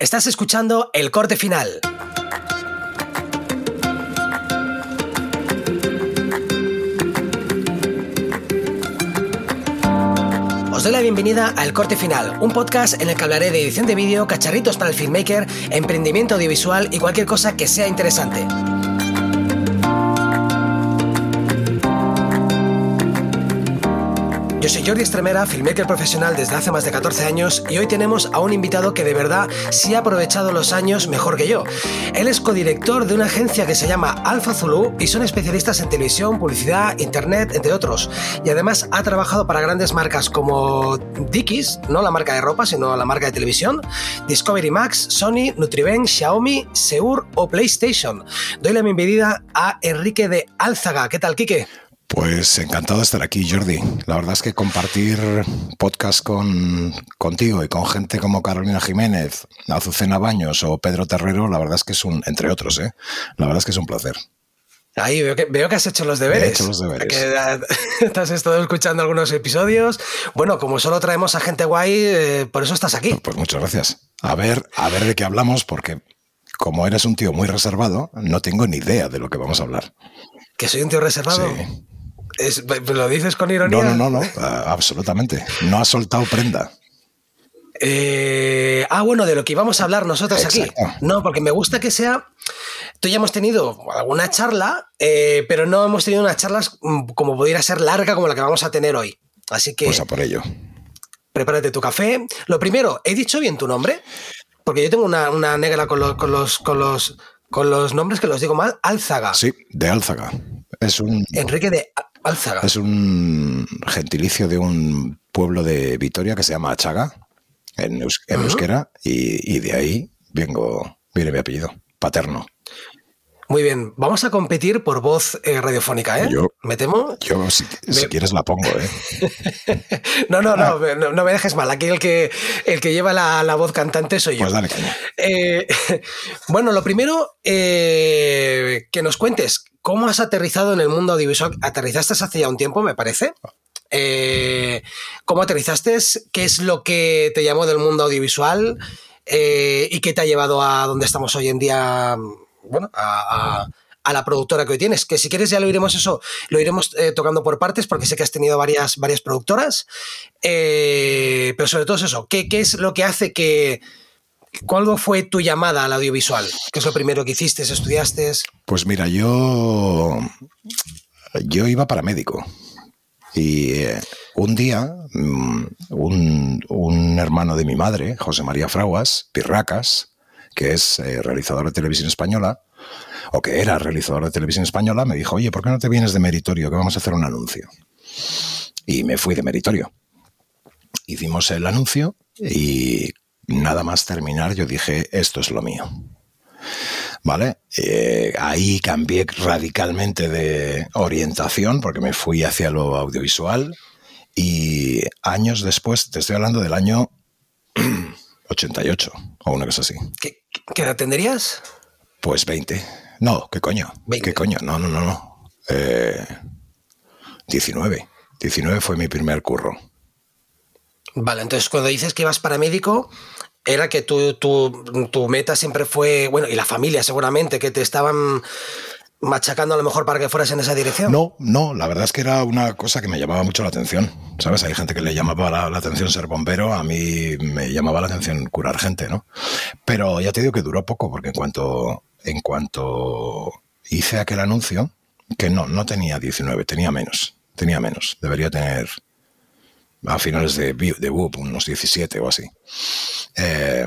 Estás escuchando el corte final. Os doy la bienvenida a El Corte Final, un podcast en el que hablaré de edición de vídeo, cacharritos para el filmmaker, emprendimiento audiovisual y cualquier cosa que sea interesante. Yo soy Jordi Estremera, filmmaker profesional desde hace más de 14 años y hoy tenemos a un invitado que de verdad sí ha aprovechado los años mejor que yo. Él es codirector de una agencia que se llama Alpha Zulu y son especialistas en televisión, publicidad, internet, entre otros. Y además ha trabajado para grandes marcas como Dickies, no la marca de ropa, sino la marca de televisión, Discovery Max, Sony, Nutriben, Xiaomi, Seur o PlayStation. Doy la bienvenida a Enrique de Álzaga. ¿Qué tal, Quique? Pues encantado de estar aquí, Jordi. La verdad es que compartir podcast con, contigo y con gente como Carolina Jiménez, Azucena Baños o Pedro Terrero, la verdad es que es un, entre otros, ¿eh? la verdad es que es un placer. Ahí veo que, veo que has hecho los deberes. He hecho los deberes. Que estás estado escuchando algunos episodios. Bueno, como solo traemos a gente guay, eh, por eso estás aquí. Pues muchas gracias. A ver, a ver de qué hablamos, porque como eres un tío muy reservado, no tengo ni idea de lo que vamos a hablar. ¿Que soy un tío reservado? Sí. Es- ¿Lo dices con ironía? No, no, no, no, absolutamente. No has soltado prenda. Eh, ah, bueno, de lo que íbamos a hablar nosotros Exacto. aquí. No, porque me gusta que sea. Tú ya hemos tenido alguna charla, eh, pero no hemos tenido unas charlas mm, como pudiera ser larga como la que vamos a tener hoy. Así que Pues a por ello. prepárate tu café. Lo primero, ¿he dicho bien tu nombre? Porque yo tengo una, una negra con los, con, los, con, los, con los nombres que los digo mal. Álzaga. Sí, de Álzaga. Es un, Enrique de Álzaga. es un gentilicio de un pueblo de Vitoria que se llama Achaga, en, eus- en euskera, y, y de ahí vengo, viene mi apellido, paterno. Muy bien, vamos a competir por voz eh, radiofónica, ¿eh? Yo- ¿Me temo? Yo, si, si Me- quieres, la pongo, ¿eh? No, no, no, no, no me dejes mal. Aquí el que, el que lleva la, la voz cantante soy yo. Pues dale caña. Eh, bueno, lo primero, eh, que nos cuentes cómo has aterrizado en el mundo audiovisual. Aterrizaste hace ya un tiempo, me parece. Eh, ¿Cómo aterrizaste? ¿Qué es lo que te llamó del mundo audiovisual? Eh, ¿Y qué te ha llevado a donde estamos hoy en día? Bueno, a, la productora que hoy tienes. Que si quieres ya lo iremos eso, lo iremos eh, tocando por partes, porque sé que has tenido varias, varias productoras. Pero sobre todo es eso. ¿Qué, ¿Qué es lo que hace que, ¿Cuál fue tu llamada al audiovisual? ¿Qué es lo primero que hiciste? ¿Estudiaste? Pues mira, yo, yo iba para médico. Y eh, un día, mm, un, un hermano de mi madre, José María Fraguas, Pirracas, que es eh, realizador de televisión española, o que era realizador de televisión española, me dijo, oye, ¿por qué no te vienes de meritorio? Que vamos a hacer un anuncio. Y me fui de meritorio. Hicimos el anuncio y nada más terminar yo dije, esto es lo mío. ¿Vale? Eh, ahí cambié radicalmente de orientación porque me fui hacia lo audiovisual y años después, te estoy hablando del año 88 o una cosa así. ¿Qué, qué edad tendrías? Pues 20. No, ¿qué coño? 20. ¿Qué coño? No, no, no, no. Eh, 19. 19 fue mi primer curro. Vale, entonces cuando dices que ibas para médico, era que tu, tu, tu meta siempre fue, bueno, y la familia seguramente, que te estaban machacando a lo mejor para que fueras en esa dirección. No, no, la verdad es que era una cosa que me llamaba mucho la atención. ¿Sabes? Hay gente que le llamaba la, atención ser bombero, a mí me llamaba la atención curar gente, ¿no? Pero ya te digo que duró poco, porque en cuanto, en cuanto hice aquel anuncio, que no, no tenía 19, tenía menos, tenía menos. Debería tener a finales de, de unos 17 o así. Eh,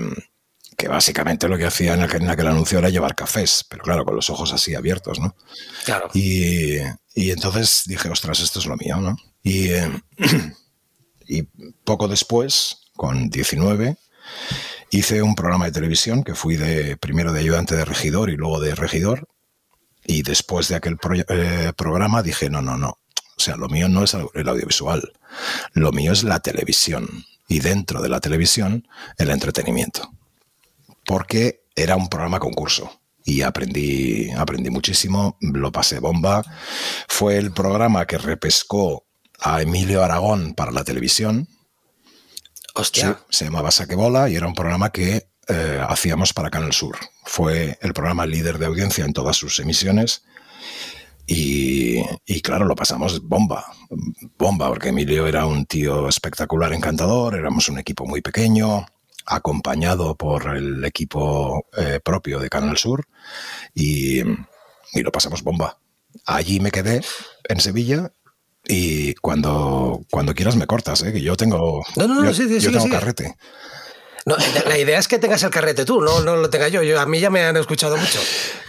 que básicamente lo que hacía en aquel, en aquel anuncio era llevar cafés, pero claro, con los ojos así abiertos, ¿no? Claro. Y, y entonces dije, ostras, esto es lo mío, ¿no? Y, eh, y poco después, con 19, hice un programa de televisión que fui de primero de ayudante de regidor y luego de regidor. Y después de aquel pro- eh, programa dije, no, no, no. O sea, lo mío no es el audiovisual, lo mío es la televisión. Y dentro de la televisión, el entretenimiento porque era un programa concurso y aprendí, aprendí muchísimo, lo pasé bomba. Fue el programa que repescó a Emilio Aragón para la televisión. Hostia. Sí, se llamaba Saque Bola y era un programa que eh, hacíamos para Canal Sur. Fue el programa líder de audiencia en todas sus emisiones. Y, y, claro, lo pasamos bomba, bomba, porque Emilio era un tío espectacular, encantador, éramos un equipo muy pequeño, acompañado por el equipo eh, propio de Canal Sur, y, y lo pasamos bomba. Allí me quedé, en Sevilla, y cuando, cuando quieras me cortas, ¿eh? que yo tengo, no, no, no, yo, sí, sí, yo sí, tengo carrete. No, la idea es que tengas el carrete tú, no, no lo tenga yo. yo. A mí ya me han escuchado mucho.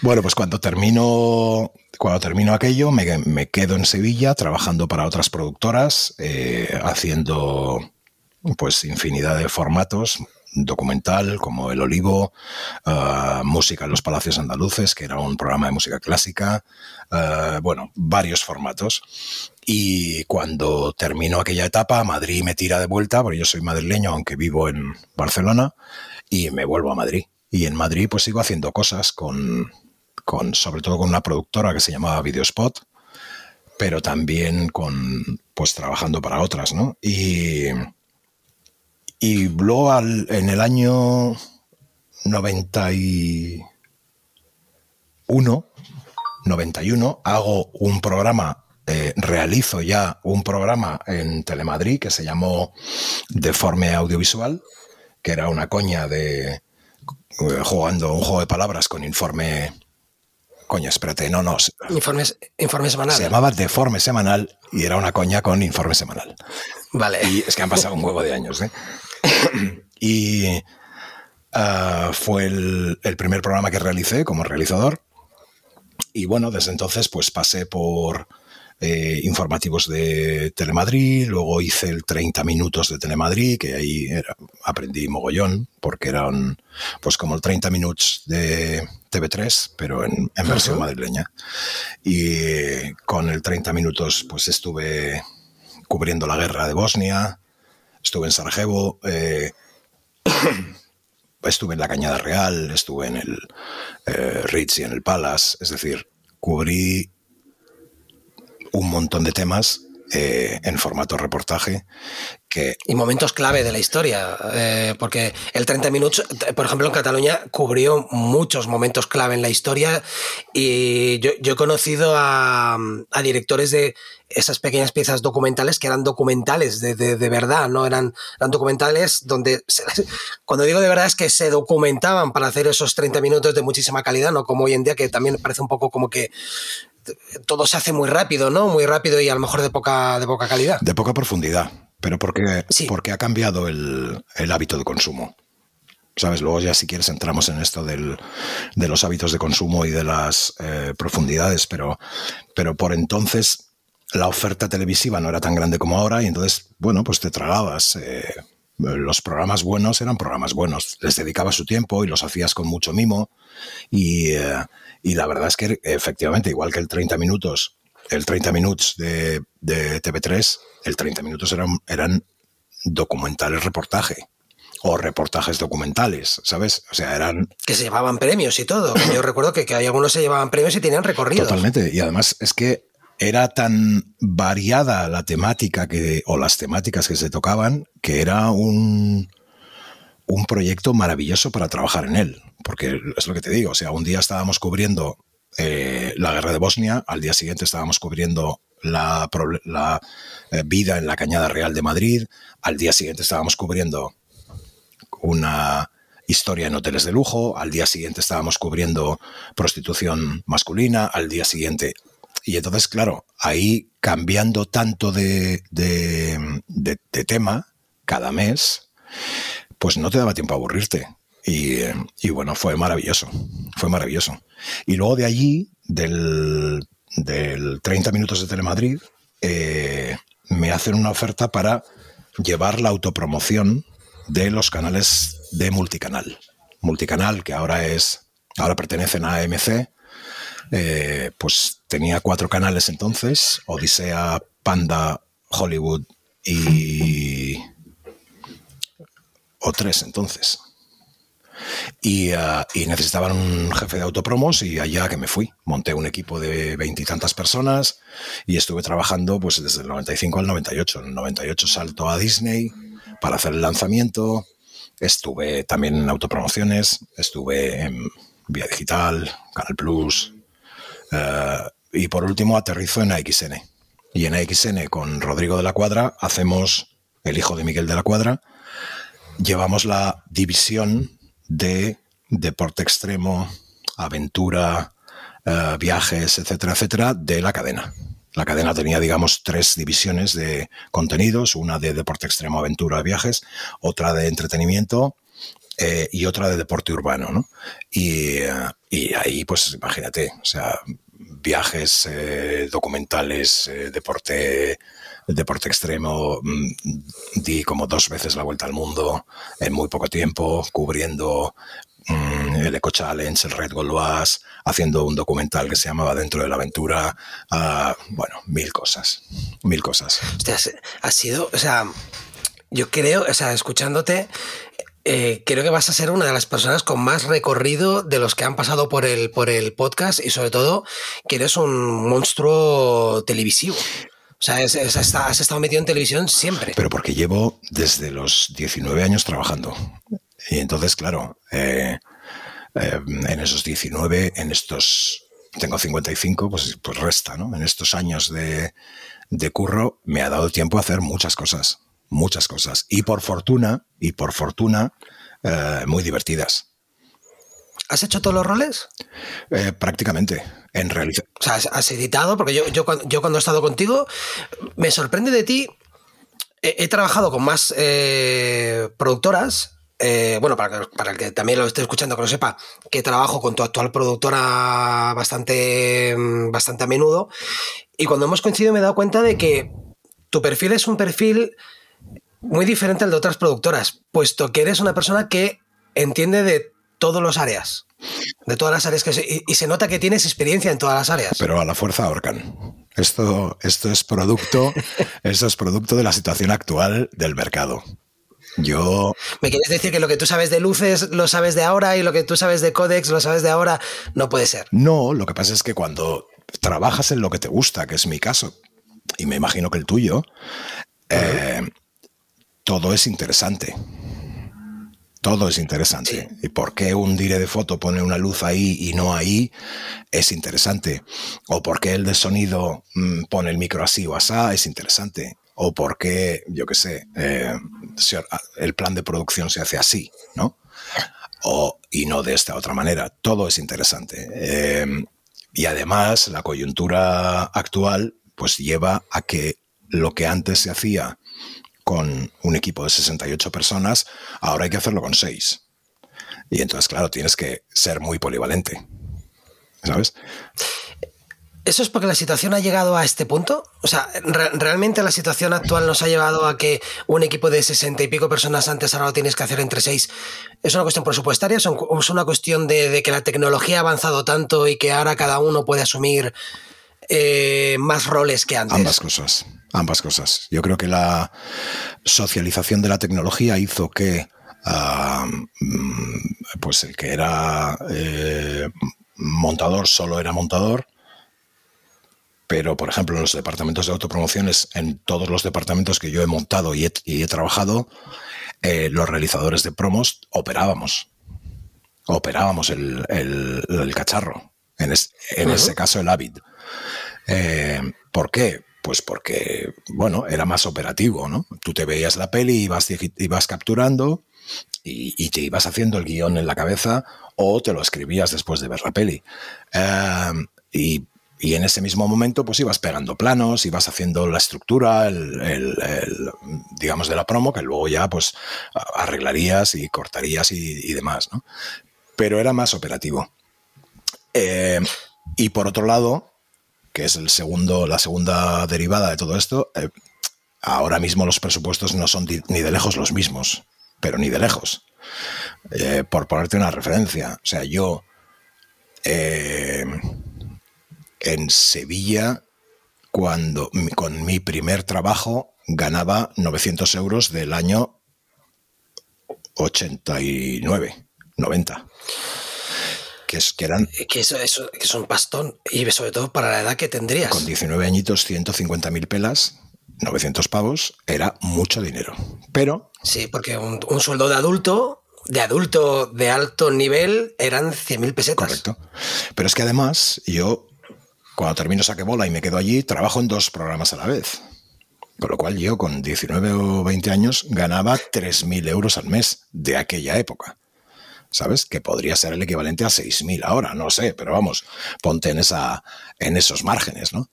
Bueno, pues cuando termino, cuando termino aquello, me, me quedo en Sevilla trabajando para otras productoras, eh, haciendo pues infinidad de formatos, documental como El Olivo, uh, Música en los Palacios Andaluces, que era un programa de música clásica, uh, bueno, varios formatos. Y cuando termino aquella etapa, Madrid me tira de vuelta, porque yo soy madrileño, aunque vivo en Barcelona, y me vuelvo a Madrid. Y en Madrid pues sigo haciendo cosas con, con sobre todo con una productora que se llamaba Videospot, pero también con, pues trabajando para otras, ¿no? Y, y luego al, en el año 91, 91 hago un programa, eh, realizo ya un programa en Telemadrid que se llamó Deforme Audiovisual, que era una coña de eh, jugando un juego de palabras con informe Coño, espérate, no, no. Informes, informe semanal. Se llamaba Deforme Semanal y era una coña con informe semanal. Vale. Y es que han pasado un huevo de años, ¿eh? y uh, fue el, el, primer programa que realicé como realizador. Y bueno, desde entonces pues pasé por eh, informativos de Telemadrid, luego hice el 30 minutos de Telemadrid, que ahí era, aprendí mogollón, porque eran pues como el 30 minutos de TV3, pero en, en versión uh -huh. madrileña. Y con el 30 minutos pues estuve cubriendo la guerra de Bosnia, estuve en Sarajevo, eh, estuve en la Cañada Real, estuve en el eh, Ritz y en el Palace, es decir, cubrí un montón de temas eh, en formato reportaje. Que... Y momentos clave de la historia, eh, porque el 30 minutos, por ejemplo, en Cataluña cubrió muchos momentos clave en la historia y yo, yo he conocido a, a, directores de esas pequeñas piezas documentales que eran documentales de, de, de verdad, no eran, eran documentales donde, se, cuando digo de verdad es que se documentaban para hacer esos 30 minutos de muchísima calidad, no como hoy en día que también parece un poco como que todo se hace muy rápido, ¿no? Muy rápido y a lo mejor de poca, de poca calidad. De poca profundidad, pero porque, sí. porque ha cambiado el, el, hábito de consumo. ¿Sabes? Luego ya si quieres entramos en esto del, de los hábitos de consumo y de las eh, profundidades, pero, pero por entonces la oferta televisiva no era tan grande como ahora y entonces, bueno, pues te tragabas. Eh, los programas buenos eran programas buenos. Les dedicabas su tiempo y los hacías con mucho mimo y... Eh, y la verdad es que efectivamente, igual que el 30 minutos, el 30 minutos de, de TV3, el 30 minutos eran, eran documentales reportaje o reportajes documentales, ¿sabes? O sea, eran... Que se llevaban premios y todo. Yo recuerdo que, que hay algunos se llevaban premios y tenían recorridos. Totalmente. Y además es que era tan variada la temática que, o las temáticas que se tocaban que era un, un proyecto maravilloso para trabajar en él. Porque es lo que te digo, o sea, un día estábamos cubriendo eh, la guerra de Bosnia, al día siguiente estábamos cubriendo la, eh, vida en la Cañada Real de Madrid, al día siguiente estábamos cubriendo una historia en hoteles de lujo, al día siguiente estábamos cubriendo prostitución masculina, al día siguiente... Y entonces, claro, ahí cambiando tanto de, de, de, tema cada mes, pues no te daba tiempo a aburrirte. Y, y, bueno, fue maravilloso, fue maravilloso. Y luego de allí, del, del 30 minutos de Telemadrid, eh, me hacen una oferta para llevar la autopromoción de los canales de multicanal. Multicanal, que ahora es, ahora pertenecen a AMC, eh, pues tenía cuatro canales entonces, Odisea, Panda, Hollywood y... o tres entonces. Y, uh, y, necesitaban un jefe de autopromos y allá que me fui. Monté un equipo de veintitantas personas y estuve trabajando pues desde el 95 al 98. En el 98 salto a Disney para hacer el lanzamiento Estuve también en autopromociones, estuve en Vía Digital, Canal Plus, eh, y por último aterrizo en AXN. Y en AXN con Rodrigo de la Cuadra hacemos, el hijo de Miguel de la Cuadra, llevamos la división de deporte extremo, aventura, eh, viajes, etcétera, etcétera, de la cadena. La cadena tenía, digamos, tres divisiones de contenidos, una de deporte extremo, aventura, viajes, otra de entretenimiento eh, y otra de deporte urbano, ¿no? Y, eh, y, ahí, pues imagínate, o sea, viajes, documentales, deporte deporte extremo, mm, di como dos veces la vuelta al mundo en muy poco tiempo, cubriendo mm, el Eco Challenge, el Red Gauloise, haciendo un documental que se llamaba Dentro de la Aventura, ah, bueno, mil cosas, mil cosas. Ha sido, o sea, yo creo, o sea, escuchándote, eh, creo que vas a ser una de las personas con más recorrido de los que han pasado por el, por el podcast y sobre todo que eres un monstruo televisivo. O sea, has estado metido en televisión siempre. Pero porque llevo desde los 19 años trabajando. Y entonces, claro, eh, eh, en esos 19, en estos, tengo 55, pues, pues resta, ¿no? En estos años de, curro me ha dado tiempo a hacer muchas cosas, muchas cosas. Y por fortuna, y por fortuna, eh, muy divertidas. ¿Has hecho todos los roles? prácticamente en realidad. O sea, has editado, porque yo, yo, cuando he estado contigo, me sorprende de ti. He, trabajado con más eh, productoras. Eh, bueno, para, para, el que también lo esté escuchando, que lo sepa, que trabajo con tu actual productora bastante, bastante a menudo. Y cuando hemos coincidido me he dado cuenta de que tu perfil es un perfil muy diferente al de otras productoras, puesto que eres una persona que entiende de todas las áreas. De todas las áreas que y, se nota que tienes experiencia en todas las áreas. Pero a la fuerza ahorcan. Esto, esto es producto, esto es producto de la situación actual del mercado. Yo. ¿Me quieres decir que lo que tú sabes de luces lo sabes de ahora y lo que tú sabes de códex lo sabes de ahora? No puede ser. No, lo que pasa es que cuando trabajas en lo que te gusta, que es mi caso, y me imagino que el tuyo, eh, todo es interesante. Todo es interesante. ¿Y por qué un dire de foto pone una luz ahí y no ahí? Es interesante. O por qué el de sonido mm, pone el micro así o asá? Es interesante. O por qué, yo qué sé, eh, el plan de producción se hace así, ¿no? O, y no de esta otra manera. Todo es interesante. Eh, y además, la coyuntura actual pues lleva a que lo que antes se hacía con un equipo de 68 personas, ahora hay que hacerlo con 6. Y entonces, claro, tienes que ser muy polivalente. ¿Sabes? ¿Eso es porque la situación ha llegado a este punto? O sea, ¿realmente la situación actual nos ha llevado a que un equipo de 60 y pico personas antes ahora lo tienes que hacer entre 6? ¿Es una cuestión presupuestaria? ¿O es una cuestión de, que la tecnología ha avanzado tanto y que ahora cada uno puede asumir eh, más roles que antes? Ambas cosas. Ambas cosas. Yo creo que la socialización de la tecnología hizo que ah, mm, pues el que era eh, montador solo era montador. Pero, por ejemplo, en los departamentos de autopromociones, en todos los departamentos que yo he montado y he, trabajado, eh, los realizadores de promos operábamos. Operábamos el, cacharro. En, ese caso, el Avid. Eh, ¿Por qué? Pues porque, bueno, era más operativo, ¿no? Tú te veías la peli, y ibas capturando y, te ibas haciendo el guion en la cabeza o te lo escribías después de ver la peli. Em, y, en ese mismo momento, pues ibas pegando planos, ibas haciendo la estructura, el, digamos, de la promo, que luego ya, pues, arreglarías y cortarías y, demás, ¿no? Pero era más operativo. Em, y por otro lado, que es el segundo, la segunda derivada de todo esto, eh, ahora mismo los presupuestos no son ni de lejos los mismos, pero ni de lejos. Eh, por ponerte una referencia, o sea, yo eh, en Sevilla, cuando con mi primer trabajo ganaba 900 euros del año 89, 90 que, es, que eran... Que eso, eso, que es un pastón, y sobre todo para la edad que tendrías. Con 19 añitos, 150.000 pelas, 900 pavos, era mucho dinero. Pero Sí, porque un, sueldo de adulto, de adulto de alto nivel, eran 100.000 pesetas. Correcto. Pero es que además, yo, cuando termino saque bola y me quedo allí, trabajo en dos programas a la vez. Con lo cual yo con 19 o 20 años ganaba 3.000 euros al mes de aquella época. ¿Sabes? Que podría ser el equivalente a 6.000 ahora, no sé, pero vamos, ponte en, esa, en esos márgenes, ¿no?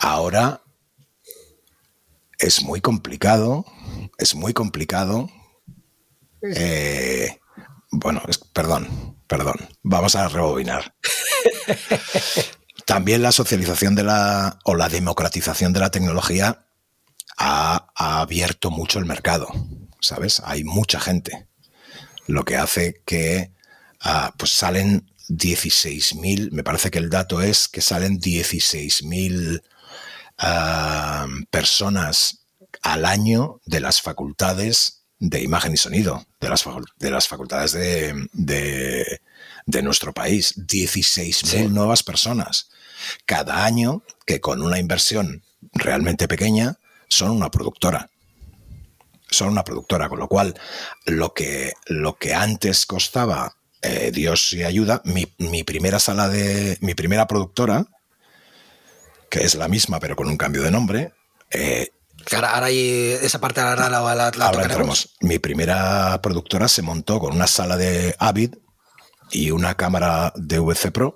ahora es muy complicado, es muy complicado. Eh, bueno, perdón, perdón, vamos a rebobinar. También la socialización de la o la democratización de la tecnología ha, abierto mucho el mercado, ¿sabes? Hay mucha gente, lo que hace que ah, pues salen 16.000, me parece que el dato es que salen 16.000 ah, personas al año de las facultades de imagen y sonido, de las, de las facultades de, de, nuestro país. 16.000 nuevas personas cada año que con una inversión realmente pequeña son una productora. Son una productora, con lo cual lo que, lo que antes costaba eh, Dios y ayuda, mi, primera sala de. mi primera productora, que es la misma pero con un cambio de nombre. Eh, ahora, hay esa parte ahora la, la, ahora Mi primera productora se montó con una sala de Avid y una cámara de VC Pro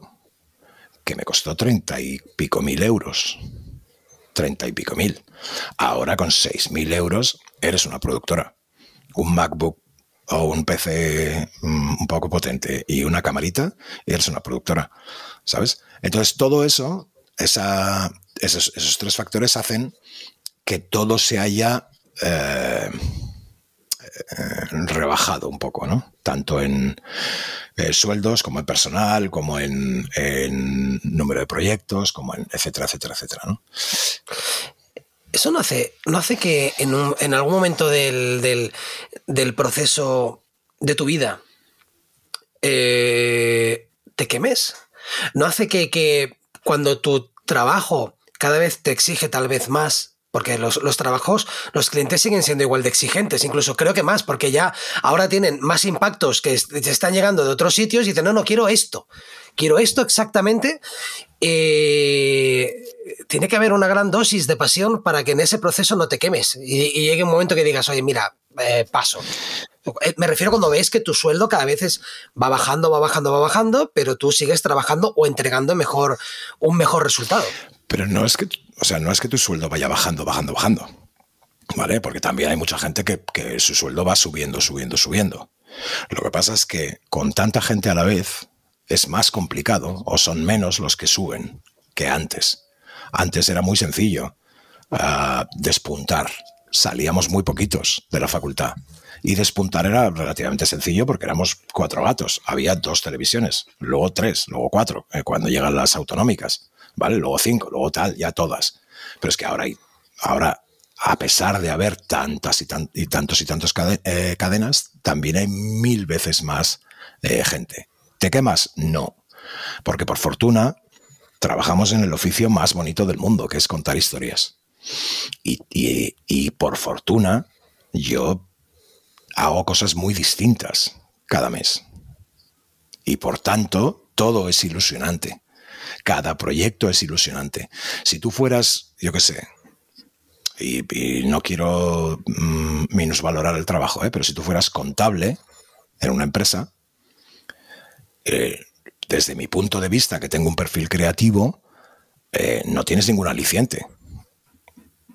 que me costó treinta y pico mil euros. Treinta y pico mil. Ahora con seis mil euros eres una productora. Un MacBook o un PC mm, un poco potente y una camarita eres una productora, ¿sabes? Entonces todo eso, esos, tres factores hacen que todo se haya eh, eh, rebajado un poco, ¿no? Tanto en eh, sueldos como en personal, como en, número de proyectos, como en etcétera, etcétera, etcétera, ¿no? Eso no hace, no hace que en, algún momento del, proceso de tu vida eh, te quemes. No hace que, que cuando tu trabajo cada vez te exige tal vez más porque los, trabajos, los clientes siguen siendo igual de exigentes, incluso creo que más, porque ya ahora tienen más impactos que te están llegando de otros sitios y dicen, no, no, quiero esto, quiero esto exactamente. Eh, tiene que haber una gran dosis de pasión para que en ese proceso no te quemes y, llegue un momento que digas, oye, mira, eh, paso. Eh, me refiero cuando ves que tu sueldo cada vez va bajando, va bajando, va bajando, pero tú sigues trabajando o entregando mejor, un mejor resultado. Pero no es que, o sea, no es que tu sueldo vaya bajando, bajando, bajando. ¿Vale? Porque también hay mucha gente que, que su sueldo va subiendo, subiendo, subiendo. Lo que pasa es que con tanta gente a la vez es más complicado o son menos los que suben que antes. Antes era muy sencillo ah, despuntar. Salíamos muy poquitos de la facultad. Y despuntar era relativamente sencillo porque éramos cuatro gatos. Había dos televisiones, luego tres, luego cuatro, eh, cuando llegan las autonómicas. ¿vale? Luego cinco, luego tal, ya todas. Pero es que ahora hay, ahora, a pesar de haber tantas y, y tantos y tantos eh, cadenas, también hay mil veces más eh, gente. ¿Te quemas? No. Porque por fortuna trabajamos en el oficio más bonito del mundo, que es contar historias. Y, por fortuna yo hago cosas muy distintas cada mes. Y por tanto, todo es ilusionante. Cada proyecto es ilusionante. Si tú fueras, yo qué sé, y, no quiero mm, minusvalorar el trabajo, ¿eh? pero si tú fueras contable en una empresa, eh, desde mi punto de vista, que tengo un perfil creativo, eh, no tienes ningún aliciente.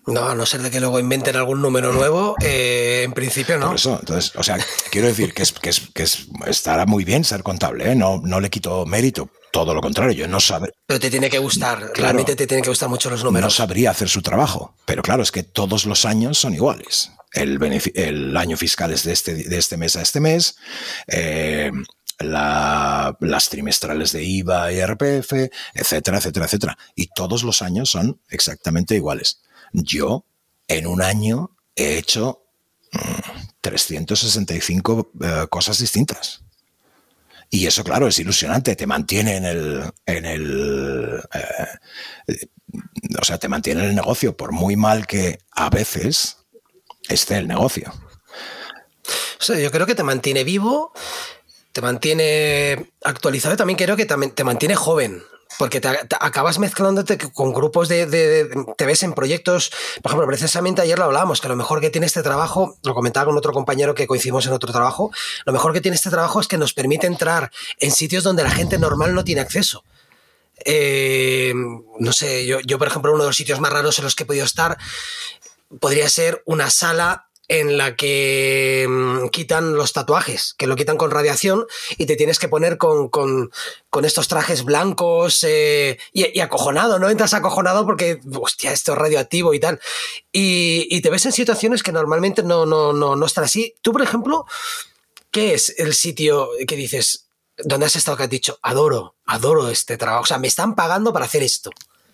No, a no ser de que luego inventen algún número nuevo, en principio no. Por eso, entonces, o sea, quiero decir que, es, que, que estará muy bien ser contable, no, no le quito mérito, todo lo contrario, yo no sabría. Pero te tiene que gustar, realmente te tienen que gustar mucho los números. No sabría hacer su trabajo, pero claro, es que todos los años son iguales. El, el año fiscal es de este, de este mes a este mes. Eh, las trimestrales de IVA y RPF, etcétera, etcétera, etcétera. Y todos los años son exactamente iguales. Yo, en un año, he hecho 365 mm, eh, cosas distintas. Y eso, claro, es ilusionante, te mantiene en el, en el eh, o sea, te mantiene en el negocio, por muy mal que a veces esté el negocio. O sea, yo creo que te mantiene vivo, te mantiene actualizado y también creo que también te mantiene joven. Porque te, acabas mezclándote con grupos de, Te ves en proyectos. Por ejemplo, precisamente ayer lo hablábamos, que lo mejor que tiene este trabajo, lo comentaba con otro compañero que coincidimos en otro trabajo, lo mejor que tiene este trabajo es que nos permite entrar en sitios donde la gente normal no tiene acceso. Eh, no sé, yo, yo, por ejemplo, uno de los sitios más raros en los que he podido estar podría ser una sala en la que mm, quitan los tatuajes, que lo quitan con radiación y te tienes que poner con, estos trajes blancos eh, y, acojonado, ¿no? Entras acojonado porque, hostia, esto es radioactivo y tal. Y, te ves en situaciones que normalmente no, no, no, no están así. Tú, por ejemplo, ¿qué es el sitio que dices, donde has estado que has dicho, adoro, adoro este trabajo? O sea, me están pagando para hacer esto.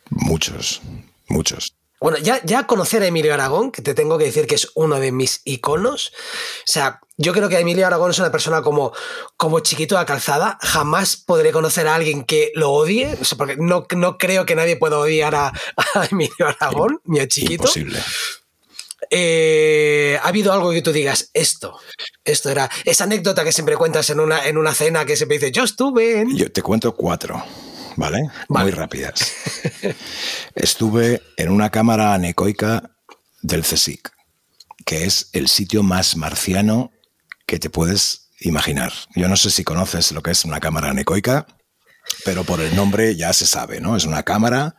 Muchos, muchos. Bueno, ya, ya conocer a Emilio Aragón, que te tengo que decir que es uno de mis iconos. O sea, yo creo que Emilio Aragón es una persona como, como chiquito de calzada. Jamás podré conocer a alguien que lo odie, porque no, no creo que nadie pueda odiar a, Emilio Aragón, ni a chiquito. Imposible. Eh, ¿Ha habido algo que tú digas, esto, esto era esa anécdota que siempre cuentas en una, en una cena que siempre dice, yo estuve en... Yo te cuento cuatro. ¿Vale? Muy rápidas. Estuve en una cámara anecoica del CSIC, que es el sitio más marciano que te puedes imaginar. Yo no sé si conoces lo que es una cámara anecoica, pero por el nombre ya se sabe, ¿no? Es una cámara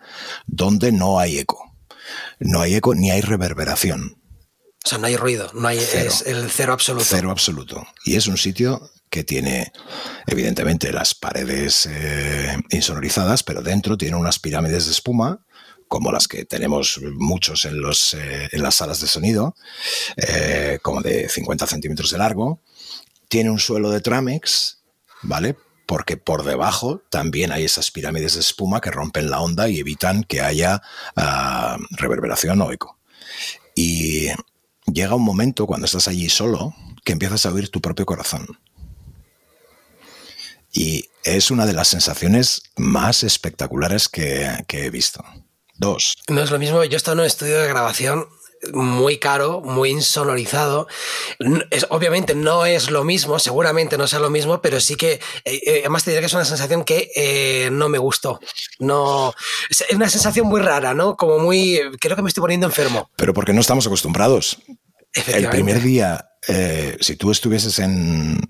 donde no hay eco. No hay eco ni hay reverberación. O sea, no hay ruido, no hay es el cero absoluto. Cero absoluto. Y es un sitio que tiene evidentemente las paredes eh, insonorizadas, pero dentro tiene unas pirámides de espuma como las que tenemos muchos en, eh, las salas de sonido, eh, como de 50 centímetros de largo. Tiene un suelo de Tramex, ¿vale? Porque por debajo también hay esas pirámides de espuma que rompen la onda y evitan que haya ah, reverberación o eco. Y llega un momento cuando estás allí solo que empiezas a oír tu propio corazón. Y es una de las sensaciones más espectaculares que, he visto. Dos. No es lo mismo, yo he estado en un estudio de grabación muy caro, muy insonorizado. Es, obviamente no es lo mismo, seguramente no sea lo mismo, pero sí que, eh, eh, además te diré que es una sensación que eh, no me gustó. No, es una sensación muy rara, ¿no? Como muy, creo que me estoy poniendo enfermo. Pero porque no estamos acostumbrados. El primer día eh, si tú estuvieses en,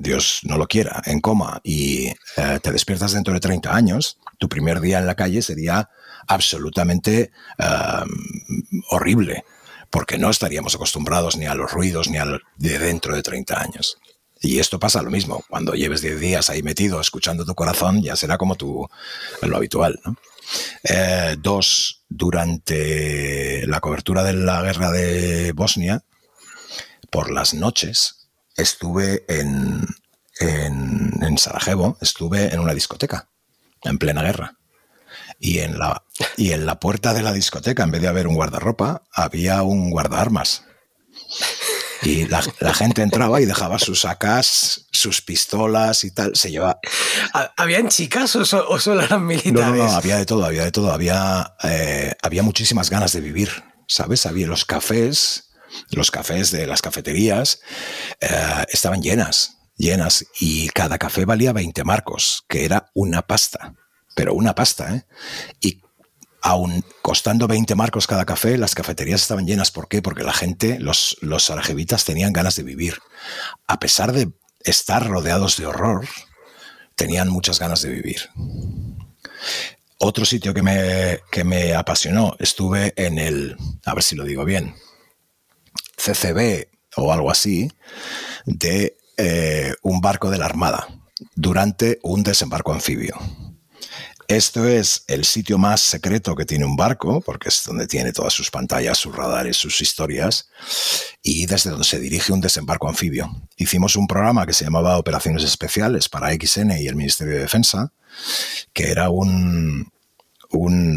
Dios no lo quiera, en coma y eh, te despiertas dentro de 30 años, tu primer día en la calle sería absolutamente horrible, porque no estaríamos acostumbrados ni a los ruidos ni a de dentro de 30 años. Y esto pasa lo mismo, cuando lleves 10 días ahí metido escuchando tu corazón, ya será como tu, lo habitual. Eh, dos, durante la cobertura de la guerra de Bosnia, por las noches estuve en, en, Sarajevo, estuve en una discoteca, en plena guerra. Y en, la, y en la puerta de la discoteca, en vez de haber un guardarropa, había un guardaarmas. Y la, gente entraba y dejaba sus sacas, sus pistolas y tal. Se lleva. ¿Habían chicas o, solo eran militares? No, no, había de todo, había de todo. Había, eh, había muchísimas ganas de vivir, ¿sabes? Había los cafés, los cafés de las cafeterías eh, estaban llenas, llenas, y cada café valía 20 marcos, que era una pasta, pero una pasta, ¿eh? Y aún costando 20 marcos cada café, las cafeterías estaban llenas. ¿Por qué? Porque la gente, los, los tenían ganas de vivir. A pesar de estar rodeados de horror, tenían muchas ganas de vivir. Otro sitio que me, que me apasionó, estuve en el, a ver si lo digo bien, CCB o algo así de eh, un barco de la Armada durante un desembarco anfibio. Esto es el sitio más secreto que tiene un barco, porque es donde tiene todas sus pantallas, sus radares, sus historias, y desde donde se dirige un desembarco anfibio. Hicimos un programa que se llamaba Operaciones Especiales para XN y el Ministerio de Defensa, que era un,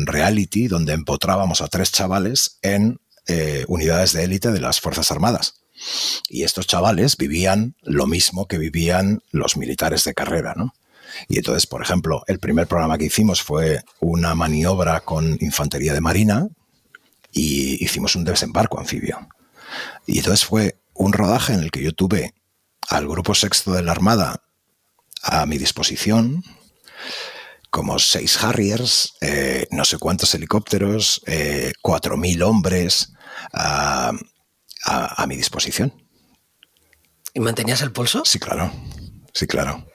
reality donde empotrábamos a tres chavales en eh, unidades de élite de las Fuerzas Armadas. Y estos chavales vivían lo mismo que vivían los militares de carrera, ¿no? Y entonces, por ejemplo, el primer programa que hicimos fue una maniobra con infantería de marina y hicimos un desembarco anfibio. Y entonces fue un rodaje en el que yo tuve al grupo sexto de la Armada a mi disposición, como seis Harriers, eh, no sé cuántos helicópteros, eh, cuatro mil hombres a, mi disposición. ¿Y mantenías el pulso? Sí, claro. Sí, claro.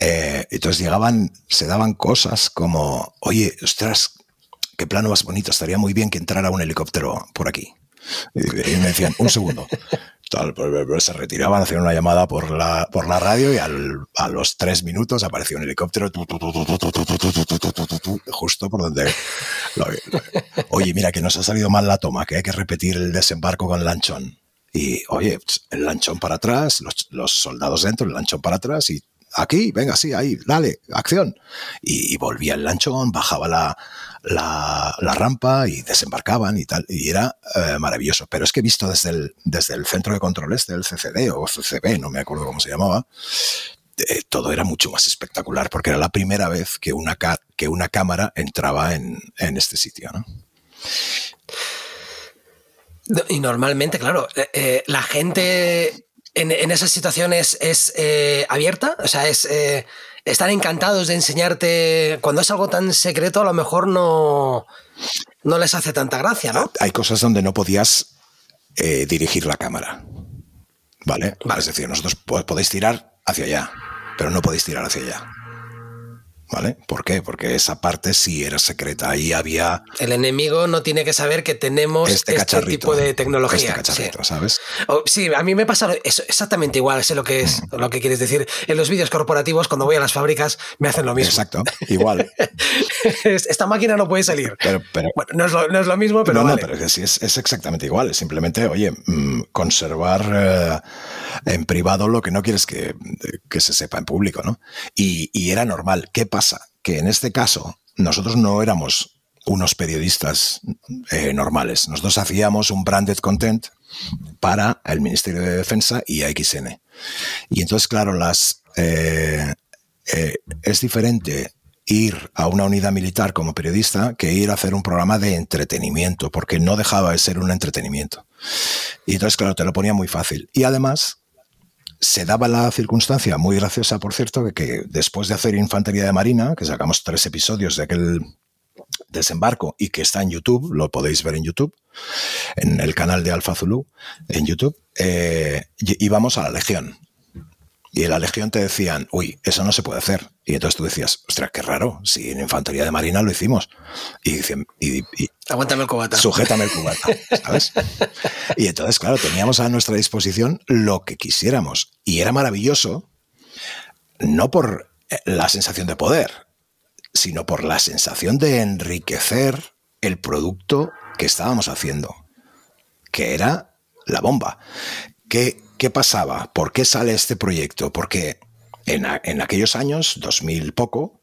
Eh, entonces llegaban, se daban cosas como, oye, ostras, qué plano más bonito, estaría muy bien que entrara un helicóptero por aquí. Y me decían, un segundo. se retiraban, hacían una llamada por la, por la radio y a los tres minutos apareció un helicóptero justo por donde... Oye, mira, que nos ha salido mal la toma, que hay que repetir el desembarco con el lanchón. Y, oye, el lanchón para atrás, los, los soldados dentro, el lanchón para atrás y aquí, venga, sí, ahí, dale, acción. Y, volvía el lanchón, bajaba la, la, rampa y desembarcaban y tal. Y era eh, maravilloso. Pero es que visto desde el, desde el centro de control este, el CCD o CCB, no me acuerdo cómo se llamaba, eh, todo era mucho más espectacular porque era la primera vez que una, que una cámara entraba en, este sitio. Y normalmente, claro, eh, la gente en, esas situaciones es eh, abierta, o sea, es, eh, están encantados de enseñarte, cuando es algo tan secreto a lo mejor no, no les hace tanta gracia, ¿no? Hay cosas donde no podías eh, dirigir la cámara, ¿vale? Es decir, nosotros podéis tirar hacia allá, pero no podéis tirar hacia allá. ¿Vale? ¿Por qué? Porque esa parte sí era secreta. Ahí había. El enemigo no tiene que saber que tenemos este, este tipo de tecnología. Este cacharrito, ¿sabes? sí, a mí me pasa exactamente igual, sé lo que es, mm. lo que quieres decir. En los vídeos corporativos, cuando voy a las fábricas, me hacen lo mismo. Exacto, igual. Esta máquina no puede salir. Pero, bueno, no es, lo, mismo, pero. No, no, pero es, es, exactamente igual. simplemente, oye, mm, conservar eh, en privado lo que no quieres que, se sepa en público, ¿no? Y, y era normal. ¿Qué pasa? Que en este caso nosotros no éramos unos periodistas eh, normales. Nosotros hacíamos un branded content para el Ministerio de Defensa y AXN. Y entonces, claro, las, eh, eh, es diferente ir a una unidad militar como periodista que ir a hacer un programa de entretenimiento, porque no dejaba de ser un entretenimiento. Y entonces, claro, te lo ponía muy fácil. Y además, se daba la circunstancia, muy graciosa por cierto, que, que después de hacer Infantería de Marina, que sacamos tres episodios de aquel desembarco y que está en YouTube, lo podéis ver en YouTube, en el canal de Alfa Zulu, en YouTube, eh, íbamos a la Legión. Y en la Legión te decían, uy, eso no se puede hacer. Y entonces tú decías, ostras, qué raro, si en Infantería de Marina lo hicimos. Y dicen, y, aguántame el cubata. Sujétame el cubata, ¿sabes? y entonces, claro, teníamos a nuestra disposición lo que quisiéramos. Y era maravilloso, no por eh, la sensación de poder, sino por la sensación de enriquecer el producto que estábamos haciendo, que era la bomba. Que ¿Qué pasaba? ¿Por qué sale este proyecto? Porque en, aquellos años, 2000 poco,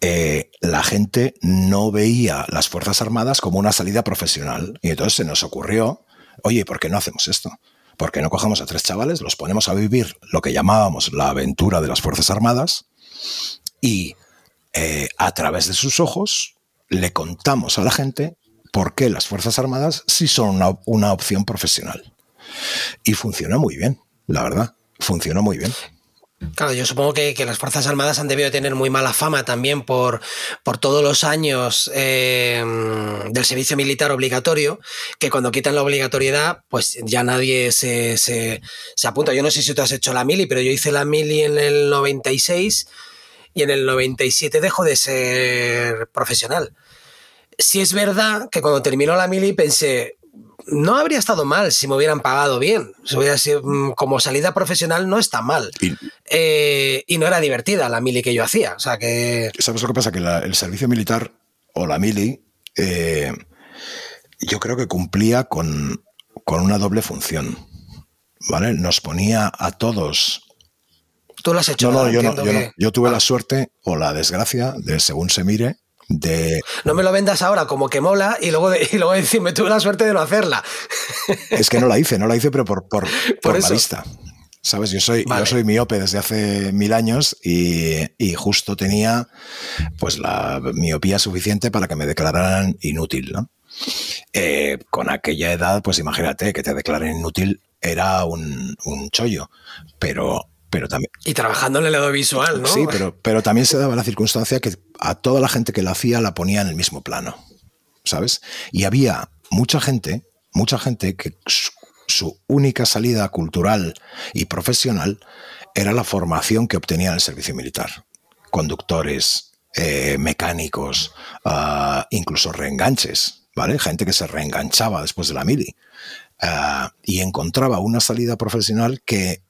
eh, la gente no veía las Fuerzas Armadas como una salida profesional. Y entonces se nos ocurrió, oye, ¿por qué no hacemos esto? ¿Por qué no cogemos a tres chavales, los ponemos a vivir lo que llamábamos la aventura de las Fuerzas Armadas y eh, a través de sus ojos le contamos a la gente por qué las Fuerzas Armadas sí son una opción profesional? Y funcionó muy bien, la verdad. Funcionó muy bien. Claro, yo supongo que, las Fuerzas Armadas han debido tener muy mala fama también por, por todos los años eh, del servicio militar obligatorio, que cuando quitan la obligatoriedad, pues ya nadie se, se, se, apunta. Yo no sé si tú has hecho la mili, pero yo hice la mili en el 96 y en el 97 dejo de ser profesional. Si es verdad que cuando terminó la mili pensé, no habría estado mal si me hubieran pagado bien. Si hubiera sido, mm, como salida profesional no está mal. Eh, y, no era divertida la mili que yo hacía. O sea que. ¿Sabes lo que pasa? Que el servicio militar o la mili, eh, yo creo que cumplía con, una doble función. ¿Vale? Nos ponía a todos. ¿Tú lo has hecho? No, no, yo no, yo tuve la suerte o la desgracia de, según se mire, no me lo vendas ahora como que mola y luego, y luego decirme tuve la suerte de no hacerla. Es que no la hice, no la hice, pero por, por, por, la vista. ¿Sabes? Yo soy, yo soy miope desde hace mil años y, justo tenía pues la miopía suficiente para que me declararan inútil, ¿no? Eh, con aquella edad, pues imagínate que te declaren inútil era un, un chollo, pero, pero también... Y trabajando en el audiovisual, ¿no? Sí, pero, pero también se daba la circunstancia que a toda la gente que lo hacía la ponía en el mismo plano, ¿sabes? Y había mucha gente, mucha gente que su, su única salida cultural y profesional era la formación que obtenía en el servicio militar. Conductores, eh, mecánicos, uh, incluso reenganches, ¿vale? Gente que se reenganchaba después de la mili. Uh, y encontraba una salida profesional que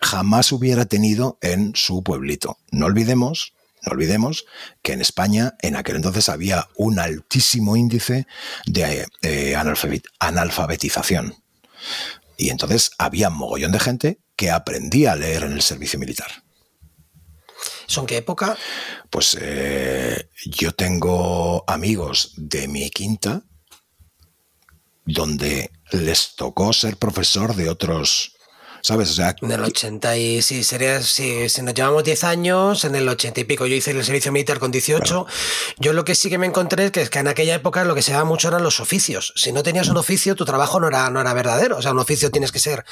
jamás hubiera tenido en su pueblito. No olvidemos, no olvidemos que en España en aquel entonces había un altísimo índice de eh, analfabet analfabetización. Y entonces había un mogollón de gente que aprendía a leer en el servicio militar. ¿Son qué época? Pues eh, yo tengo amigos de mi quinta donde les tocó ser profesor de otros, ¿sabes? O sea, en el 80 y sí, sería, sí, si nos llevamos 10 años, en el 80 y pico yo hice el servicio militar con 18. Claro. Yo lo que sí que me encontré es que, es que en aquella época lo que se daba mucho eran los oficios. Si no tenías un oficio, tu trabajo no era, no era verdadero. O sea, un oficio tienes que ser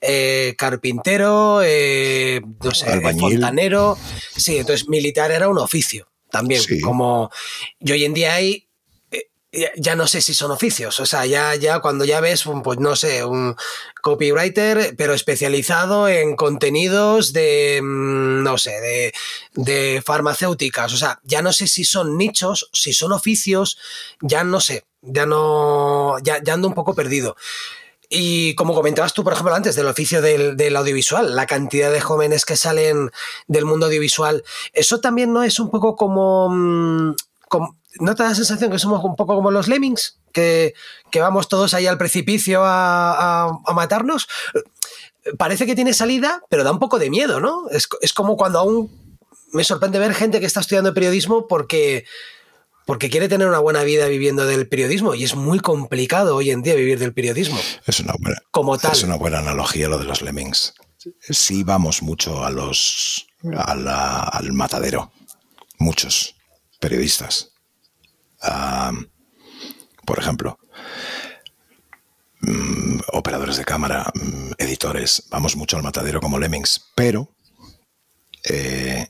eh, carpintero, eh, no sé, Albañil. fontanero. Sí, entonces militar era un oficio también. Sí. Como y hoy en día hay ya no sé si son oficios, o sea, ya, ya cuando ya ves, pues no sé, un copywriter, pero especializado en contenidos de, mm, no sé, de, de, farmacéuticas, o sea, ya no sé si son nichos, si son oficios, ya no sé, ya no, ya, ando un poco perdido. Y como comentabas tú, por ejemplo, antes del oficio del, del, audiovisual, la cantidad de jóvenes que salen del mundo audiovisual, eso también no es un poco como, mm, como ¿No te da la sensación que somos un poco como los lemmings? Que, que vamos todos ahí al precipicio a, a, a, matarnos. Parece que tiene salida, pero da un poco de miedo, ¿no? Es, es, como cuando aún me sorprende ver gente que está estudiando periodismo porque, porque quiere tener una buena vida viviendo del periodismo y es muy complicado hoy en día vivir del periodismo. Es una buena, como tal. Es una buena analogía lo de los lemmings. Sí vamos mucho a los, a la, al matadero, muchos periodistas Por ejemplo, um, operadores de cámara, um, editores, vamos mucho al matadero como Lemmings, pero eh,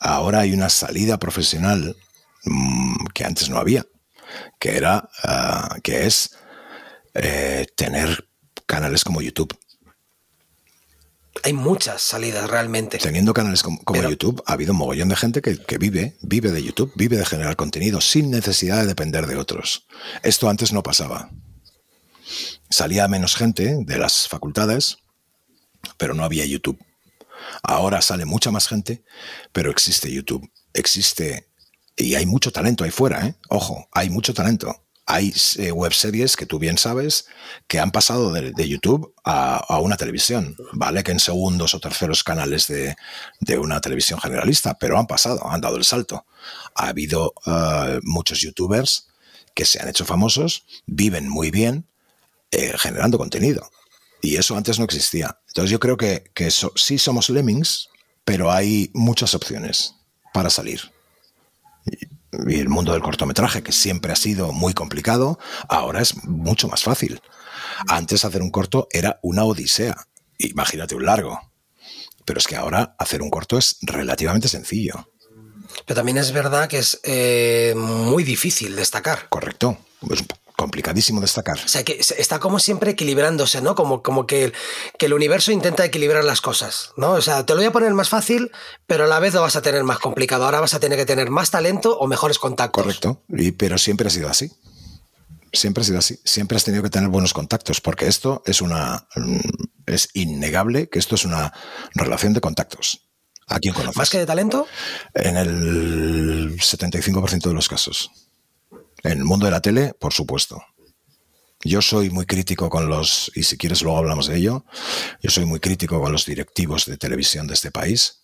ahora hay una salida profesional um, que antes no había, que era, uh, que es eh, tener canales como YouTube hay muchas salidas realmente. Teniendo canales como, como Pero, YouTube, ha habido un mogollón de gente que, que, vive, vive de YouTube, vive de generar contenido sin necesidad de depender de otros. Esto antes no pasaba. Salía menos gente de las facultades, pero no había YouTube. Ahora sale mucha más gente, pero existe YouTube. Existe, y hay mucho talento ahí fuera, ¿eh? Ojo, hay mucho talento hay eh, webseries que tú bien sabes que han pasado de, YouTube a, una televisión, ¿vale? Que en segundos o terceros canales de, de, una televisión generalista, pero han pasado, han dado el salto. Ha habido uh, muchos youtubers que se han hecho famosos, viven muy bien eh, generando contenido. Y eso antes no existía. Entonces yo creo que, sí somos lemmings, pero hay muchas opciones para salir y el mundo del cortometraje, que siempre ha sido muy complicado, ahora es mucho más fácil. Antes hacer un corto era una odisea. Imagínate un largo. Pero es que ahora hacer un corto es relativamente sencillo. Pero también es verdad que es eh, muy difícil destacar. Correcto. Es complicadísimo destacar. O sea, que está como siempre equilibrándose, ¿no? Como, como que, el, que el universo intenta equilibrar las cosas, ¿no? O sea, te lo voy a poner más fácil, pero a la vez lo vas a tener más complicado. Ahora vas a tener que tener más talento o mejores contactos. Correcto, y, pero siempre ha sido así. Siempre ha sido así. Siempre has tenido que tener buenos contactos, porque esto es una. Es innegable que esto es una relación de contactos. ¿A quién conoces? ¿Más que de talento? En el 75% de los casos. En el mundo de la tele, por supuesto. Yo soy muy crítico con los, y si quieres luego hablamos de ello, yo soy muy crítico con los directivos de televisión de este país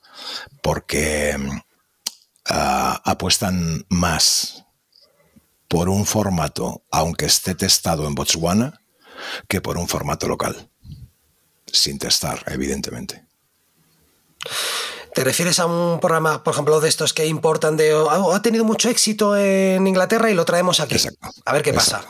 porque uh, apuestan más por un formato, aunque esté testado en Botswana, que por un formato local, sin testar, evidentemente. ¿Te refieres a un programa, por ejemplo, de estos que importan de... Oh, ha tenido mucho éxito en Inglaterra y lo traemos aquí. Exacto. A ver qué pasa.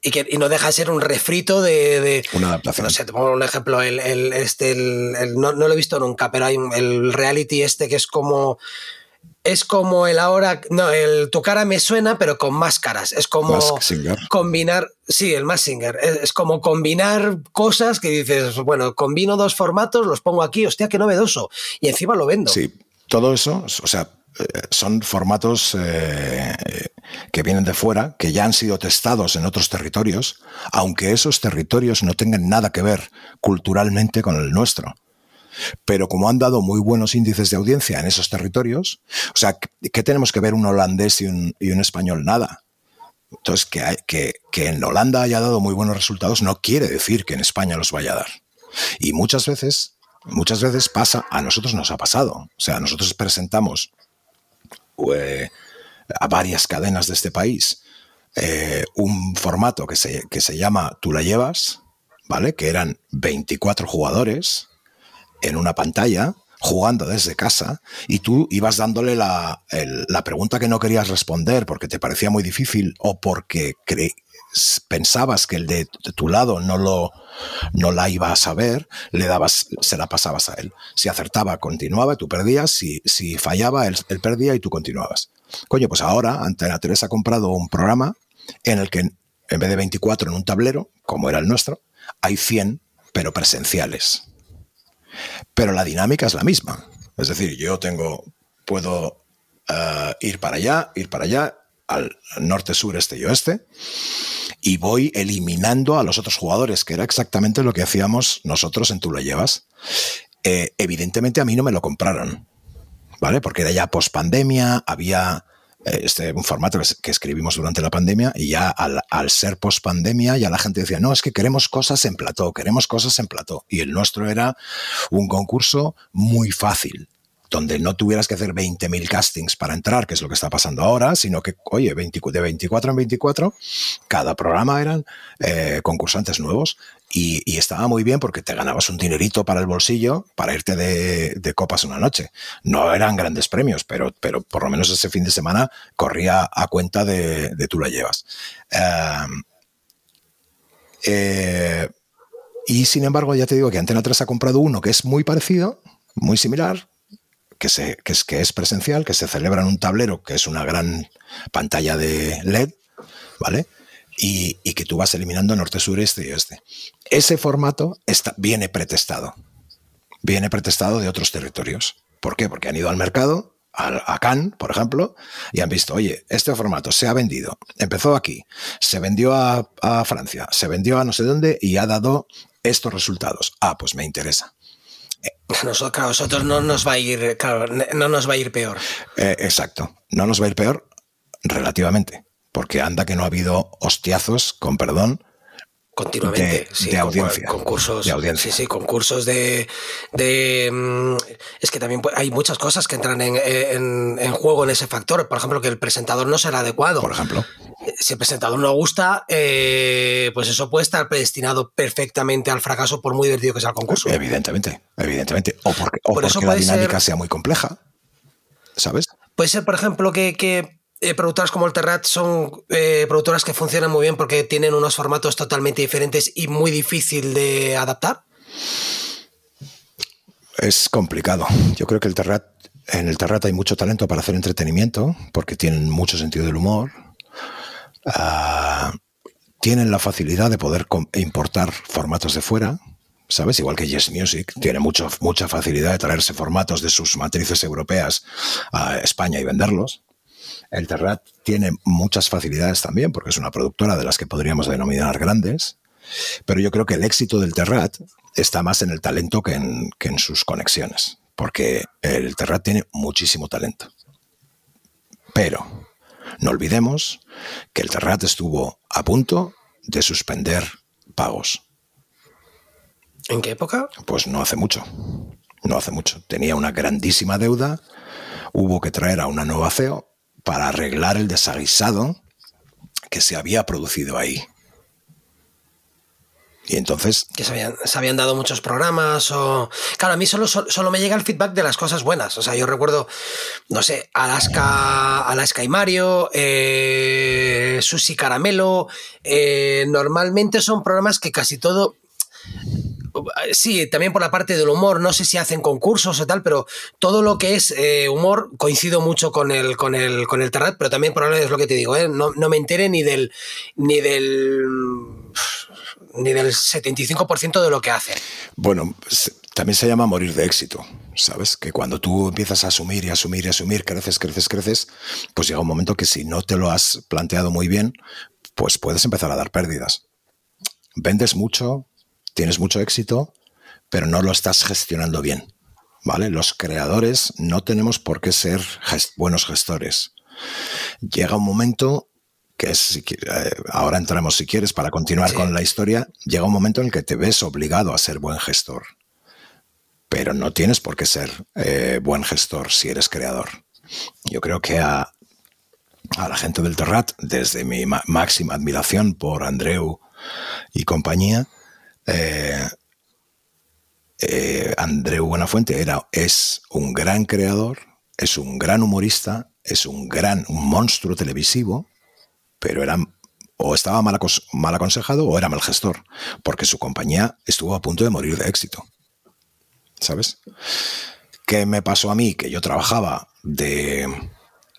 Y, que, y no deja de ser un refrito de, una adaptación. No sé, te pongo un ejemplo, el, este, el, no, no, lo he visto nunca, pero hay el reality este que es como es como el ahora, no, el tu cara me suena, pero con máscaras. Es como combinar, sí, el Massinger. Es, es, como combinar cosas que dices, bueno, combino dos formatos, los pongo aquí, hostia, qué novedoso. Y encima lo vendo. Sí, todo eso, o sea, eh, son formatos eh, que vienen de fuera, que ya han sido testados en otros territorios, aunque esos territorios no tengan nada que ver culturalmente con el nuestro. Pero como han dado muy buenos índices de audiencia en esos territorios, o sea, ¿qué tenemos que ver un holandés y un, español? Nada. Entonces, que, que, en Holanda haya dado muy buenos resultados no quiere decir que en España los vaya a dar. Y muchas veces, muchas veces pasa, a nosotros nos ha pasado. O sea, nosotros presentamos eh, a varias cadenas de este país eh, un formato que se, que se llama Tú la llevas, ¿vale? Que eran 24 jugadores en una pantalla jugando desde casa y tú ibas dándole la, pregunta que no querías responder porque te parecía muy difícil o porque pensabas que el de tu lado no, lo, no la iba a saber, le dabas, se la pasabas a él. Si acertaba, continuaba, tú perdías, si, si fallaba, él, perdía y tú continuabas. Coño, pues ahora Antena 3 ha comprado un programa en el que en vez de 24 en un tablero, como era el nuestro, hay 100, pero presenciales pero la dinámica es la misma. Es decir, yo tengo, puedo eh, ir para allá, ir para allá, al norte, sur, este y oeste, y voy eliminando a los otros jugadores, que era exactamente lo que hacíamos nosotros en Tú lo llevas. Eh, evidentemente a mí no me lo compraron, ¿vale? Porque era ya post pandemia, había este, un formato que, escribimos durante la pandemia y ya al, ser post pandemia ya la gente decía, no, es que queremos cosas en plató, queremos cosas en plató. Y el nuestro era un concurso muy fácil donde no tuvieras que hacer 20.000 castings para entrar, que es lo que está pasando ahora, sino que, oye, de 24 en 24, cada programa eran eh, concursantes nuevos y, estaba muy bien porque te ganabas un dinerito para el bolsillo para irte de, copas una noche. No eran grandes premios, pero, pero por lo menos ese fin de semana corría a cuenta de, tú la llevas. Em, eh, y sin embargo, ya te digo que Antena 3 ha comprado uno que es muy parecido, muy similar, que, se, que, es, que es presencial, que se celebra en un tablero, que es una gran pantalla de LED, ¿vale? Y, que tú vas eliminando norte, sur, este y oeste. Ese formato está, viene pretestado. Viene pretestado de otros territorios. ¿Por qué? Porque han ido al mercado, a, Cannes, por ejemplo, y han visto, oye, este formato se ha vendido. Empezó aquí, se vendió a, a Francia, se vendió a no sé dónde y ha dado estos resultados. Ah, pues me interesa. Nosotros, a nosotros no nos va a ir, no nos va a ir peor. Eh, exacto. No nos va a ir peor relativamente. Porque anda que no ha habido hostiazos, con perdón, continuamente de, audiencia concursos de audiencia. sí sí concursos de, mm, es que también hay muchas cosas que entran en, juego en ese factor. Por ejemplo que el presentador no será adecuado. Por ejemplo. Si el presentador no gusta eh, pues eso puede estar predestinado perfectamente al fracaso por muy divertido que sea el concurso. Evidentemente evidentemente. O porque, porque la dinámica sea muy compleja sabes puede ser por ejemplo que, que eh, productoras como el Terrat son eh, productoras que funcionan muy bien porque tienen unos formatos totalmente diferentes y muy difícil de adaptar? Es complicado. Yo creo que el Terrat, en el Terrat hay mucho talento para hacer entretenimiento porque tienen mucho sentido del humor. Ah, tienen la facilidad de poder importar formatos de fuera, ¿sabes? Igual que Yes Music tiene mucho, mucha facilidad de traerse formatos de sus matrices europeas a España y venderlos. El Terrat tiene muchas facilidades también, porque es una productora de las que podríamos denominar grandes, pero yo creo que el éxito del Terrat está más en el talento que en, sus conexiones, porque el Terrat tiene muchísimo talento. Pero no olvidemos que el Terrat estuvo a punto de suspender pagos. ¿En qué época? Pues no hace mucho. No hace mucho. Tenía una grandísima deuda. Hubo que traer a una nueva CEO para arreglar el desaguisado que se había producido ahí. Y entonces... Que se habían, dado muchos programas o... Claro, a mí solo, solo me llega el feedback de las cosas buenas. O sea, yo recuerdo, no sé, Alaska, Alaska y Mario, eh, Susi Caramelo. Eh, normalmente son programas que casi todo... Sí, también por la parte del humor, no sé si hacen concursos o tal, pero todo lo que es eh, humor coincido mucho con el, con el, con el Terrat, pero también probablemente es lo que te digo, ¿eh? no, no me entere ni del, ni del ni del 75% de lo que hace. Bueno, también se llama morir de éxito, ¿sabes? Que cuando tú empiezas a asumir y asumir y asumir, creces, creces, creces, pues llega un momento que si no te lo has planteado muy bien, pues puedes empezar a dar pérdidas. Vendes mucho, tienes mucho éxito, pero no lo estás gestionando bien. ¿Vale? Los creadores no tenemos por qué ser buenos gestores. Llega un momento que es, eh, ahora entramos si quieres para continuar con la historia, llega un momento en el que te ves obligado a ser buen gestor. Pero no tienes por qué ser eh, buen gestor si eres creador. Yo creo que a, a la gente del Terrat, desde mi máxima admiración por Andreu y compañía, eh, Andreu Buenafuente era, es un gran creador, es un gran humorista, es un gran un monstruo televisivo, pero era o estaba mal, aconsejado o era mal gestor, porque su compañía estuvo a punto de morir de éxito. ¿Sabes? ¿Qué me pasó a mí? Que yo trabajaba de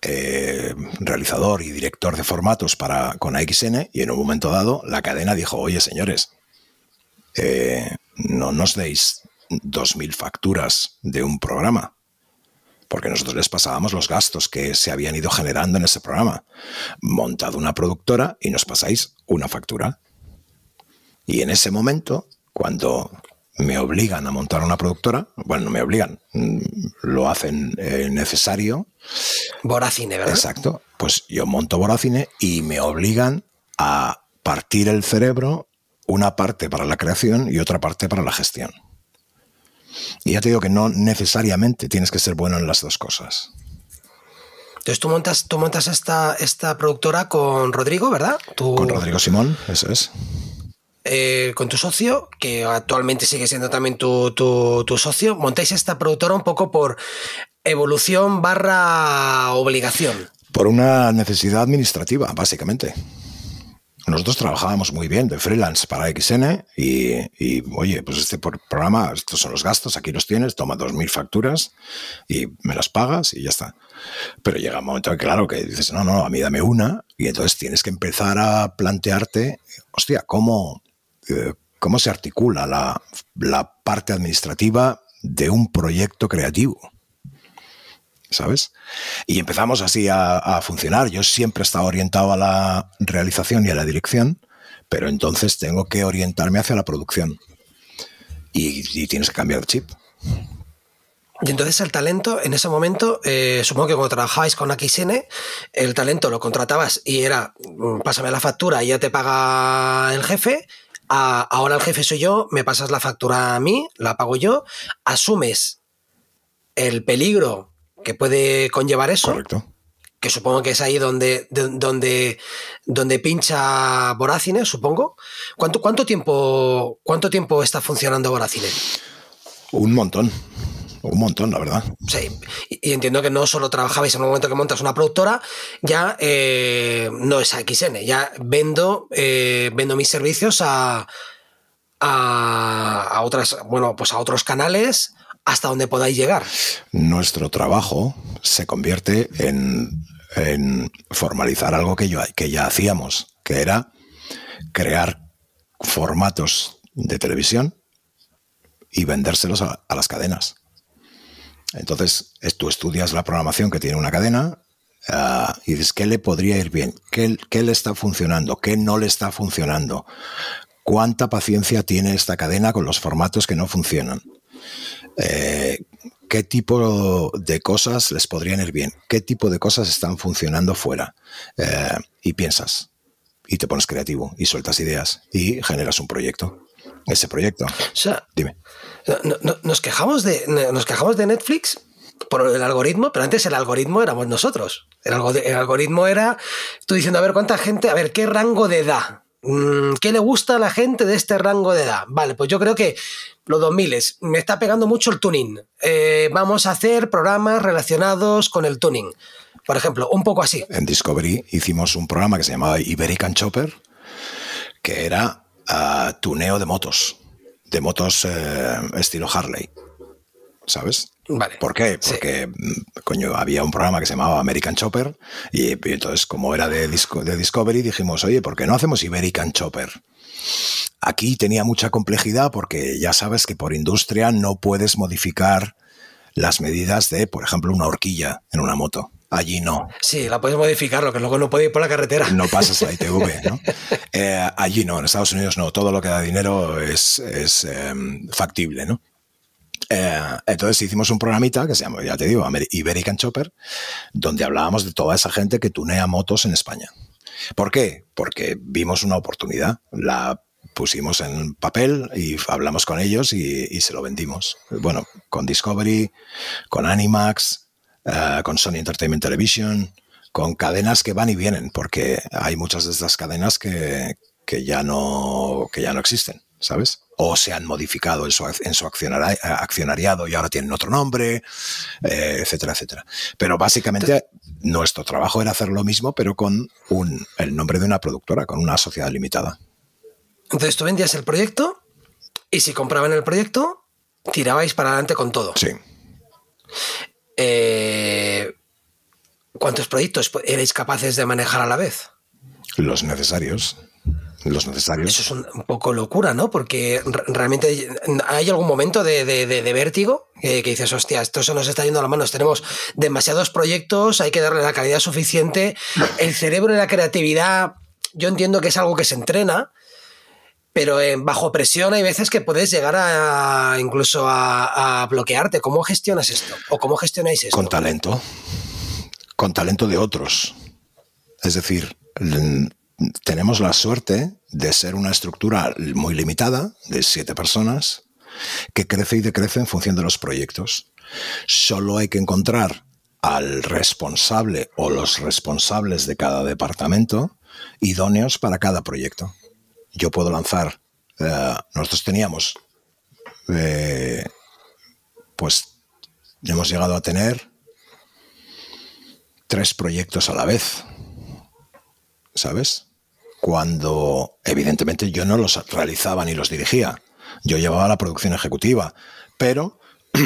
eh, realizador y director de formatos para, con AXN y en un momento dado la cadena dijo, oye señores, eh, no nos deis dos mil facturas de un programa porque nosotros les pasábamos los gastos que se habían ido generando en ese programa. Montado una productora y nos pasáis una factura. Y en ese momento, cuando me obligan a montar una productora, bueno, no me obligan, mm, lo hacen eh, necesario. Boracine, ¿verdad? Exacto. Pues yo monto Boracine y me obligan a partir el cerebro una parte para la creación y otra parte para la gestión. Y ya te digo que no necesariamente tienes que ser bueno en las dos cosas. Entonces tú montas, tú montas esta, esta productora con Rodrigo, ¿verdad? Con Rodrigo Simón, eso es. Eh, con tu socio, que actualmente sigue siendo también tu, tu, socio, montáis esta productora un poco por evolución barra obligación. Por una necesidad administrativa, básicamente. Nosotros trabajábamos muy bien de freelance para XN y, oye, pues este programa, estos son los gastos, aquí los tienes, toma dos mil facturas y me las pagas y ya está. Pero llega un momento claro, que dices, no, no, a mí dame una y entonces tienes que empezar a plantearte, hostia, ¿cómo, eh, cómo se articula la, la parte administrativa de un proyecto creativo? ¿Sabes? Y empezamos así a, funcionar. Yo siempre he estado orientado a la realización y a la dirección, pero entonces tengo que orientarme hacia la producción. Y, tienes que cambiar de chip. Y entonces el talento, en ese momento, eh, supongo que cuando trabajabais con XN, el talento lo contratabas y era, mm, pásame la factura y ya te paga el jefe. ahora el jefe soy yo, me pasas la factura a mí, la pago yo, asumes el peligro que puede conllevar eso. Correcto. Que supongo que es ahí donde, donde, donde pincha Boracine, supongo. ¿Cuánto, cuánto, tiempo, ¿Cuánto tiempo está funcionando Boracine? Un montón. Un montón, la verdad. Sí, y, entiendo que no solo trabajabais en el momento que montas una productora, ya eh, no es XN, ya vendo, eh, vendo mis servicios a, a, a, otras, bueno, pues a otros canales, hasta donde podáis llegar. Nuestro trabajo se convierte en, formalizar algo que, yo, que ya hacíamos, que era crear formatos de televisión y vendérselos a, las cadenas. Entonces, tú estudias la programación que tiene una cadena ah, y dices, ¿qué le podría ir bien? ¿Qué, ¿Qué, le está funcionando? ¿Qué no le está funcionando? ¿Cuánta paciencia tiene esta cadena con los formatos que no funcionan? Eh, qué tipo de cosas les podrían ir bien, qué tipo de cosas están funcionando fuera. Eh, y piensas, y te pones creativo, y sueltas ideas, y generas un proyecto. Ese proyecto. O sea, dime. nos, quejamos de, nos quejamos de Netflix por el algoritmo, pero antes el algoritmo éramos nosotros. El, el algoritmo era tú diciendo, a ver, cuánta gente, a ver, qué rango de edad Mm, ¿Qué le gusta a la gente de este rango de edad? Vale, pues yo creo que los 2000 me está pegando mucho el tuning. Eh, vamos a hacer programas relacionados con el tuning. Por ejemplo, un poco así. En Discovery hicimos un programa que se llamaba Iberican Chopper, que era ah, tuneo de motos, de motos eh, estilo Harley. ¿Sabes? Vale. ¿Por qué? Porque, mm, coño, había un programa que se llamaba American Chopper y, entonces, como era de, de Discovery, dijimos, oye, ¿por qué no hacemos Iberican Chopper? Aquí tenía mucha complejidad porque ya sabes que por industria no puedes modificar las medidas de, por ejemplo, una horquilla en una moto. Allí no. Sí, la puedes modificar, lo que luego no puede ir por la carretera. No pasas la ITV, ¿no? Eh, allí no, en Estados Unidos no. Todo lo que da dinero es, em, factible, ¿no? Eh, entonces hicimos un programita que se llama, ya te digo, Iberican Chopper, donde hablábamos de toda esa gente que tunea motos en España. ¿Por qué? Porque vimos una oportunidad, la pusimos en papel y hablamos con ellos y, se lo vendimos. Bueno, con Discovery, con Animax, eh, con Sony Entertainment Television, con cadenas que van y vienen, porque hay muchas de estas cadenas que, que ya, no, que ya no existen, ¿sabes? o se han modificado en su, en su accionariado y ahora tienen otro nombre, eh, etcétera, etcétera. Pero básicamente nuestro trabajo era hacer lo mismo, pero con un, el nombre de una productora, con una sociedad limitada. Entonces tú vendías el proyecto y si compraban el proyecto, tirabais para adelante con todo. Sí. Eh, ¿Cuántos proyectos erais capaces de manejar a la vez? Los necesarios los necesarios. Eso es un, poco locura, ¿no? Porque realmente hay algún momento de, vértigo que, dices, hostia, esto se nos está yendo a las manos, tenemos demasiados proyectos, hay que darle la calidad suficiente. El cerebro y la creatividad, yo entiendo que es algo que se entrena, pero bajo presión hay veces que puedes llegar a incluso a, a bloquearte. ¿Cómo gestionas esto? ¿O cómo gestionáis esto? Con talento. Con talento de otros. Es decir, tenemos la suerte de ser una estructura muy limitada, de siete personas, que crece y decrece en función de los proyectos. Solo hay que encontrar al responsable o los responsables de cada departamento idóneos para cada proyecto. Yo puedo lanzar, eh, nosotros teníamos, eh, pues hemos llegado a tener tres proyectos a la vez, ¿sabes? cuando evidentemente yo no los realizaba ni los dirigía. Yo llevaba la producción ejecutiva, pero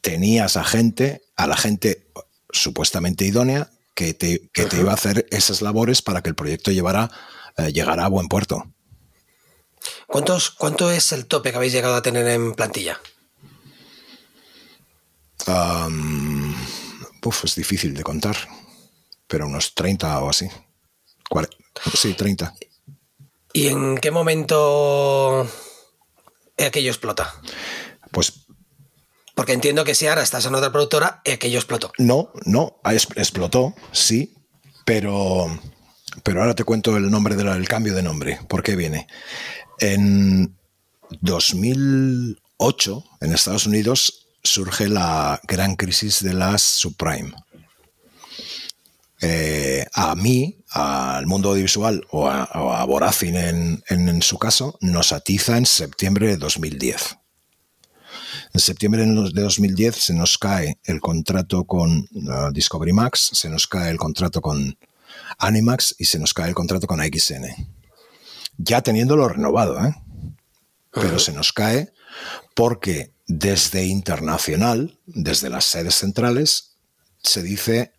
tenías a gente, a la gente supuestamente idónea, que te, te iba a hacer esas labores para que el proyecto llevara, eh, llegara a buen puerto. ¿Cuántos, ¿Cuánto es el tope que habéis llegado a tener en plantilla? es difícil de contar, pero unos 30 o así. Sí, 30. ¿Y en qué momento aquello explota? Pues porque entiendo que si ahora estás en otra productora, aquello explotó. No, no, explotó, sí, pero, pero ahora te cuento el nombre del cambio de nombre. ¿Por qué viene? En 2008, en Estados Unidos, surge la gran crisis de las subprime. Eh, a mí, al mundo audiovisual o a, o en, su caso, nos atiza en septiembre de 2010. En septiembre de 2010 se nos cae el contrato con uh, Discovery Max, se nos cae el contrato con Animax y se nos cae el contrato con XN. Ya teniéndolo renovado, ¿eh? pero se nos cae porque desde internacional, desde las sedes centrales, se dice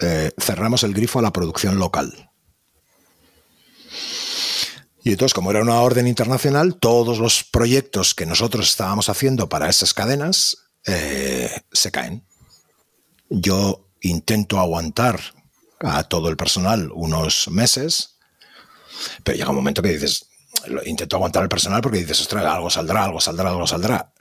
eh, cerramos el grifo a la producción local. Y entonces, como era una orden internacional, todos los proyectos que nosotros estábamos haciendo para esas cadenas eh, se caen. Yo intento aguantar a todo el personal unos meses, pero llega un momento que dices, intento aguantar al personal porque dices, ostras, algo saldrá, algo saldrá, algo saldrá.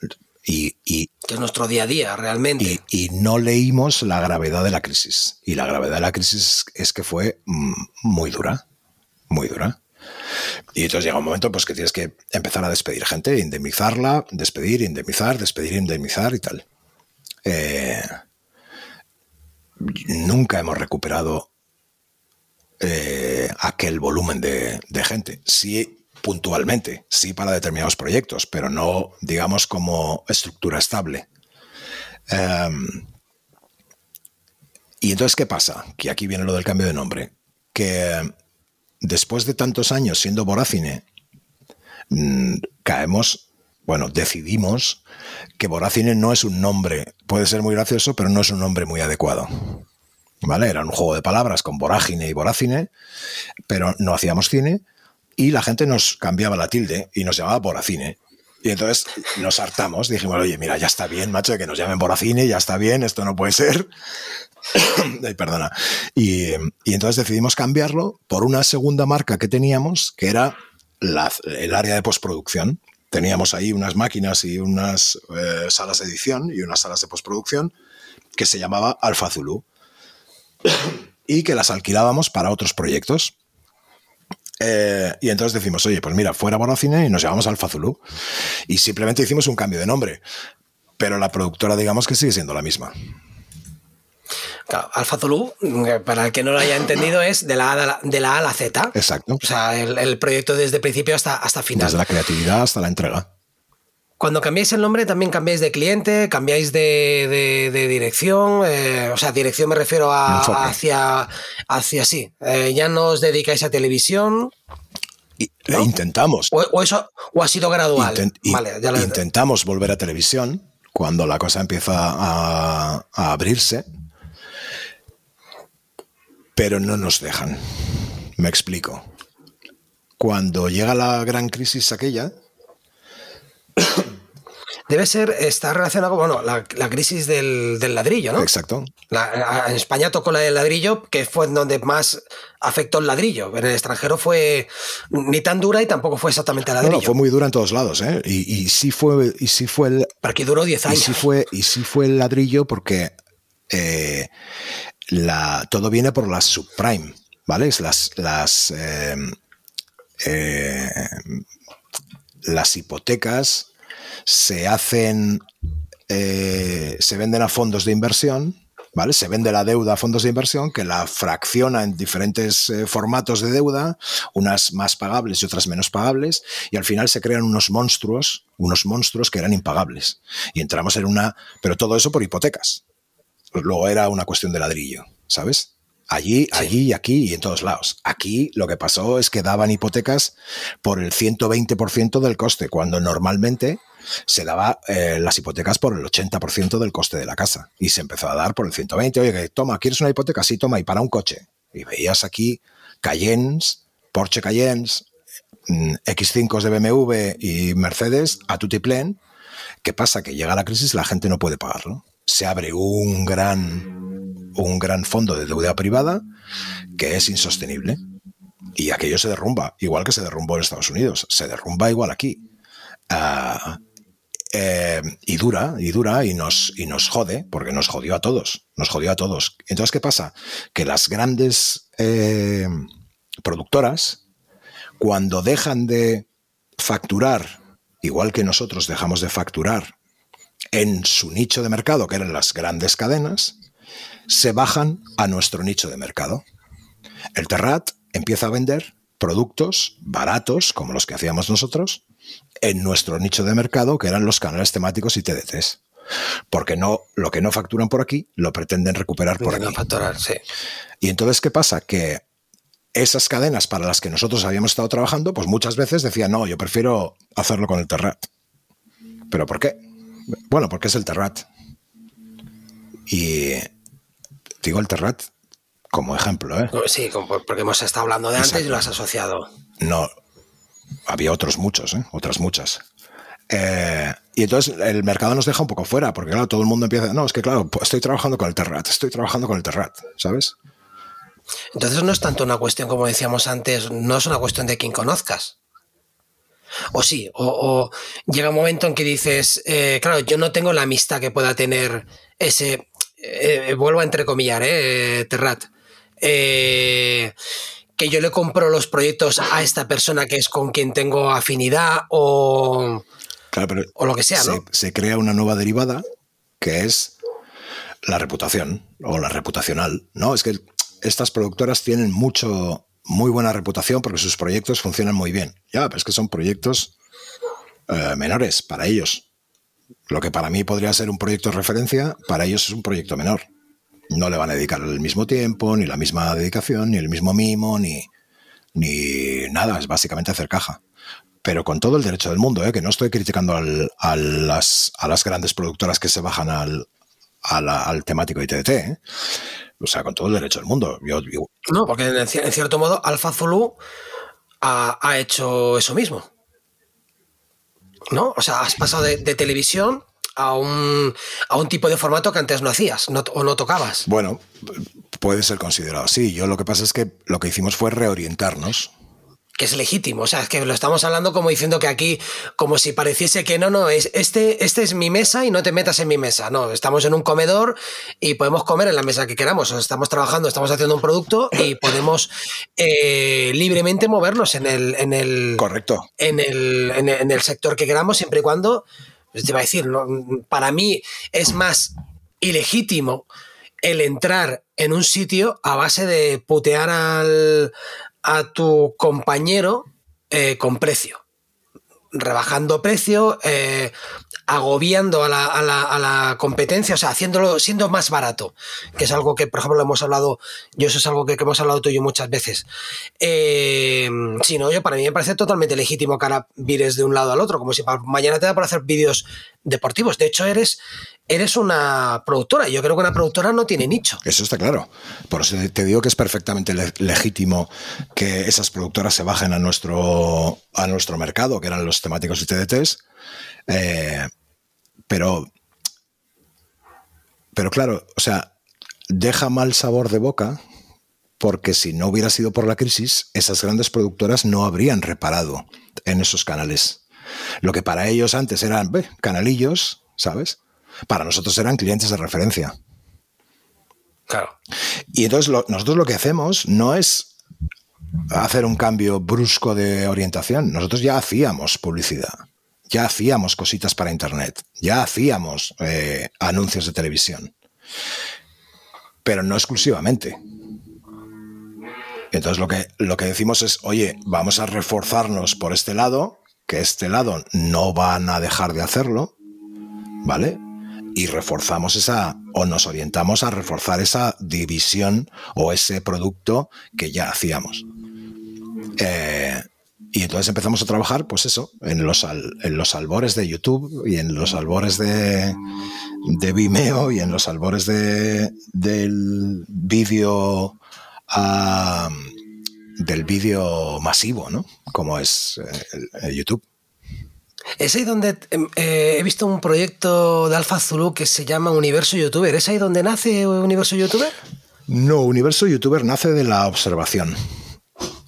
Y, que es nuestro día a día, realmente. Y, no leímos la gravedad de la crisis. Y la gravedad de la crisis es que fue mm, muy dura, muy dura. Y entonces llega un momento pues, que tienes que empezar a despedir gente, indemnizarla, despedir, indemnizar, despedir, indemnizar y tal. Eh, nunca hemos recuperado eh, aquel volumen de, gente. Sí, puntualmente, sí para determinados proyectos, pero no, digamos, como estructura estable. Em, y entonces, ¿qué pasa? Que aquí viene lo del cambio de nombre. Que después de tantos años siendo Voracine, mm, caemos, bueno, decidimos que Voracine no es un nombre, puede ser muy gracioso, pero no es un nombre muy adecuado. ¿Vale? Era un juego de palabras con vorágine y voracine, pero no hacíamos cine y la gente nos cambiaba la tilde y nos llamaba voracine. Y entonces nos hartamos, dijimos, oye, mira, ya está bien, macho, que nos llamen voracine, ya está bien, esto no puede ser. Ay, perdona. Y, entonces decidimos cambiarlo por una segunda marca que teníamos, que era el área de postproducción. Teníamos ahí unas máquinas y unas eh, salas de edición y unas salas de postproducción que se llamaba Alfa Zulu y que las alquilábamos para otros proyectos. Eh, y entonces decimos, oye, pues mira, fuera Borocine y nos llamamos Alfa Zulu. Y simplemente hicimos un cambio de nombre. Pero la productora, digamos que sigue siendo la misma. Claro, Alfa Zulu, eh, para el que no lo haya entendido, es de la A, de la, a, la Z. Exacto. O sea, el, proyecto desde principio hasta, hasta final. Desde la creatividad hasta la entrega. Cuando cambiáis el nombre, también cambiáis de cliente, cambiáis de, dirección. Eh, o sea, dirección me refiero a, hacia, hacia sí. Eh, ya no os dedicáis a televisión. E intentamos. O, eso, o ha sido gradual. Intentamos volver a televisión cuando la cosa empieza a, a abrirse, pero no nos dejan. Me explico. Cuando llega la gran crisis aquella, Debe ser, está relacionado con bueno, la, crisis del, ladrillo, ¿no? Exacto. en España tocó la del ladrillo, que fue donde más afectó el ladrillo. En el extranjero fue ni tan dura y tampoco fue exactamente ladrillo. No, fue muy dura en todos lados, ¿eh? Y, sí fue, y sí fue el. Para que duró 10 años. Y sí fue, y sí fue el ladrillo porque eh, la, todo viene por las subprime, ¿vale? Las, las, eh, eh, las hipotecas se hacen, eh, se venden a fondos de inversión, ¿vale? Se vende la deuda a fondos de inversión que la fracciona en diferentes eh, formatos de deuda, unas más pagables y otras menos pagables, y al final se crean unos monstruos, unos monstruos que eran impagables. Y entramos en una, pero todo eso por hipotecas. Luego era una cuestión de ladrillo, ¿sabes? Allí, allí y aquí y en todos lados. Aquí lo que pasó es que daban hipotecas por el 120% del coste, cuando normalmente se daba eh, las hipotecas por el 80% del coste de la casa y se empezó a dar por el 120. Oye, toma, ¿quieres una hipoteca? Sí, toma, y para un coche. Y veías aquí Cayennes, Porsche Cayennes, mm, X5 de BMW y Mercedes a tutiplén. ¿Qué pasa? Que llega la crisis la gente no puede pagarlo. Se abre un gran, un gran fondo de deuda privada que es insostenible. Y aquello se derrumba, igual que se derrumbó en Estados Unidos. Se derrumba igual aquí. Ah, eh, y dura, y dura, y nos, y nos jode, porque nos jodió a todos, nos jodió a todos. Entonces, ¿qué pasa? Que las grandes eh, productoras, cuando dejan de facturar, igual que nosotros dejamos de facturar en su nicho de mercado, que eran las grandes cadenas, se bajan a nuestro nicho de mercado. El Terrat empieza a vender productos baratos, como los que hacíamos nosotros, en nuestro nicho de mercado, que eran los canales temáticos y TDCs. Porque no, lo que no facturan por aquí lo pretenden recuperar por aquí. Facturar, sí. Y entonces, ¿qué pasa? Que esas cadenas para las que nosotros habíamos estado trabajando, pues muchas veces decían, no, yo prefiero hacerlo con el Terrat. ¿Pero por qué? Bueno, porque es el Terrat. Y digo el Terrat como ejemplo, ¿eh? Sí, porque hemos estado hablando de antes y lo has asociado. No, había otros muchos, ¿eh? otras muchas. Eh, y entonces el mercado nos deja un poco fuera, porque claro, todo el mundo empieza, no, es que claro, pues estoy trabajando con el Terrat, estoy trabajando con el Terrat, ¿sabes? Entonces no es tanto una cuestión, como decíamos antes, no es una cuestión de quien conozcas. O sí, o, llega un momento en que dices, eh, claro, yo no tengo la amistad que pueda tener ese, vuelvo a entrecomillar, eh, Terrat. Eh, que yo le compro los proyectos a esta persona que es con quien tengo afinidad o, o lo que sea, ¿no? Se, crea una nueva derivada que es la reputación o la reputacional, ¿no? Es que estas, estas productoras tienen mucho, muy buena reputación porque sus proyectos funcionan muy bien. Ya, pero es que son proyectos eh, menores para ellos. Lo que para mí podría ser un proyecto de referencia, para ellos es un proyecto menor. No le van a dedicar el mismo tiempo, ni la misma dedicación, ni el mismo mimo, ni, ni nada. Es básicamente hacer caja pero con todo el derecho del mundo, ¿eh? que no estoy criticando a, las, a las grandes productoras que se bajan al, al temático ITT. ¿eh? O sea, con todo el derecho del mundo. No, porque en, cierto modo Alfa Zulu ha, hecho eso mismo. ¿No? O sea, has pasado de, televisión a un, a un, tipo de formato que antes no hacías o no tocabas. Bueno, puede ser considerado así. Yo lo que pasa es que lo que hicimos fue reorientarnos que es legítimo. O sea, es que lo estamos hablando como diciendo que aquí, como si pareciese que no, no, es este, este es mi mesa y no te metas en mi mesa. No, estamos en un comedor y podemos comer en la mesa que queramos. estamos trabajando, estamos haciendo un producto y podemos eh, libremente movernos en el, en el. Correcto. En el, en el, sector que queramos, siempre y cuando. Te iba a decir, para mí es más ilegítimo el entrar en un sitio a base de putear al, a tu compañero eh, con precio. Rebajando precio, eh, agobiando a la, competencia, o sea, haciéndolo, siendo más barato, que es algo que, por ejemplo, hemos hablado, yo eso es algo que, hemos hablado tú y yo muchas veces. Eh, yo para mí me parece totalmente legítimo que ahora vires de un lado al otro, como si mañana te da por hacer vídeos deportivos. De hecho, eres, eres una productora. Yo creo que una productora no tiene nicho. Eso está claro. Por eso te digo que es perfectamente legítimo que esas productoras se bajen a nuestro, a nuestro mercado, que eran los temáticos y TDTs. Eh, pero, pero claro, o sea, deja mal sabor de boca porque si no hubiera sido por la crisis, esas grandes productoras no habrían reparado en esos canales. Lo que para ellos antes eran canalillos, ¿sabes? para nosotros eran clientes de referencia. Claro. Y entonces nosotros lo que hacemos no es hacer un cambio brusco de orientación. Nosotros ya hacíamos publicidad, ya hacíamos cositas para Internet, ya hacíamos eh, anuncios de televisión, pero no exclusivamente. Entonces lo que, lo que decimos es, oye, vamos a reforzarnos por este lado, que este lado no van a dejar de hacerlo, ¿vale? y reforzamos esa, o nos orientamos a reforzar esa división o ese producto que ya hacíamos. Eh, y entonces empezamos a trabajar, pues eso, en los, en los albores de YouTube y en los albores de, de Vimeo y en los albores de, del vídeo del vídeo masivo, ¿no? Como es eh, YouTube. Es ahí donde em, eh, he visto un proyecto de Alfa Zulu que se llama Universo YouTuber. ¿Es ahí donde nace Universo YouTuber? No, Universo YouTuber nace de la observación.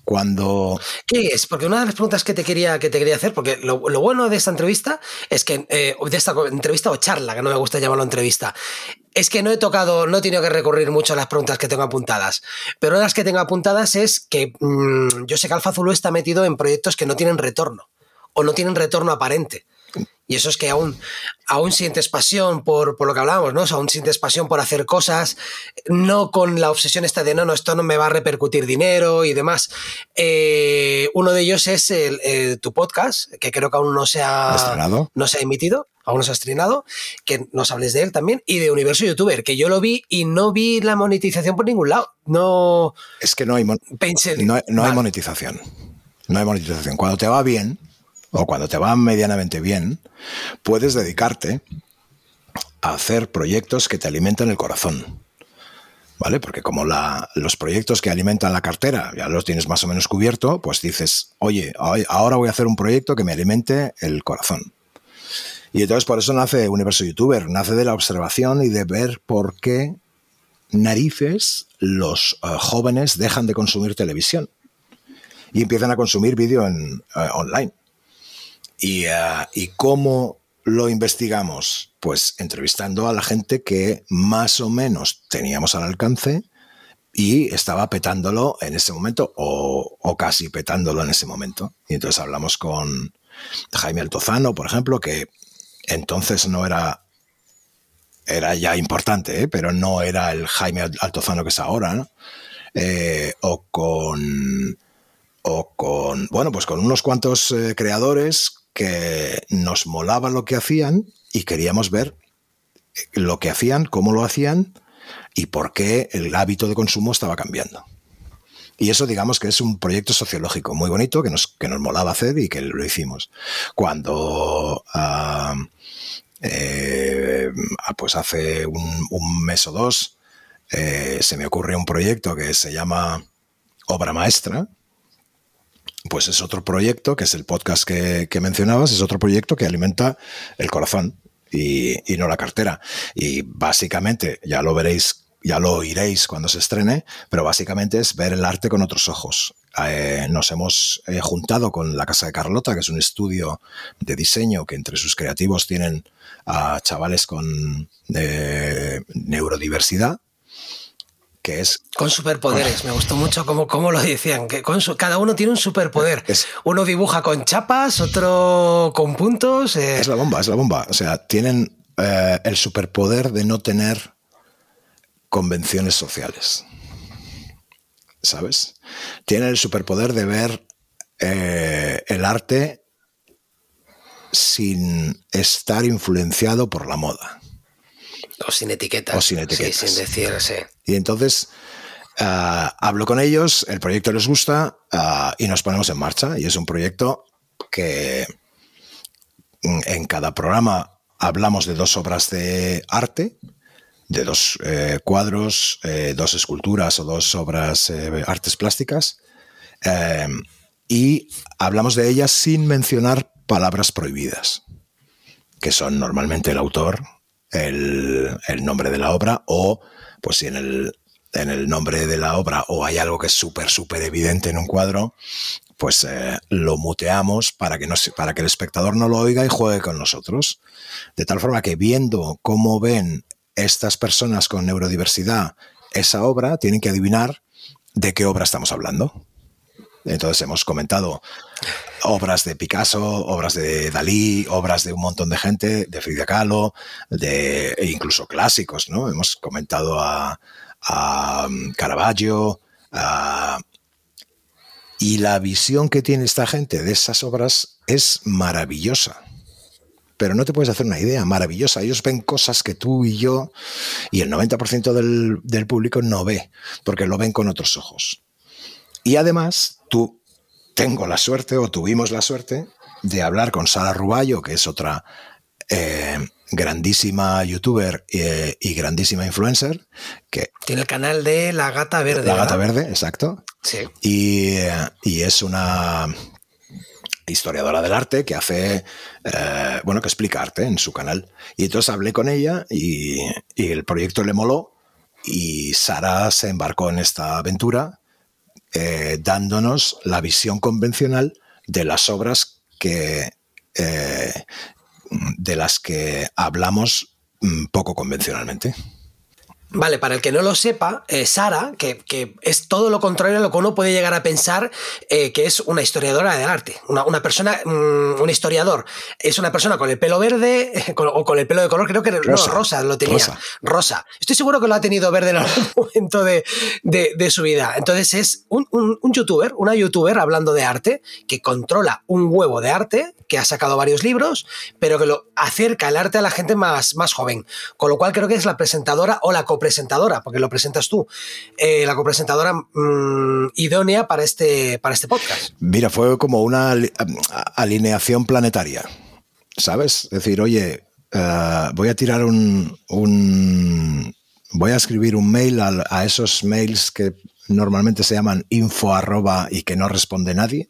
Cuando... ¿Qué es? Porque una de las preguntas que te quería, que te quería hacer, porque lo, bueno de esta entrevista es que, eh, de esta entrevista o charla, que no me gusta llamarlo entrevista, es que no he tocado, no he tenido que recurrir mucho a las preguntas que tengo apuntadas. Pero una de las que tengo apuntadas es que mm, yo sé que Alfa Zulu está metido en proyectos que no tienen retorno o no tienen retorno aparente. Y eso es que aún, aún sientes pasión por, lo que hablábamos, ¿no? aún sientes pasión por hacer cosas, no con la obsesión esta de no, no, esto no me va a repercutir dinero y demás. Eh, uno de ellos es el, tu podcast, que creo que aún no se ha, no se ha emitido, aún no se ha estrenado, que nos hables de él también, y de Universo YouTuber, que yo lo vi y no vi la monetización por ningún lado. No. Es que no hay, Pensé, no, no hay monetización. No hay monetización. Cuando te va bien, o cuando te va medianamente bien, puedes dedicarte a hacer proyectos que te alimentan el corazón. ¿Vale? Porque como los proyectos que alimentan la cartera ya los tienes más o menos cubierto, pues dices, oye, ahora voy a hacer un proyecto que me alimente el corazón. Y entonces por eso nace Universo YouTuber, nace de la observación y de ver por qué narices los eh, jóvenes dejan de consumir televisión y empiezan a consumir vídeo eh, online. Eh, ¿Y, cómo lo investigamos? Pues entrevistando a la gente que más o menos teníamos al alcance y estaba petándolo en ese momento o, casi petándolo en ese momento. Y entonces hablamos con Jaime Altozano, por ejemplo, que entonces no era, era ya importante, ¿eh? pero no era el Jaime Altozano que es ahora. eh, o con o con bueno pues con unos cuantos eh, creadores que nos molaba lo que hacían y queríamos ver lo que hacían, cómo lo hacían y por qué el hábito de consumo estaba cambiando. Y eso digamos que es un proyecto sociológico muy bonito que nos, que nos molaba hacer y que lo hicimos. Cuando ah, eh, ah, pues hace un, mes o dos eh, se me ocurre un proyecto que se llama Obra Maestra, pues es otro proyecto, que es el podcast que, mencionabas, es otro proyecto que alimenta el corazón y, y, no la cartera. Y básicamente, ya lo veréis ya lo oiréis cuando se estrene, pero básicamente es ver el arte con otros ojos. Eh, nos hemos eh, juntado con la Casa de Carlota, que es un estudio de diseño que entre sus creativos tienen a chavales con eh, neurodiversidad, que es... Con superpoderes, me gustó mucho cómo, cómo lo decían, que con cada uno tiene un superpoder. uno dibuja con chapas, otro con puntos. Es la bomba, es la bomba. O sea, tienen el superpoder de no tener convenciones sociales. ¿Sabes? Tiene el superpoder de ver eh, el arte sin estar influenciado por la moda. O sin etiquetas. O sin etiquetas. sin decirse. Y entonces ah, hablo con ellos, el proyecto les gusta ah, y nos ponemos en marcha. Y es un proyecto que en cada programa hablamos de dos obras de arte de dos eh, cuadros, eh, dos esculturas o dos obras, eh, artes plásticas, y hablamos de ellas sin mencionar palabras prohibidas, que son normalmente el autor, el, nombre de la obra, o pues si en el, nombre de la obra o hay algo que es súper, súper evidente en un cuadro, pues lo muteamos para que, no, para que el espectador no lo oiga y juegue con nosotros. De tal forma que viendo cómo ven estas personas con neurodiversidad esa obra tienen que adivinar de qué obra estamos hablando. Entonces hemos comentado obras de Picasso, obras de Dalí, obras de un montón de gente, de Frida Kahlo, de e incluso clásicos, ¿no? Hemos comentado a, um, Caravaggio, y la visión que tiene esta gente de esas obras es maravillosa pero no te puedes hacer una idea maravillosa. Ellos ven cosas que tú y yo y el 90% del, público no ve, porque lo ven con otros ojos. Y además, tú tengo la suerte o tuvimos la suerte de hablar con Sara Ruballo, que es otra eh, grandísima youtuber eh, y grandísima influencer. Que Tiene el canal de La Gata Verde. La Gata Verde, exacto. Sí. Y, y, es una historiadora del arte que hace, eh, bueno, que explica arte en su canal. Y entonces hablé con ella y, el proyecto le moló y Sara se embarcó en esta aventura eh, dándonos la visión convencional de las obras que, eh, de las que hablamos mm, poco convencionalmente. Vale, para el que no lo sepa, eh, Sara, que, es todo lo contrario a lo que uno puede llegar a pensar eh, que es una historiadora del arte, una, persona, mm, un historiador. Es una persona con el pelo verde o con el pelo de color, creo que rosa, no, rosa lo tenía. Rosa. Estoy seguro que lo ha tenido verde en algún momento de, su vida. Entonces es un, un, youtuber, una youtuber hablando de arte, que controla un huevo de arte, que ha sacado varios libros, pero que lo acerca el arte a la gente más, más joven. Con lo cual creo que es la presentadora o la copresentadora, porque lo presentas tú, eh, la copresentadora mm, idónea para este, para este podcast. Mira, fue como una alineación planetaria, ¿sabes? Es decir, oye, eh, voy a tirar un, Voy a escribir un mail a, esos mails que normalmente se llaman info arroba y que no responde nadie.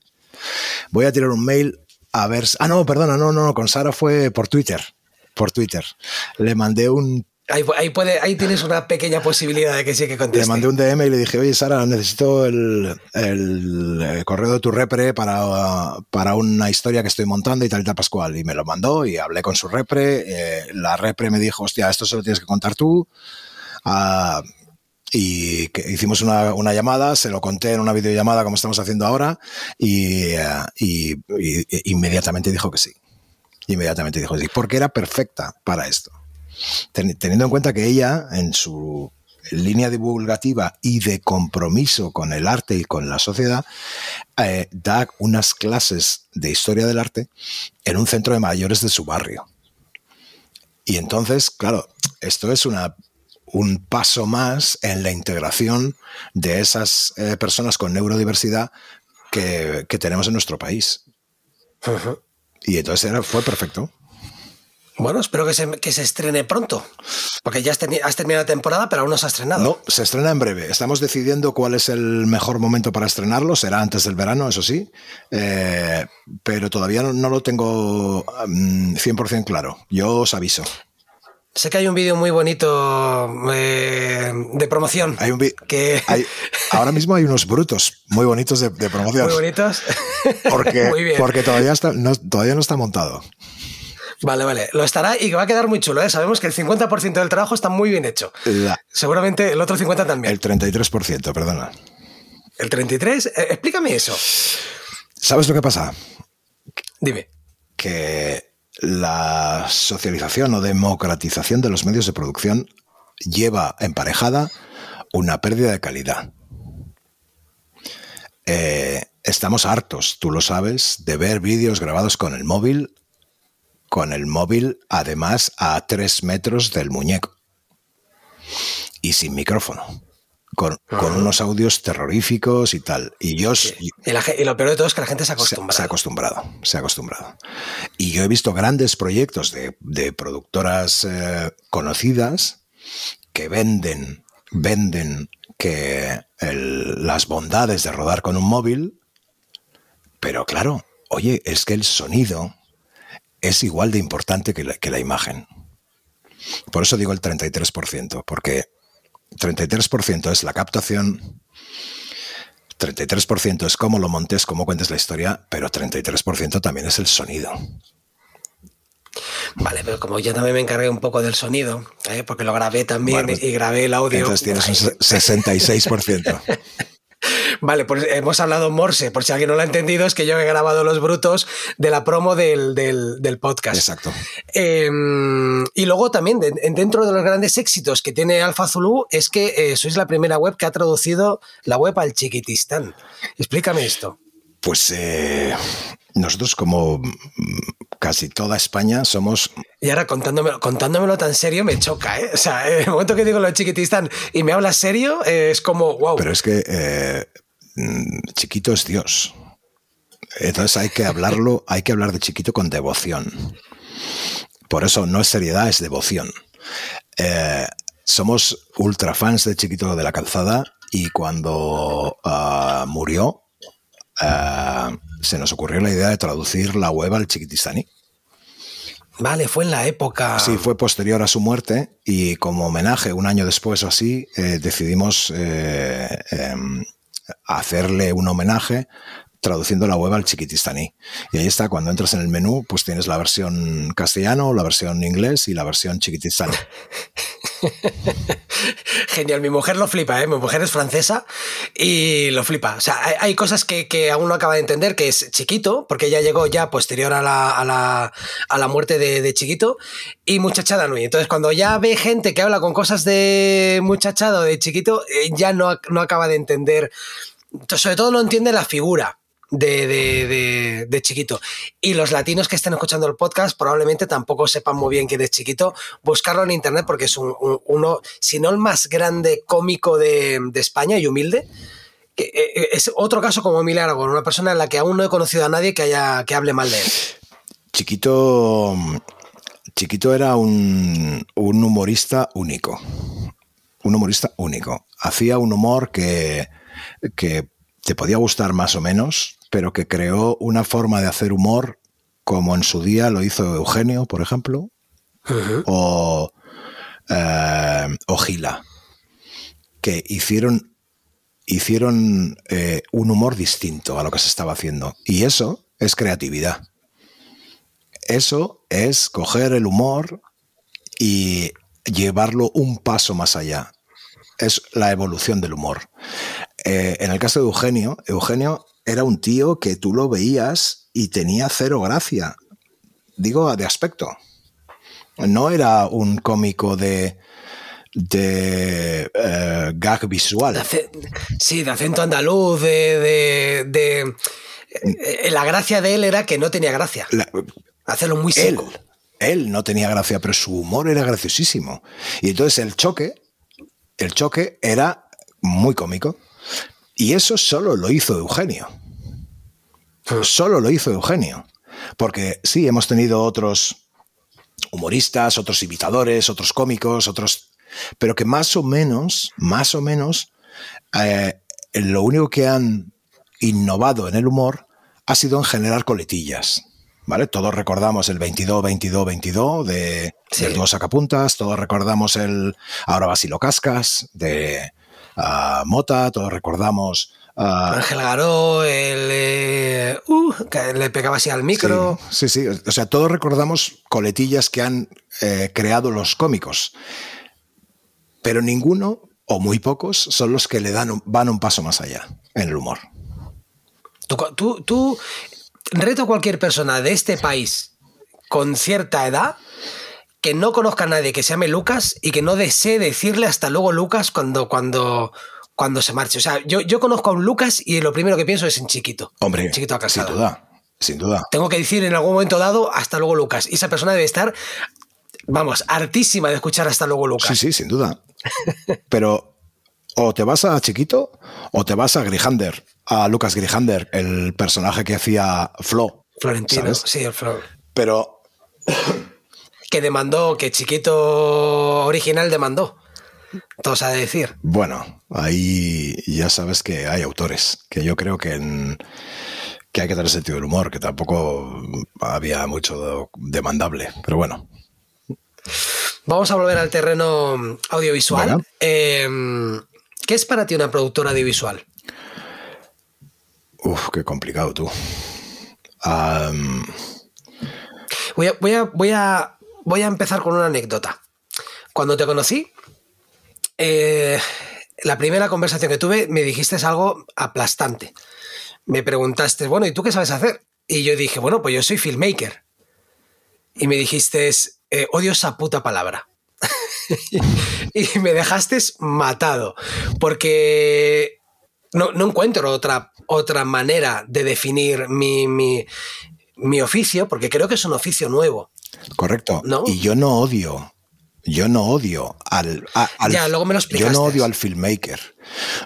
Voy a tirar un mail a ver. Ah, no, perdona, no, no, con Sara fue por Twitter. Por Twitter. Le mandé un Ahí, puede, ahí tienes una pequeña posibilidad de que sí que conteste. Le mandé un DM y le dije, oye Sara, necesito el, el, correo de tu repre para, para, una historia que estoy montando y tal y tal Pascual. Y me lo mandó y hablé con su repre. Eh, la repre me dijo, hostia, esto se lo tienes que contar tú. Ah, y que hicimos una, una, llamada, se lo conté en una videollamada como estamos haciendo ahora y, eh, y, y inmediatamente dijo que sí. Inmediatamente dijo que sí, porque era perfecta para esto teniendo en cuenta que ella, en su línea divulgativa y de compromiso con el arte y con la sociedad, eh, da unas clases de historia del arte en un centro de mayores de su barrio. Y entonces, claro, esto es una, un paso más en la integración de esas eh, personas con neurodiversidad que, tenemos en nuestro país. Y entonces fue perfecto. Bueno, espero que se, que se estrene pronto, porque ya has, terminado la temporada, pero aún no se ha estrenado. No, se estrena en breve. Estamos decidiendo cuál es el mejor momento para estrenarlo. Será antes del verano, eso sí, eh, pero todavía no, lo tengo 100% mm, claro. Yo os aviso. Sé que hay un vídeo muy bonito eh, de promoción. Hay un que... ahora mismo hay unos brutos muy bonitos de, promoción. Muy bonitos. Porque, porque todavía, está, todavía no está montado. Vale, vale. Lo estará y que va a quedar muy chulo. ¿eh? Sabemos que el 50% del trabajo está muy bien hecho. Seguramente el otro 50% también. El 33%, perdona. ¿El 33%? Eh, explícame eso. ¿Sabes lo que pasa? Dime. Que la socialización o democratización de los medios de producción lleva emparejada una pérdida de calidad. Eh, estamos hartos, tú lo sabes, de ver vídeos grabados con el móvil con el móvil además a tres metros del muñeco y sin micrófono. Con, unos audios terroríficos y tal. Y yo. Y, lo peor de todo es que la gente se ha acostumbrado. Se, ha acostumbrado, se ha acostumbrado. Y yo he visto grandes proyectos de, productoras eh, conocidas que venden, venden que las bondades de rodar con un móvil, pero claro, oye, es que el sonido es igual de importante que la, imagen. Por eso digo el 33%, porque 33% es la captación, 33% es cómo lo montes, cómo cuentes la historia, pero 33% también es el sonido. Vale, pero como yo también me encargué un poco del sonido, ¿eh? porque lo grabé también pues y grabé el audio. Entonces tienes un 66%. Vale, pues hemos hablado Morse, por si alguien no lo ha entendido, es que yo he grabado los brutos de la promo del, podcast. Exacto. Em, y luego también, dentro de los grandes éxitos que tiene Alfa Zulu, es que eh, sois la primera web que ha traducido la web al chiquitistán. Explícame esto. Pues eh, nosotros como casi toda España somos... Y ahora contándomelo, contándomelo tan serio me choca, ¿eh? O sea, en el momento que digo lo chiquitistán y me hablas serio, es como, wow. Pero es que eh, mm, chiquito es Dios. Entonces hay que hablarlo, hay que hablar de chiquito con devoción. Por eso no es seriedad, es devoción. Eh, somos ultra fans de Chiquito de la Calzada y cuando ah, murió, ah, se nos ocurrió la idea de traducir la web al chiquitistani. Vale, fue en la época. Sí, fue posterior a su muerte y como homenaje, un año después o así, eh, decidimos eh, em, hacerle un homenaje traduciendo la web al chiquitistaní. Y ahí está, cuando entras en el menú, pues tienes la versión castellano, la versión inglés y la versión chiquitistaní. Genial, mi mujer lo flipa, ¿eh? mi mujer es francesa y lo flipa. O sea, hay, cosas que, aún no acaba de entender, que es chiquito, porque ella llegó ya posterior a la, muerte de, chiquito, y muchachada Nui. Entonces, cuando ya ve gente que habla con cosas de muchachado, de chiquito, eh, ya no, no acaba de entender. Sobre todo no entiende la figura de, de, chiquito. Y los latinos que estén escuchando el podcast probablemente tampoco sepan muy bien quién es chiquito. Buscarlo en internet porque es uno, si no el más grande cómico de, España y humilde. Eh, eh, es otro caso como Emilio Aragón, una persona en la que aún no he conocido a nadie que, haya, que hable mal de él. Chiquito, Chiquito era un, un humorista único. Un humorista único. Hacía un humor que, que te podía gustar más o menos, pero que creó una forma de hacer humor como en su día lo hizo Eugenio, por ejemplo, o, eh, o, Gila, que hicieron, hicieron eh, un humor distinto a lo que se estaba haciendo. Y eso es creatividad. Eso es coger el humor y llevarlo un paso más allá. Es la evolución del humor. Eh, en el caso de Eugenio, Eugenio era un tío que tú lo veías y tenía cero gracia. Digo, de aspecto. No era un cómico de, de eh, gag visual. De sí, de acento andaluz, de, de- de- eh, La gracia de él era que no tenía gracia. La- Hacerlo muy él, seco. él no tenía gracia, pero su humor era graciosísimo. Y entonces el choque, el choque era muy cómico. Y eso solo lo hizo Eugenio. Solo lo hizo Eugenio. Porque sí, hemos tenido otros humoristas, otros imitadores, otros cómicos, otros. Pero que más o menos, más o menos, eh, lo único que han innovado en el humor ha sido en generar coletillas. ¿Vale? Todos recordamos el 22, 22, 22 de, Sí. del dúo Sacapuntas, todos recordamos el Ahora vas y lo cascas de ah, Mota, todos recordamos ah, Ángel Garó, el. eh, uh, que le pegaba así al micro. Sí, sí, sí. O sea, todos recordamos coletillas que han eh, creado los cómicos, pero ninguno o muy pocos son los que le dan un- van un paso más allá en el humor. Tú, tú, tú- reto a cualquier persona de este país con cierta edad que no conozca a nadie que se llame Lucas y que no desee decirle hasta luego Lucas cuando, cuando, cuando se marche. O sea, yo, yo conozco a un Lucas y lo primero que pienso es en chiquito. Hombre, Chiquito a sin casado. duda, sin duda. Tengo que decir en algún momento dado hasta luego Lucas. Y esa persona debe estar, vamos, hartísima de escuchar hasta luego Lucas. Sí, sí, sin duda. Pero o te vas a Chiquito o te vas a Grijander, a Lucas Grijander, el personaje que hacía Flo. Florentino, ¿sabes? sí, el Flor. Pero Que demandó, que chiquito original demandó. Todo se ha de decir. Bueno, ahí ya sabes que hay autores, que yo creo que, en- que hay que tener sentido del humor, que tampoco había mucho demandable, pero bueno. Vamos a volver al terreno audiovisual. Eh, ¿Qué es para ti una productora audiovisual? Uf, qué complicado tú. Voy a, voy a, voy a, voy a empezar con una anécdota. Cuando te conocí, eh, la primera conversación que tuve me dijiste algo aplastante. Me preguntaste, bueno, ¿y tú qué sabes hacer? Y yo dije, bueno, pues yo soy filmmaker. Y me dijiste, eh, odio esa puta palabra. y me dejaste matado. Porque no, no encuentro otra, otra manera de definir mi, mi, mi oficio, porque creo que es un oficio nuevo. correcto. ¿No? Y yo no odio, yo no odio al, a- al- Ya, luego me lo Yo no odio al filmmaker.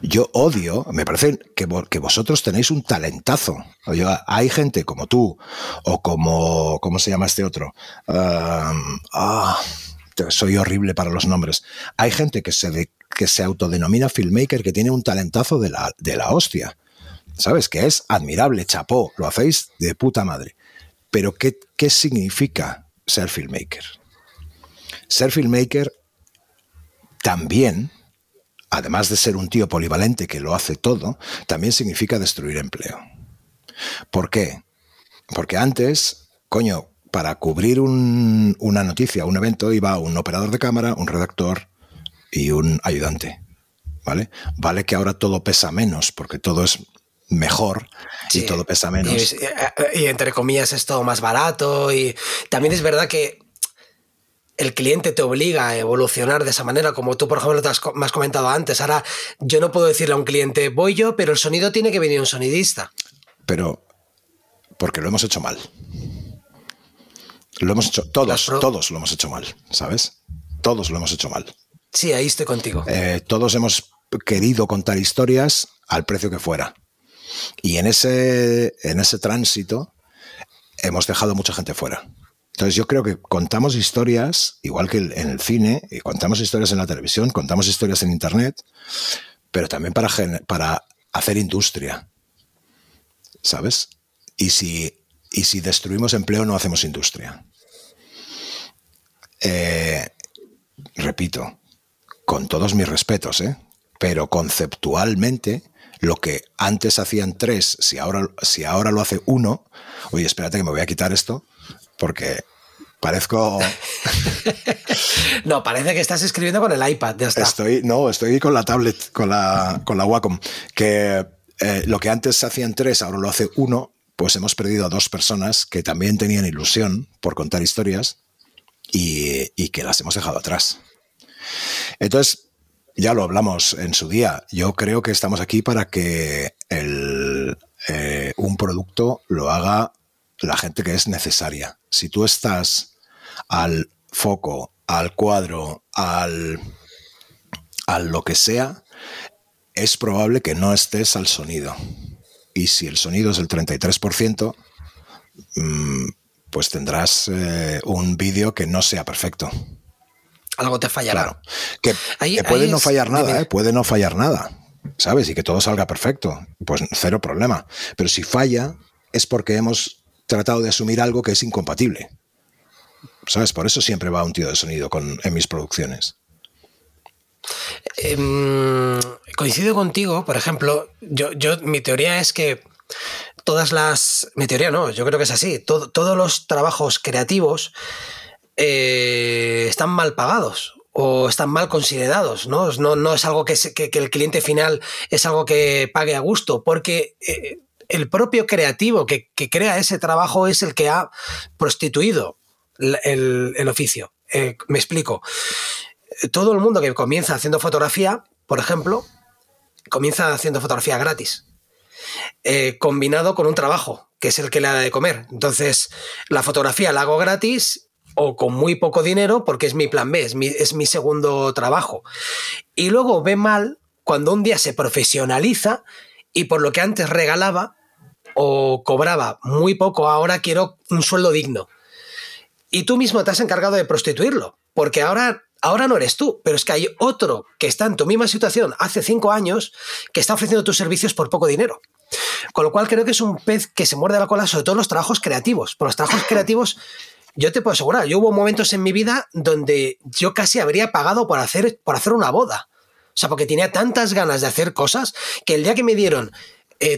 Yo odio, me parece que, vo- que vosotros tenéis un talentazo. Yo- hay gente como tú, o como, ¿cómo se llama este otro? Um, ah, soy horrible para los nombres. Hay gente que se, de- que se autodenomina filmmaker que tiene un talentazo de la, de la hostia. ¿Sabes? Que es admirable, chapó, lo hacéis de puta madre. Pero ¿qué, qué significa ser filmmaker? Ser filmmaker también, además de ser un tío polivalente que lo hace todo, también significa destruir empleo. ¿Por qué? Porque antes, coño, para cubrir un- una noticia, un evento, iba un operador de cámara, un redactor y un ayudante. ¿Vale? Vale que ahora todo pesa menos, porque todo es mejor y todo pesa menos. Y, es- y entre comillas es todo más barato y también es verdad que el cliente te obliga a evolucionar de esa manera, como tú, por ejemplo, te has, co- me has comentado antes. Ahora, yo no puedo decirle a un cliente, voy yo, pero el sonido tiene que venir un sonidista. pero porque lo hemos hecho mal. Lo hemos hecho, todos, todos lo hemos hecho mal, ¿sabes? Todos lo hemos hecho mal. Sí, ahí estoy contigo. Eh, todos hemos querido contar historias al precio que fuera. Y en ese, en ese tránsito hemos dejado mucha gente fuera. Entonces yo creo que contamos historias, igual que en el cine, y contamos historias en la televisión, contamos historias en Internet, pero también para, para hacer industria. ¿Sabes? Y si, y si destruimos empleo no hacemos industria. Eh, repito, con todos mis respetos, ¿eh? pero conceptualmente lo que antes hacían tres, si ahora, si ahora lo hace uno, oye, espérate que me voy a quitar esto, porque parezco... No, parece que estás escribiendo con el iPad, ya está. Estoy, no, estoy con la tablet, con la, con la Wacom, que eh, lo que antes hacían tres, ahora lo hace uno, pues hemos perdido a dos personas que también tenían ilusión por contar historias y, y que las hemos dejado atrás. Entonces, ya lo hablamos en su día. Yo creo que estamos aquí para que el, eh, un producto lo haga la gente que es necesaria. Si tú estás al foco, al cuadro, al, al lo que sea, es probable que no estés al sonido. Y si el sonido es el 33%, mm, pues tendrás eh, un vídeo que no sea perfecto. Algo te fallará. Claro. Que, puede no fallar nada, ¿eh? puede no fallar nada, ¿sabes? Y que todo salga perfecto. Pues cero problema. Pero si falla, es porque hemos tratado de asumir algo que es incompatible. ¿Sabes? Por eso siempre va un tío de sonido con, en mis producciones. Em, coincido contigo, por ejemplo, yo, yo, mi teoría es que todas las. Mi teoría no, yo creo que es así. todos los trabajos creativos eh, están mal pagados o están mal considerados, ¿no? No, no es algo que, que, el cliente final es algo que pague a gusto, porque eh, el propio creativo que, crea ese trabajo es el que ha prostituido el, oficio. Eh, me explico todo el mundo que comienza haciendo fotografía, por ejemplo, comienza haciendo fotografía gratis, combinado con un trabajo, que es el que le da de comer. Entonces, la fotografía la hago gratis o con muy poco dinero porque es mi plan B, es mi, segundo trabajo. Y luego ve mal cuando un día se profesionaliza y por lo que antes regalaba o cobraba muy poco, ahora quiero un sueldo digno. Y tú mismo te has encargado de prostituirlo, porque ahora ahora no eres tú, pero es que hay otro que está en tu misma situación hace cinco años que está ofreciendo tus servicios por poco dinero. Con lo cual creo que es un pez que se muerde la cola, sobre todo los trabajos creativos. Por los trabajos creativos, yo te puedo asegurar, yo hubo momentos en mi vida donde yo casi habría pagado por hacer, por hacer una boda. O sea, porque tenía tantas ganas de hacer cosas que el día que me dieron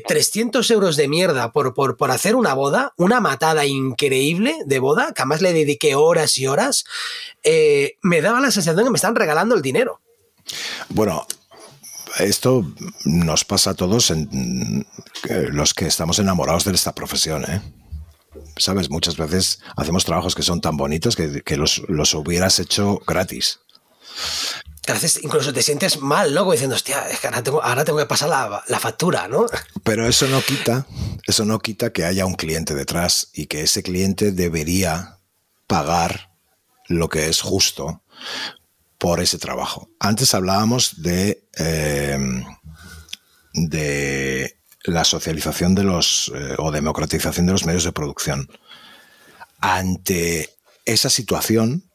300 eh, euros de mierda por, por, por, hacer una boda, una matada increíble de boda, que además le dediqué horas y horas, eh, me daba la sensación de que me están regalando el dinero. Bueno, esto nos pasa a todos en, eh, los que estamos enamorados de esta profesión, ¿eh? Sabes, muchas veces hacemos trabajos que son tan bonitos que, que los, los hubieras hecho gratis incluso te sientes mal, ¿no? diciendo, hostia, es que ahora tengo, ahora tengo que pasar la, factura, ¿no? Pero eso no quita, eso no quita que haya un cliente detrás y que ese cliente debería pagar lo que es justo por ese trabajo. Antes hablábamos de, eh, de la socialización de los eh, o democratización de los medios de producción. Ante esa situación,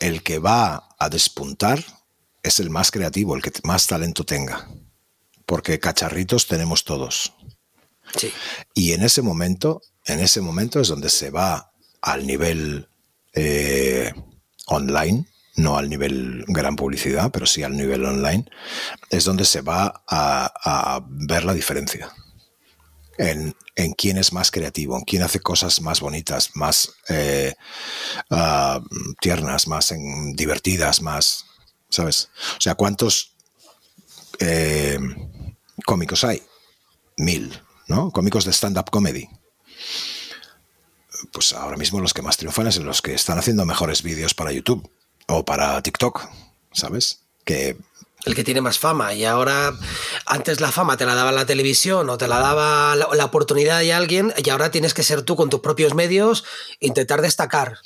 el que va a despuntar es el más creativo, el que más talento tenga. Porque cacharritos tenemos todos. Y en ese momento, en ese momento es donde se va al nivel eh, online, no al nivel gran publicidad, pero sí al nivel online, es donde se va a ver la diferencia en, quién es más creativo, en quién hace cosas más bonitas, más eh, ah, tiernas, más divertidas, más, ¿sabes? O sea, ¿cuántos eh, cómicos hay? Mil, ¿no? Cómicos de stand-up comedy. Pues ahora mismo los que más triunfan es los que están haciendo mejores vídeos para YouTube o para TikTok, ¿sabes? Que el que tiene más fama. Y ahora, antes la fama te la daba la televisión o te la daba la, oportunidad de alguien, y ahora tienes que ser tú con tus propios medios, intentar destacar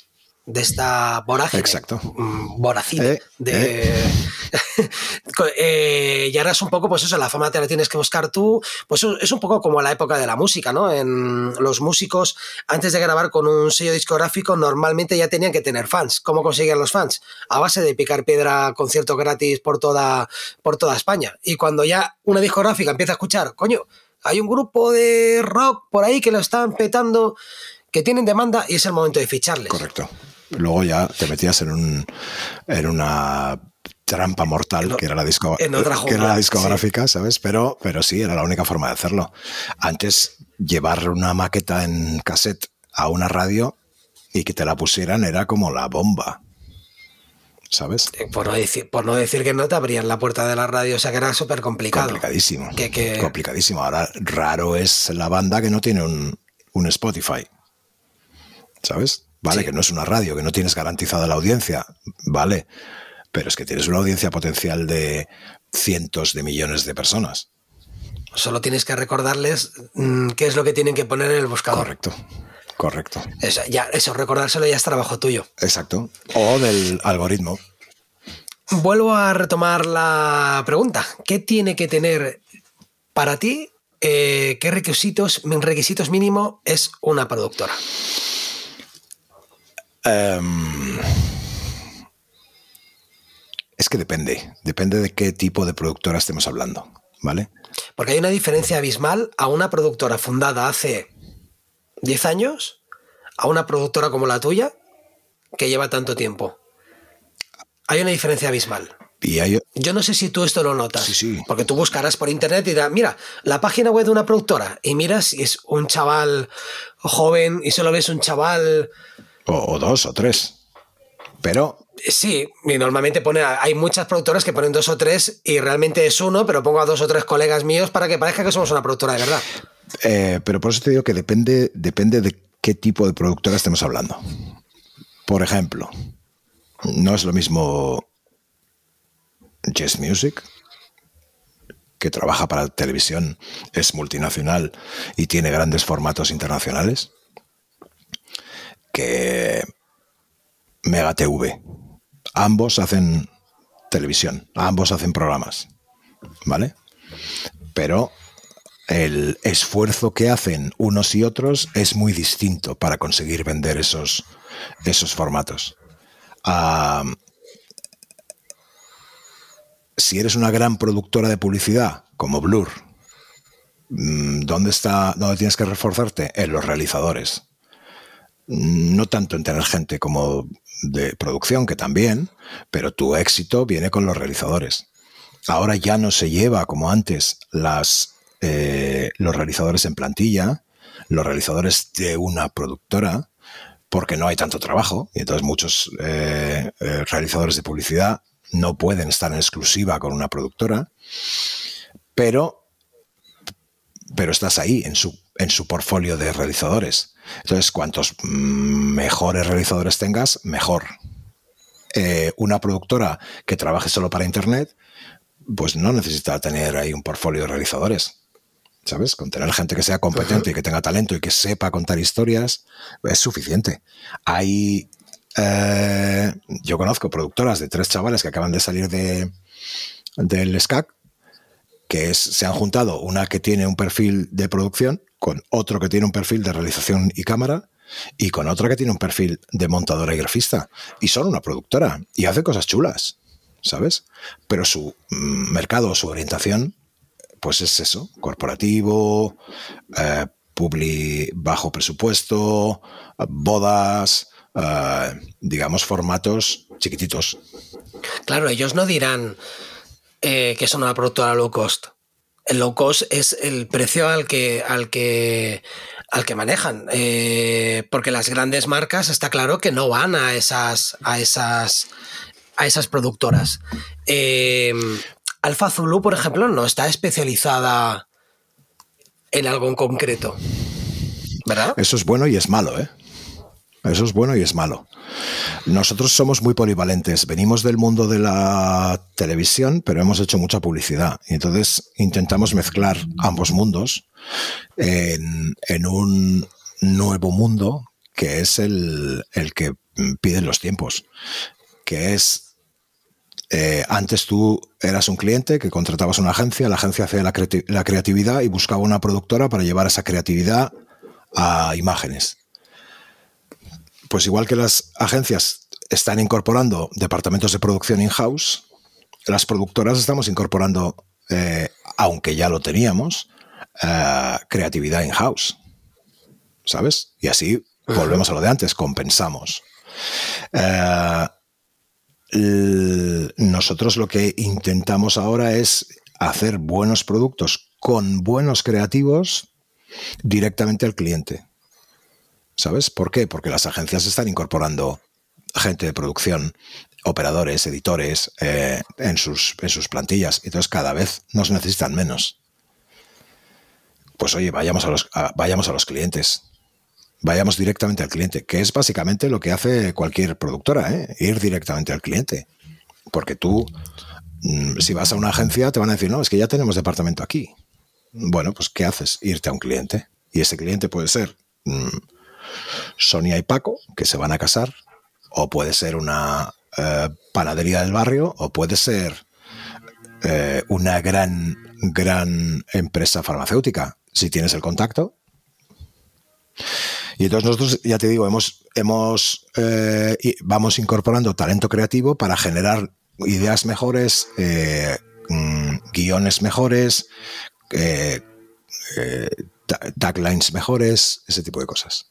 de esta vorágine. Exacto. Mm, voracine. Eh, de, eh. Eh, y ahora es un poco, pues eso, la fama te la tienes que buscar tú. Pues es un poco como la época de la música, ¿no? En los músicos, antes de grabar con un sello discográfico, normalmente ya tenían que tener fans. ¿Cómo conseguían los fans? A base de picar piedra conciertos gratis por toda, por toda España. Y cuando ya una discográfica empieza a escuchar, coño, hay un grupo de rock por ahí que lo están petando, que tienen demanda y es el momento de ficharles. Correcto. Luego ya te metías en, un, en una trampa mortal, que era la, disco, que era la discográfica, ¿sabes? Pero, pero sí, era la única forma de hacerlo. Antes, llevar una maqueta en cassette a una radio y que te la pusieran era como la bomba. ¿Sabes? Eh, por no, decir, por no decir que no te abrían la puerta de la radio, o sea que era súper complicado. Complicadísimo. Complicadísimo. Ahora, raro es la banda que no tiene un, un Spotify. ¿Sabes? ¿Vale? Sí. Que no es una radio, que no tienes garantizada la audiencia, ¿vale? Pero es que tienes una audiencia potencial de cientos de millones de personas. Solo tienes que recordarles mm, qué es lo que tienen que poner en el buscador. Correcto, correcto. Eso, ya, eso, recordárselo ya es trabajo tuyo. Exacto. O del algoritmo. Vuelvo a retomar la pregunta. ¿Qué tiene que tener para ti? eh, ¿Qué requisitos, requisitos mínimo es una productora? Em, es que depende, depende de qué tipo de productora estemos hablando, ¿vale? Porque hay una diferencia abismal a una productora fundada hace 10 años a una productora como la tuya que lleva tanto tiempo. Hay una diferencia abismal. Y hay, Yo no sé si tú esto lo notas. Sí, sí. Porque tú buscarás por internet y dirás, mira, la página web de una productora. Y miras si es un chaval joven y solo ves un chaval. O, o dos o tres. Pero Sí, y normalmente pone, hay muchas productoras que ponen dos o tres y realmente es uno, pero pongo a dos o tres colegas míos para que parezca que somos una productora de verdad. Eh, pero por eso te digo que depende, depende de qué tipo de productora estemos hablando. Por ejemplo, no es lo mismo Jazz Music, que trabaja para televisión, es multinacional y tiene grandes formatos internacionales, Mega TV. Ambos hacen televisión, ambos hacen programas, ¿vale? Pero el esfuerzo que hacen unos y otros es muy distinto para conseguir vender esos, esos formatos. Si eres una gran productora de publicidad, como Blur, mm, ¿dónde, está, ¿dónde tienes que reforzarte? En los realizadores. No tanto en tener gente como de producción, que también, pero tu éxito viene con los realizadores. Ahora ya no se lleva como antes las, eh, los realizadores en plantilla, los realizadores de una productora, porque no hay tanto trabajo y entonces muchos eh, eh, realizadores de publicidad no pueden estar en exclusiva con una productora, pero, pero estás ahí en su, en su portfolio de realizadores. Entonces, cuantos mejores realizadores tengas, mejor. Eh, una productora que trabaje solo para Internet, pues no necesita tener ahí un portfolio de realizadores. ¿Sabes? Con tener gente que sea competente y que tenga talento y que sepa contar historias es suficiente. Hay. eh, yo conozco productoras de tres chavales que acaban de salir de, del SCAC que es, se han juntado una que tiene un perfil de producción con otro que tiene un perfil de realización y cámara y con otra que tiene un perfil de montadora y grafista. Y son una productora y hace cosas chulas, ¿sabes? Pero su mm, mercado, su orientación, pues es eso, corporativo, eh, bajo presupuesto, bodas, eh, digamos, formatos chiquititos. Claro, ellos no dirán eh, que son una productora low cost. El low cost es el precio al que, al que, al que manejan. Eh, porque las grandes marcas está claro que no van a esas, a esas, a esas productoras. Eh, Alfa Zulu, por ejemplo, no está especializada en algo en concreto. ¿Verdad? Eso es bueno y es malo, ¿eh? Eso es bueno y es malo. Nosotros somos muy polivalentes. Venimos del mundo de la televisión, pero hemos hecho mucha publicidad. Y entonces intentamos mezclar ambos mundos en, un nuevo mundo que es el, el que piden los tiempos. Que es eh, antes tú eras un cliente que contratabas una agencia, la agencia hacía la creatividad y buscaba una productora para llevar esa creatividad a imágenes. Pues igual que las agencias están incorporando departamentos de producción in-house, las productoras estamos incorporando, eh, aunque ya lo teníamos, eh, creatividad in-house. ¿Sabes? Y así volvemos a lo de antes, compensamos. Eh, nosotros lo que intentamos ahora es hacer buenos productos con buenos creativos directamente al cliente. ¿Sabes? ¿Por qué? Porque las agencias están incorporando gente de producción, operadores, editores eh, en, sus, en sus plantillas. Entonces cada vez nos necesitan menos. Pues oye, vayamos a los, vayamos a los clientes. vayamos directamente al cliente, que es básicamente lo que hace cualquier productora, ¿eh? ir directamente al cliente. Porque tú, mm, si vas a una agencia, te van a decir, no, es que ya tenemos departamento aquí. Bueno, pues ¿qué haces? Irte a un cliente. Y ese cliente puede ser mm, Sonia y Paco, que se van a casar, o puede ser una eh, panadería del barrio, o puede ser eh, una gran, gran empresa farmacéutica. Si tienes el contacto, y entonces nosotros, ya te digo, hemos, hemos eh, vamos incorporando talento creativo para generar ideas mejores, mm, guiones mejores, taglines mejores, ese tipo de cosas.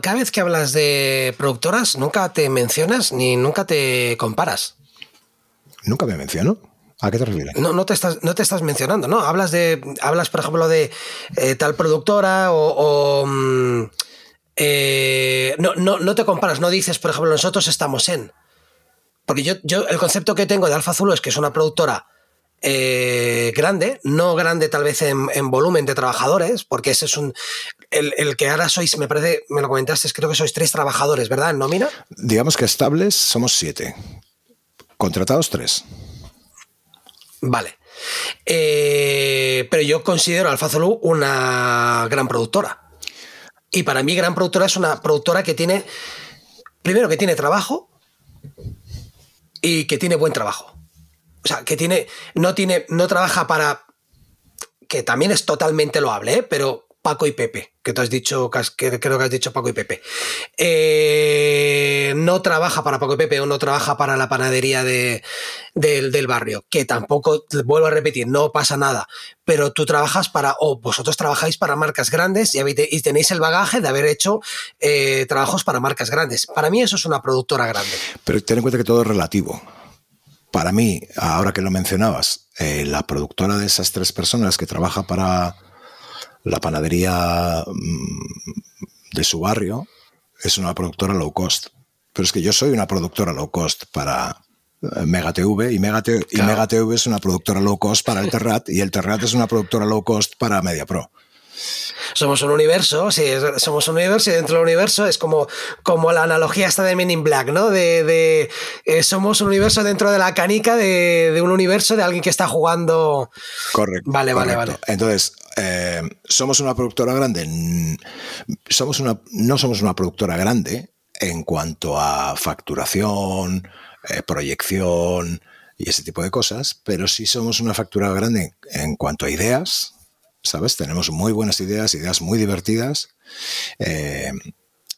Cada vez que hablas de productoras, nunca te mencionas ni nunca te comparas. Nunca me menciono. ¿A qué te refieres? No, no, te estás, no te estás mencionando, ¿no? Hablas de. Hablas, por ejemplo, de eh, tal productora o. Mm, eh, no, no, te comparas, no dices, por ejemplo, nosotros estamos en. Porque yo, yo el concepto que tengo de Alfa Azul es que es una productora eh, grande, no grande tal vez en, volumen de trabajadores, porque ese es un. El, el, que ahora sois, me parece, me lo comentaste, creo que sois tres trabajadores, ¿verdad? ¿En nómina? Digamos que estables somos siete. Contratados tres. Vale. Eh, pero yo considero Alfa Zulu una gran productora. Y para mí, gran productora es una productora que tiene, primero, que tiene trabajo y que tiene buen trabajo. O sea, que tiene, no tiene, no trabaja para, que también es totalmente loable, ¿eh? pero Paco y Pepe, que tú has dicho, que creo que has dicho Paco y Pepe. Eh, no trabaja para Paco y Pepe o no trabaja para la panadería de, del barrio, que tampoco, vuelvo a repetir, no pasa nada, pero tú trabajas para, o vosotros trabajáis para marcas grandes y, tenéis el bagaje de haber hecho eh, trabajos para marcas grandes. Para mí eso es una productora grande. Pero ten en cuenta que todo es relativo. Para mí, ahora que lo mencionabas, eh, la productora de esas tres personas que trabaja para la panadería mm, de su barrio es una productora low cost. Pero es que yo soy una productora low cost para eh, Mega TV y Mega, y Mega TV es una productora low cost para el Terrat y el Terrat es una productora low cost para Media Pro somos un universo, sí, somos un universo y dentro del universo es como, como la analogía esta de Men in Black, ¿no? De, eh, somos un universo dentro de la canica de, un universo de alguien que está jugando. Correcto. Vale, vale, vale. Entonces, eh, somos una productora grande. Somos una, no somos una productora grande en cuanto a facturación, eh, proyección y ese tipo de cosas, pero sí somos una factura grande en cuanto a ideas, ¿sabes? Tenemos muy buenas ideas, ideas muy divertidas. Eh,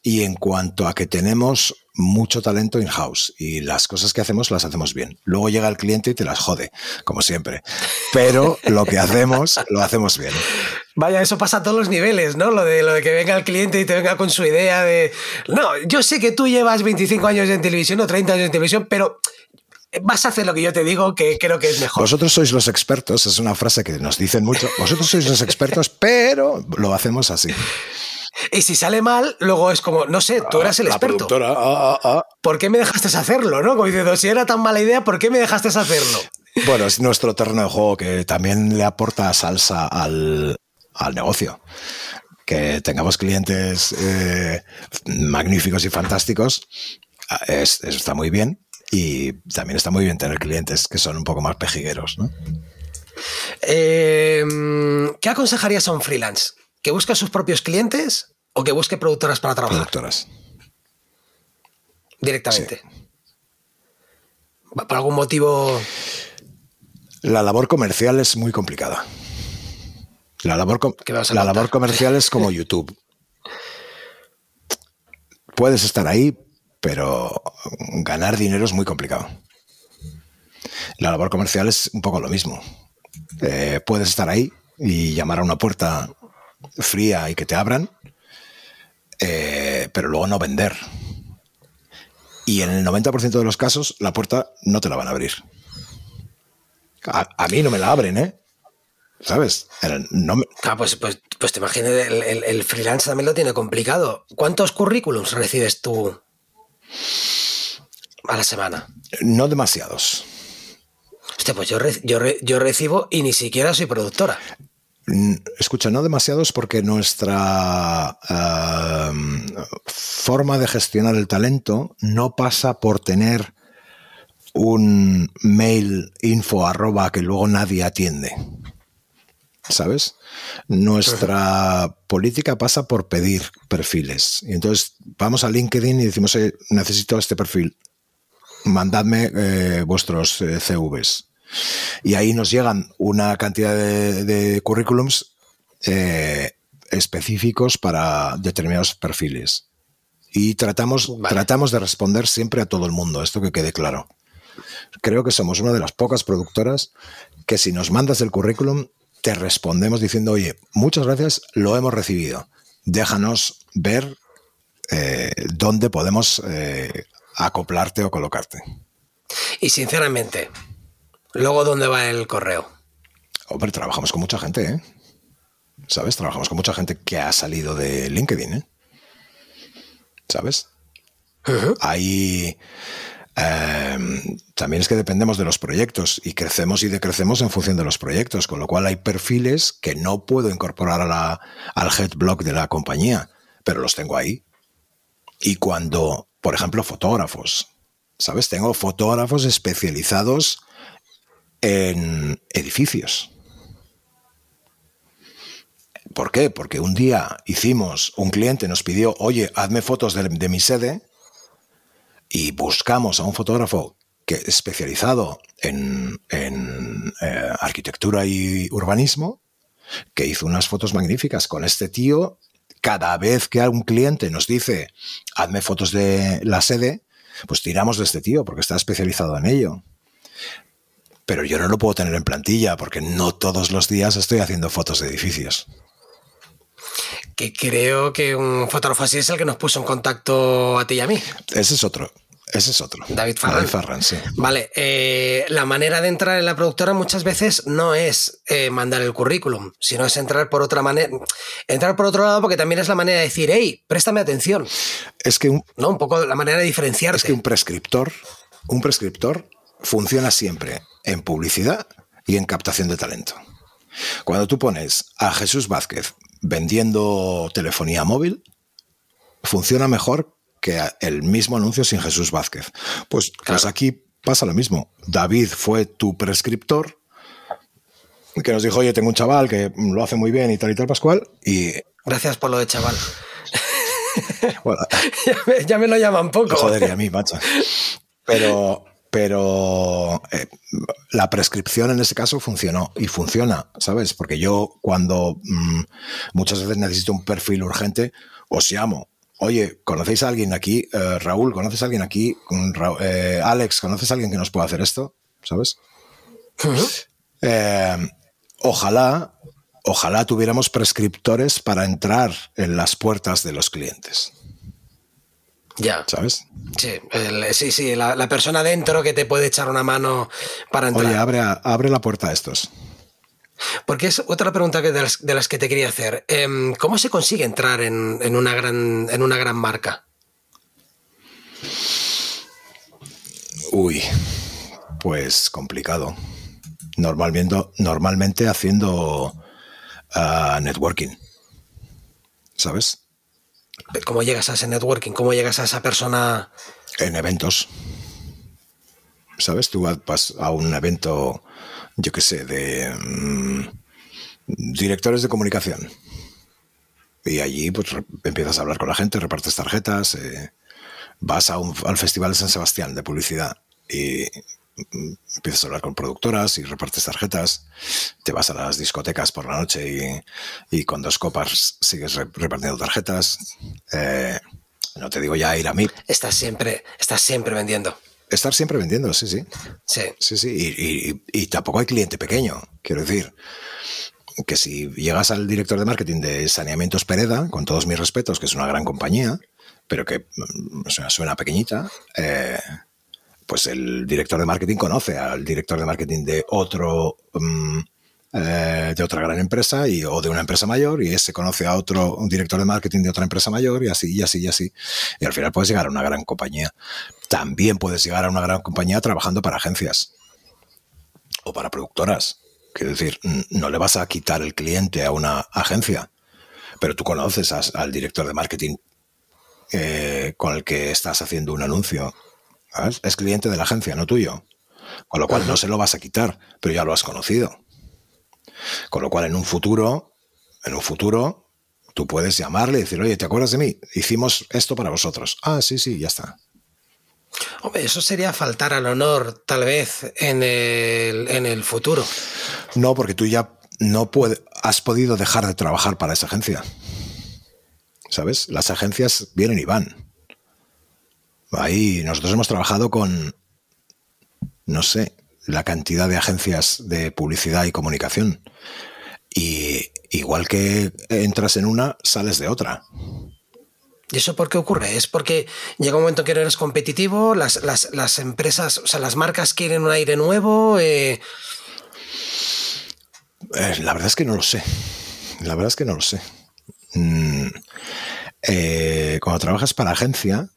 y en cuanto a que tenemos mucho talento in-house y las cosas que hacemos las hacemos bien. Luego llega el cliente y te las jode, como siempre. Pero lo que hacemos, lo hacemos bien. Vaya, eso pasa a todos los niveles, ¿no? Lo de, lo de que venga el cliente y te venga con su idea de... No, yo sé que tú llevas 25 años en televisión o 30 años en televisión, pero vas a hacer lo que yo te digo, que creo que es mejor. Vosotros sois los expertos, es una frase que nos dicen mucho. Vosotros sois los expertos, pero lo hacemos así. Y si sale mal, luego es como, no sé, tú eras el experto. Ah, ah, ah. ¿Por qué me dejaste hacerlo? ¿no? Como diciendo, si era tan mala idea, ¿por qué me dejaste hacerlo? Bueno, es nuestro terreno de juego que también le aporta salsa al, negocio. Que tengamos clientes eh, magníficos y fantásticos, eso está muy bien, y también está muy bien tener clientes que son un poco más pejigueros, ¿no? Em, ¿Qué aconsejarías a un freelance? ¿Que busque sus propios clientes o que busque productoras para trabajar? Productoras. Directamente. ¿Por algún motivo? La labor comercial es muy complicada. La labor, la labor comercial es como YouTube. Puedes estar ahí, pero ganar dinero es muy complicado. La labor comercial es un poco lo mismo. Eh, puedes estar ahí y llamar a una puerta fría y que te abran, eh, pero luego no vender. Y en el 90% de los casos la puerta no te la van a abrir. A, mí no me la abren, ¿eh? ¿Sabes? No ah, pues, pues, pues, te imaginas, el, el, freelance también lo tiene complicado. ¿Cuántos currículums recibes tú a la semana. No demasiados. Hostia, pues yo, yo, recibo y ni siquiera soy productora. Escucha, no demasiados porque nuestra em, forma de gestionar el talento no pasa por tener un mail info arroba que luego nadie atiende. ¿Sabes? Nuestra política pasa por pedir perfiles. Y entonces vamos a LinkedIn y decimos, necesito este perfil. Mandadme eh, vuestros eh, CVs y ahí nos llegan una cantidad de, currículums eh, específicos para determinados perfiles. Y tratamos, tratamos de responder siempre a todo el mundo, esto que quede claro. Creo que somos una de las pocas productoras que si nos mandas el currículum, te respondemos diciendo, oye, muchas gracias, lo hemos recibido. Déjanos ver eh, dónde podemos eh, acoplarte o colocarte. Y sinceramente, Luego, ¿dónde va el correo? Hombre, trabajamos con mucha gente, ¿eh? ¿Sabes? Trabajamos con mucha gente que ha salido de LinkedIn, ¿eh? ¿Sabes? Ahí em, también es que dependemos de los proyectos y crecemos y decrecemos en función de los proyectos, con lo cual hay perfiles que no puedo incorporar a la, al headblock de la compañía, pero los tengo ahí. Y cuando, por ejemplo, fotógrafos, ¿sabes? Tengo fotógrafos especializados en edificios. ¿Por qué? Porque un día hicimos, un cliente nos pidió, oye, hazme fotos de, mi sede y buscamos a un fotógrafo que especializado en, eh, arquitectura y urbanismo, que hizo unas fotos magníficas con este tío. Cada vez que algún cliente nos dice, hazme fotos de la sede, pues tiramos de este tío porque está especializado en ello pero yo no lo puedo tener en plantilla porque no todos los días estoy haciendo fotos de edificios. Que creo que un fotógrafo así es el que nos puso en contacto a ti y a mí. Ese es otro. Ese es otro. David Farran. David Farran, sí. Vale, eh, la manera de entrar en la productora muchas veces no es eh, mandar el currículum, sino es entrar por otra manera. Entrar por otro lado porque también es la manera de decir, hey, préstame atención. Es que un, no, un poco la manera de diferenciarte. Es que un prescriptor, un prescriptor funciona siempre en publicidad y en captación de talento. Cuando tú pones a Jesús Vázquez vendiendo telefonía móvil, funciona mejor que el mismo anuncio sin Jesús Vázquez. Pues, pues aquí pasa lo mismo. David fue tu prescriptor que nos dijo, oye, tengo un chaval que lo hace muy bien y tal y tal, Pascual, y... Gracias por lo de chaval. ya, me, lo llaman poco. Joder, y a mí, macho. Pero pero eh, la prescripción en ese caso funcionó y funciona, ¿sabes? Porque yo cuando mm, muchas veces necesito un perfil urgente, os llamo. Oye, ¿conocéis a alguien aquí? Eh, Raúl, ¿conoces a alguien aquí? Mm, eh, Alex, ¿conoces a alguien que nos pueda hacer esto? ¿Sabes? ojalá, ojalá tuviéramos prescriptores para entrar en las puertas de los clientes. Ya. ¿Sabes? Sí, sí, sí, la, persona dentro que te puede echar una mano para entrar. Oye, abre, abre la puerta a estos. Porque es otra pregunta que de, las, que te quería hacer. Em, ¿Cómo se consigue entrar en, una gran, en una gran marca? Uy, pues complicado. Normalmente, normalmente haciendo ah, networking. ¿Sabes? ¿Cómo llegas a ese networking? ¿Cómo llegas a esa persona? En eventos. ¿Sabes? Tú vas a un evento, yo qué sé, de mm, directores de comunicación. Y allí pues, empiezas a hablar con la gente, repartes tarjetas, eh, vas a un, al Festival de San Sebastián de publicidad y empiezas a hablar con productoras y repartes tarjetas, te vas a las discotecas por la noche y, con dos copas sigues repartiendo tarjetas. Eh, no te digo ya ir a mí. Estás siempre, estás siempre vendiendo. Estar siempre vendiendo, sí, sí. Sí. Sí, sí. Y, tampoco hay cliente pequeño. Quiero decir que si llegas al director de marketing de Saneamientos Pereda, con todos mis respetos, que es una gran compañía, pero que mm, suena pequeñita, eh, pues el director de marketing conoce al director de marketing de otro mm, eh, de otra gran empresa y, o de una empresa mayor y ese conoce a otro un director de marketing de otra empresa mayor y así y así y así. Y al final puedes llegar a una gran compañía. También puedes llegar a una gran compañía trabajando para agencias o para productoras. Quiero decir, no le vas a quitar el cliente a una agencia, pero tú conoces al director de marketing eh, con el que estás haciendo un anuncio. Es cliente de la agencia, no tuyo. Con lo cual no se lo vas a quitar, pero ya lo has conocido. Con lo cual en un futuro, en un futuro, tú puedes llamarle y decir, oye, ¿te acuerdas de mí? Hicimos esto para vosotros. Ah, sí, sí, ya está. Hombre, eso sería faltar al honor, tal vez, en el, en el futuro. No, porque tú ya no puedes, has podido dejar de trabajar para esa agencia. ¿Sabes? Las agencias vienen y van. Ahí nosotros hemos trabajado con, no sé, la cantidad de agencias de publicidad y comunicación. Y igual que entras en una, sales de otra. ¿Y eso por qué ocurre? ¿Es porque llega un momento que no eres competitivo? ¿Las, empresas, o sea, las marcas quieren un aire nuevo? Eh, eh, la verdad es que no lo sé. La verdad es que no lo sé. Mm, eh, cuando trabajas para agencia,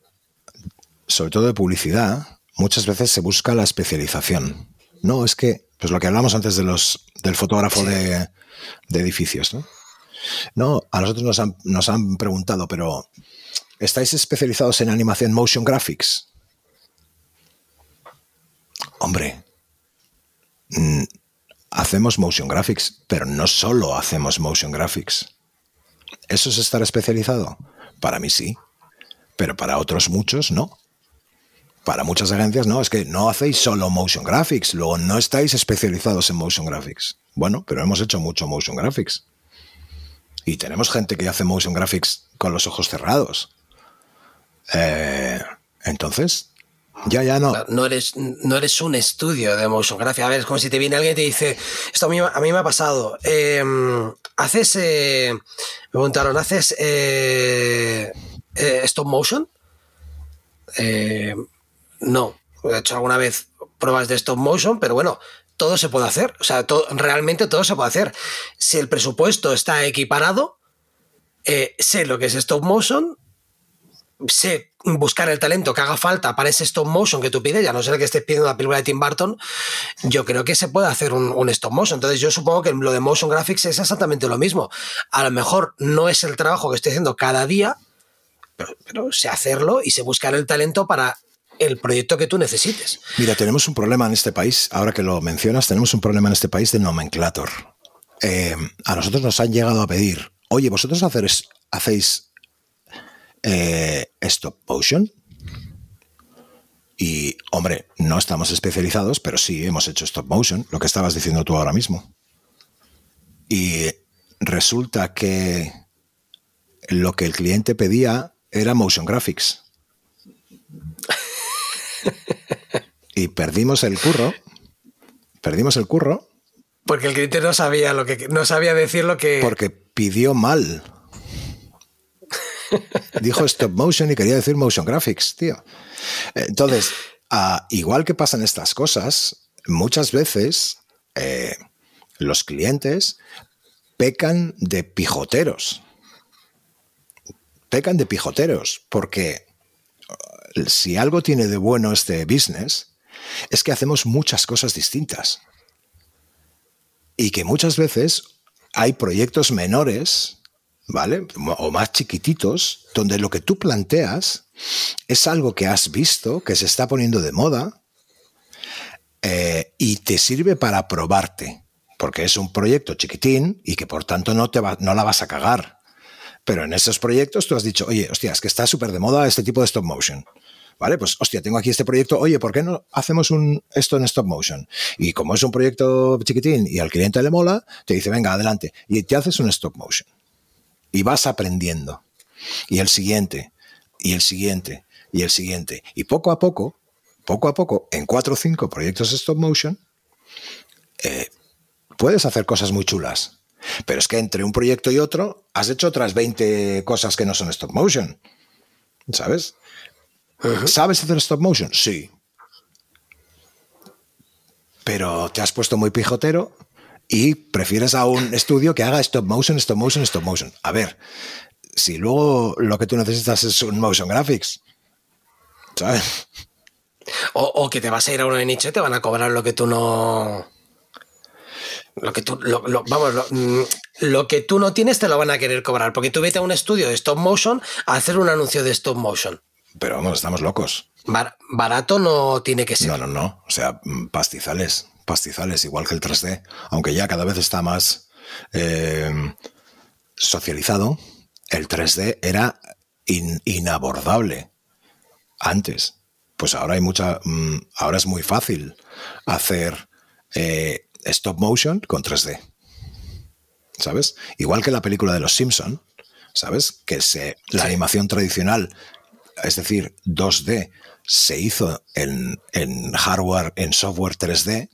sobre todo de publicidad, muchas veces se busca la especialización. No, es que, pues lo que hablamos antes de los, del fotógrafo de, edificios, ¿no? No, a nosotros nos han, nos han preguntado, pero ¿estáis especializados en animación motion graphics? Hombre, mm, hacemos motion graphics, pero no solo hacemos motion graphics. ¿Eso es estar especializado? Para mí sí, pero para otros muchos no. Para muchas agencias no, es que no hacéis solo motion graphics, luego no estáis especializados en motion graphics. Bueno, pero hemos hecho mucho motion graphics. Y tenemos gente que hace motion graphics con los ojos cerrados. Eh, entonces, ya, ya no. No eres, no eres un estudio de motion graphics. A ver, es como si te viene alguien y te dice, esto a mí, a mí me ha pasado. Em, haces, eh, me preguntaron, ¿haces eh, stop motion? No. He hecho alguna vez pruebas de stop motion, pero bueno, todo se puede hacer. O sea, realmente todo se puede hacer. Si el presupuesto está equiparado, sé lo que es stop motion, sé buscar el talento que haga falta para ese stop motion que tú pides, ya no sé que estés pidiendo la película de Tim Burton, yo creo que se puede hacer un, stop motion. Entonces yo supongo que lo de motion graphics es exactamente lo mismo. A lo mejor no es el trabajo que estoy haciendo cada día, pero, pero sé hacerlo y sé buscar el talento para el proyecto que tú necesites. Mira, tenemos un problema en este país, ahora que lo mencionas, tenemos un problema en este país de nomenclator. Eh, a nosotros nos han llegado a pedir, oye, vosotros hacéis eh, stop motion. Y, hombre, no estamos especializados, pero sí hemos hecho stop motion, lo que estabas diciendo tú ahora mismo. Y resulta que lo que el cliente pedía era motion graphics. Y perdimos el curro. Perdimos el curro. Porque el cliente no sabía lo que no sabía decir lo que. Porque pidió mal. Dijo stop motion y quería decir motion graphics, tío. Entonces, igual que pasan estas cosas, muchas veces eh, los clientes pecan de pijoteros. Pecan de pijoteros, porque si algo tiene de bueno este business, es que hacemos muchas cosas distintas. Y que muchas veces hay proyectos menores ¿vale? O más chiquititos, donde lo que tú planteas es algo que has visto, que se está poniendo de moda, eh, y te sirve para probarte, porque es un proyecto chiquitín y que por tanto no, te no la vas a cagar. Pero en esos proyectos tú has dicho, oye, hostia, es que está súper de moda este tipo de stop motion. ¿Vale? Pues, hostia, tengo aquí este proyecto, oye, ¿por qué no hacemos un, esto en stop motion? Y como es un proyecto chiquitín y al cliente le mola, te dice, venga, adelante, y te haces un stop motion y vas aprendiendo. Y el siguiente, y el siguiente, y el siguiente. Y poco a poco, poco a poco, en cuatro o cinco proyectos stop motion, eh, puedes hacer cosas muy chulas. Pero es que entre un proyecto y otro has hecho otras 20 cosas que no son stop motion. ¿Sabes? ¿Sabes hacer stop motion? Sí. Pero te has puesto muy pijotero y prefieres a un estudio que haga stop motion, stop motion, stop motion. A ver, si luego lo que tú necesitas es un motion graphics, ¿sabes? O, que te vas a ir a uno de nicho y te van a cobrar lo que tú no. Lo que tú, lo, lo- vamos, lo, mm, lo que tú no tienes te lo van a querer cobrar, porque tú vete a un estudio de stop motion a hacer un anuncio de stop motion. Pero vamos, estamos locos. Bar- barato no tiene que ser. No, no, no. O sea, pastizales, pastizales, igual que el 3D. Aunque ya cada vez está más eh, socializado, el 3D era in- inabordable antes. Pues ahora hay mucha. mm, ahora es muy fácil hacer eh, stop motion con 3D. ¿Sabes? Igual que la película de los Simpson, ¿sabes? Que se, la Sí. animación tradicional, es decir, 2D, se hizo en, hardware, en software 3D,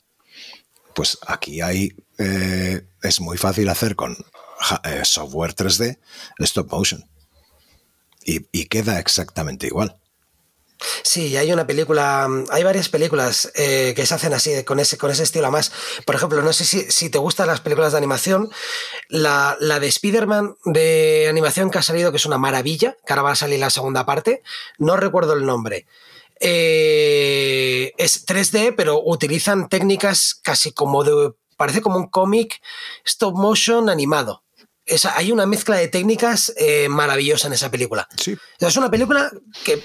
pues aquí hay. eh, es muy fácil hacer con eh, software 3D stop motion. Y queda exactamente igual. Sí, hay una película, hay varias películas eh, que se hacen así, con ese, con ese estilo más. Por ejemplo, no sé si, si te gustan las películas de animación, la, la de Spider-Man de animación que ha salido, que es una maravilla, que ahora va a salir la segunda parte, no recuerdo el nombre. Eh, es 3D, pero utilizan técnicas casi como de, parece como un cómic stop motion animado. Hay una mezcla de técnicas eh, maravillosa en esa película. Sí. Es una película que,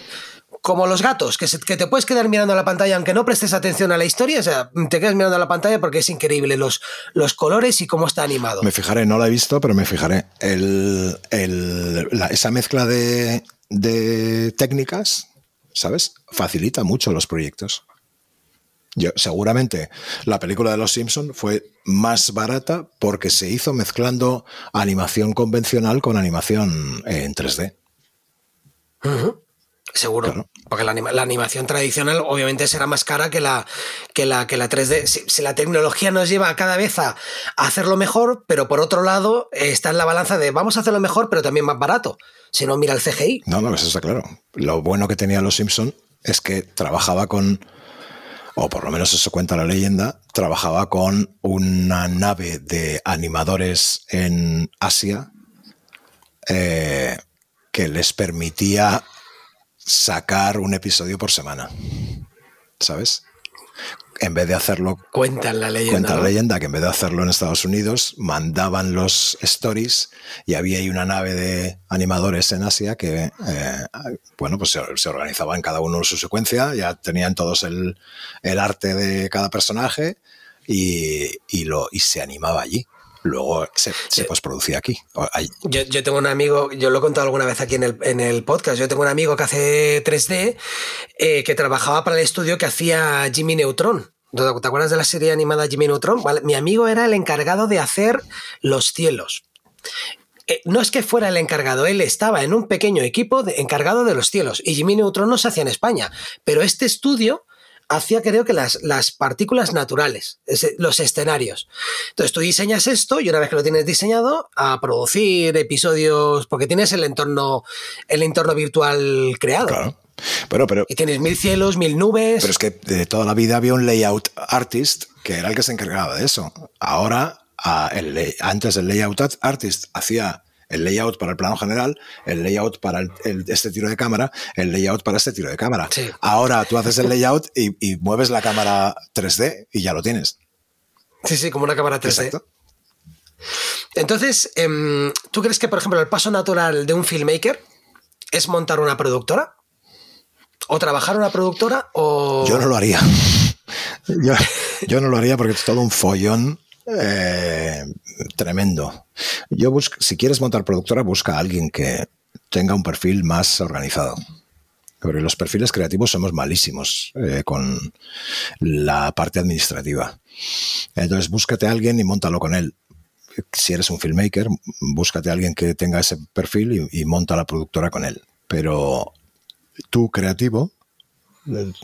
como los gatos, que, se- que te puedes quedar mirando la pantalla aunque no prestes atención a la historia, o sea, te quedas mirando la pantalla porque es increíble los, los colores y cómo está animado. Me fijaré, no la he visto, pero me fijaré. El, el- la- esa mezcla de, de técnicas, ¿sabes? Facilita mucho los proyectos. Yo, seguramente la película de Los Simpson fue más barata porque se hizo mezclando animación convencional con animación en 3D. Ujú. Seguro, Claro. porque la, anima- la animación tradicional obviamente será más cara que la, que la, que la 3D. Si, si la tecnología nos lleva cada vez a, a hacerlo mejor, pero por otro lado eh, está en la balanza de vamos a hacerlo mejor, pero también más barato. Si no, mira el CGI. No, no, eso está claro. Lo bueno que tenía Los Simpson es que trabajaba con, o por lo menos eso cuenta la leyenda, trabajaba con una nave de animadores en Asia eh, que les permitía sacar un episodio por semana. ¿Sabes? En vez de hacerlo Cuentan la leyenda. Cuenta la leyenda que en vez de hacerlo en Estados Unidos, mandaban los stories y había ahí una nave de animadores en Asia que, eh, bueno, pues se, se organizaban cada uno en su secuencia, ya tenían todos el, el arte de cada personaje y, y lo, y se animaba allí. Luego se, se postproducía aquí. Yo, yo tengo un amigo, yo lo he contado alguna vez aquí en el, en el podcast, yo tengo un amigo que hace 3D eh, que trabajaba para el estudio que hacía Jimmy Neutron. ¿Te te acuerdas de la serie animada Jimmy Neutron? Vale, Mi amigo era el encargado de hacer los cielos. Eh, no es que fuera el encargado, él estaba en un pequeño equipo de- encargado de los cielos y Jimmy Neutron no se hacía en España, pero este estudio hacía creo que las, las partículas naturales, los escenarios. Entonces tú diseñas esto y una vez que lo tienes diseñado, a producir episodios, porque tienes el entorno, el entorno virtual creado. claro. Pero, pero, Y tienes mil cielos, mil nubes. Pero es que de toda la vida había un layout artist que era el que se encargaba de eso. Ahora, a el lay- antes el layout art- artist hacía el layout para el plano general, el layout para el- el- este tiro de cámara, el layout para este tiro de cámara. Sí. Ahora tú haces el layout y, y mueves la cámara 3D y ya lo tienes. Sí, sí, como una cámara 3D. Exacto. Entonces, em, ¿tú crees que, por ejemplo, el paso natural de un filmmaker es montar una productora? ¿O trabajar una productora? ¿O Yo no lo haría. Yo, yo no lo haría porque es todo un follón eh, tremendo. Yo busco, si quieres montar productora, busca a alguien que tenga un perfil más organizado. Porque los perfiles creativos somos malísimos eh, con la parte administrativa. Entonces, búscate a alguien y montalo con él. Si eres un filmmaker, búscate a alguien que tenga ese perfil y, y monta la productora con él. Pero tú, creativo,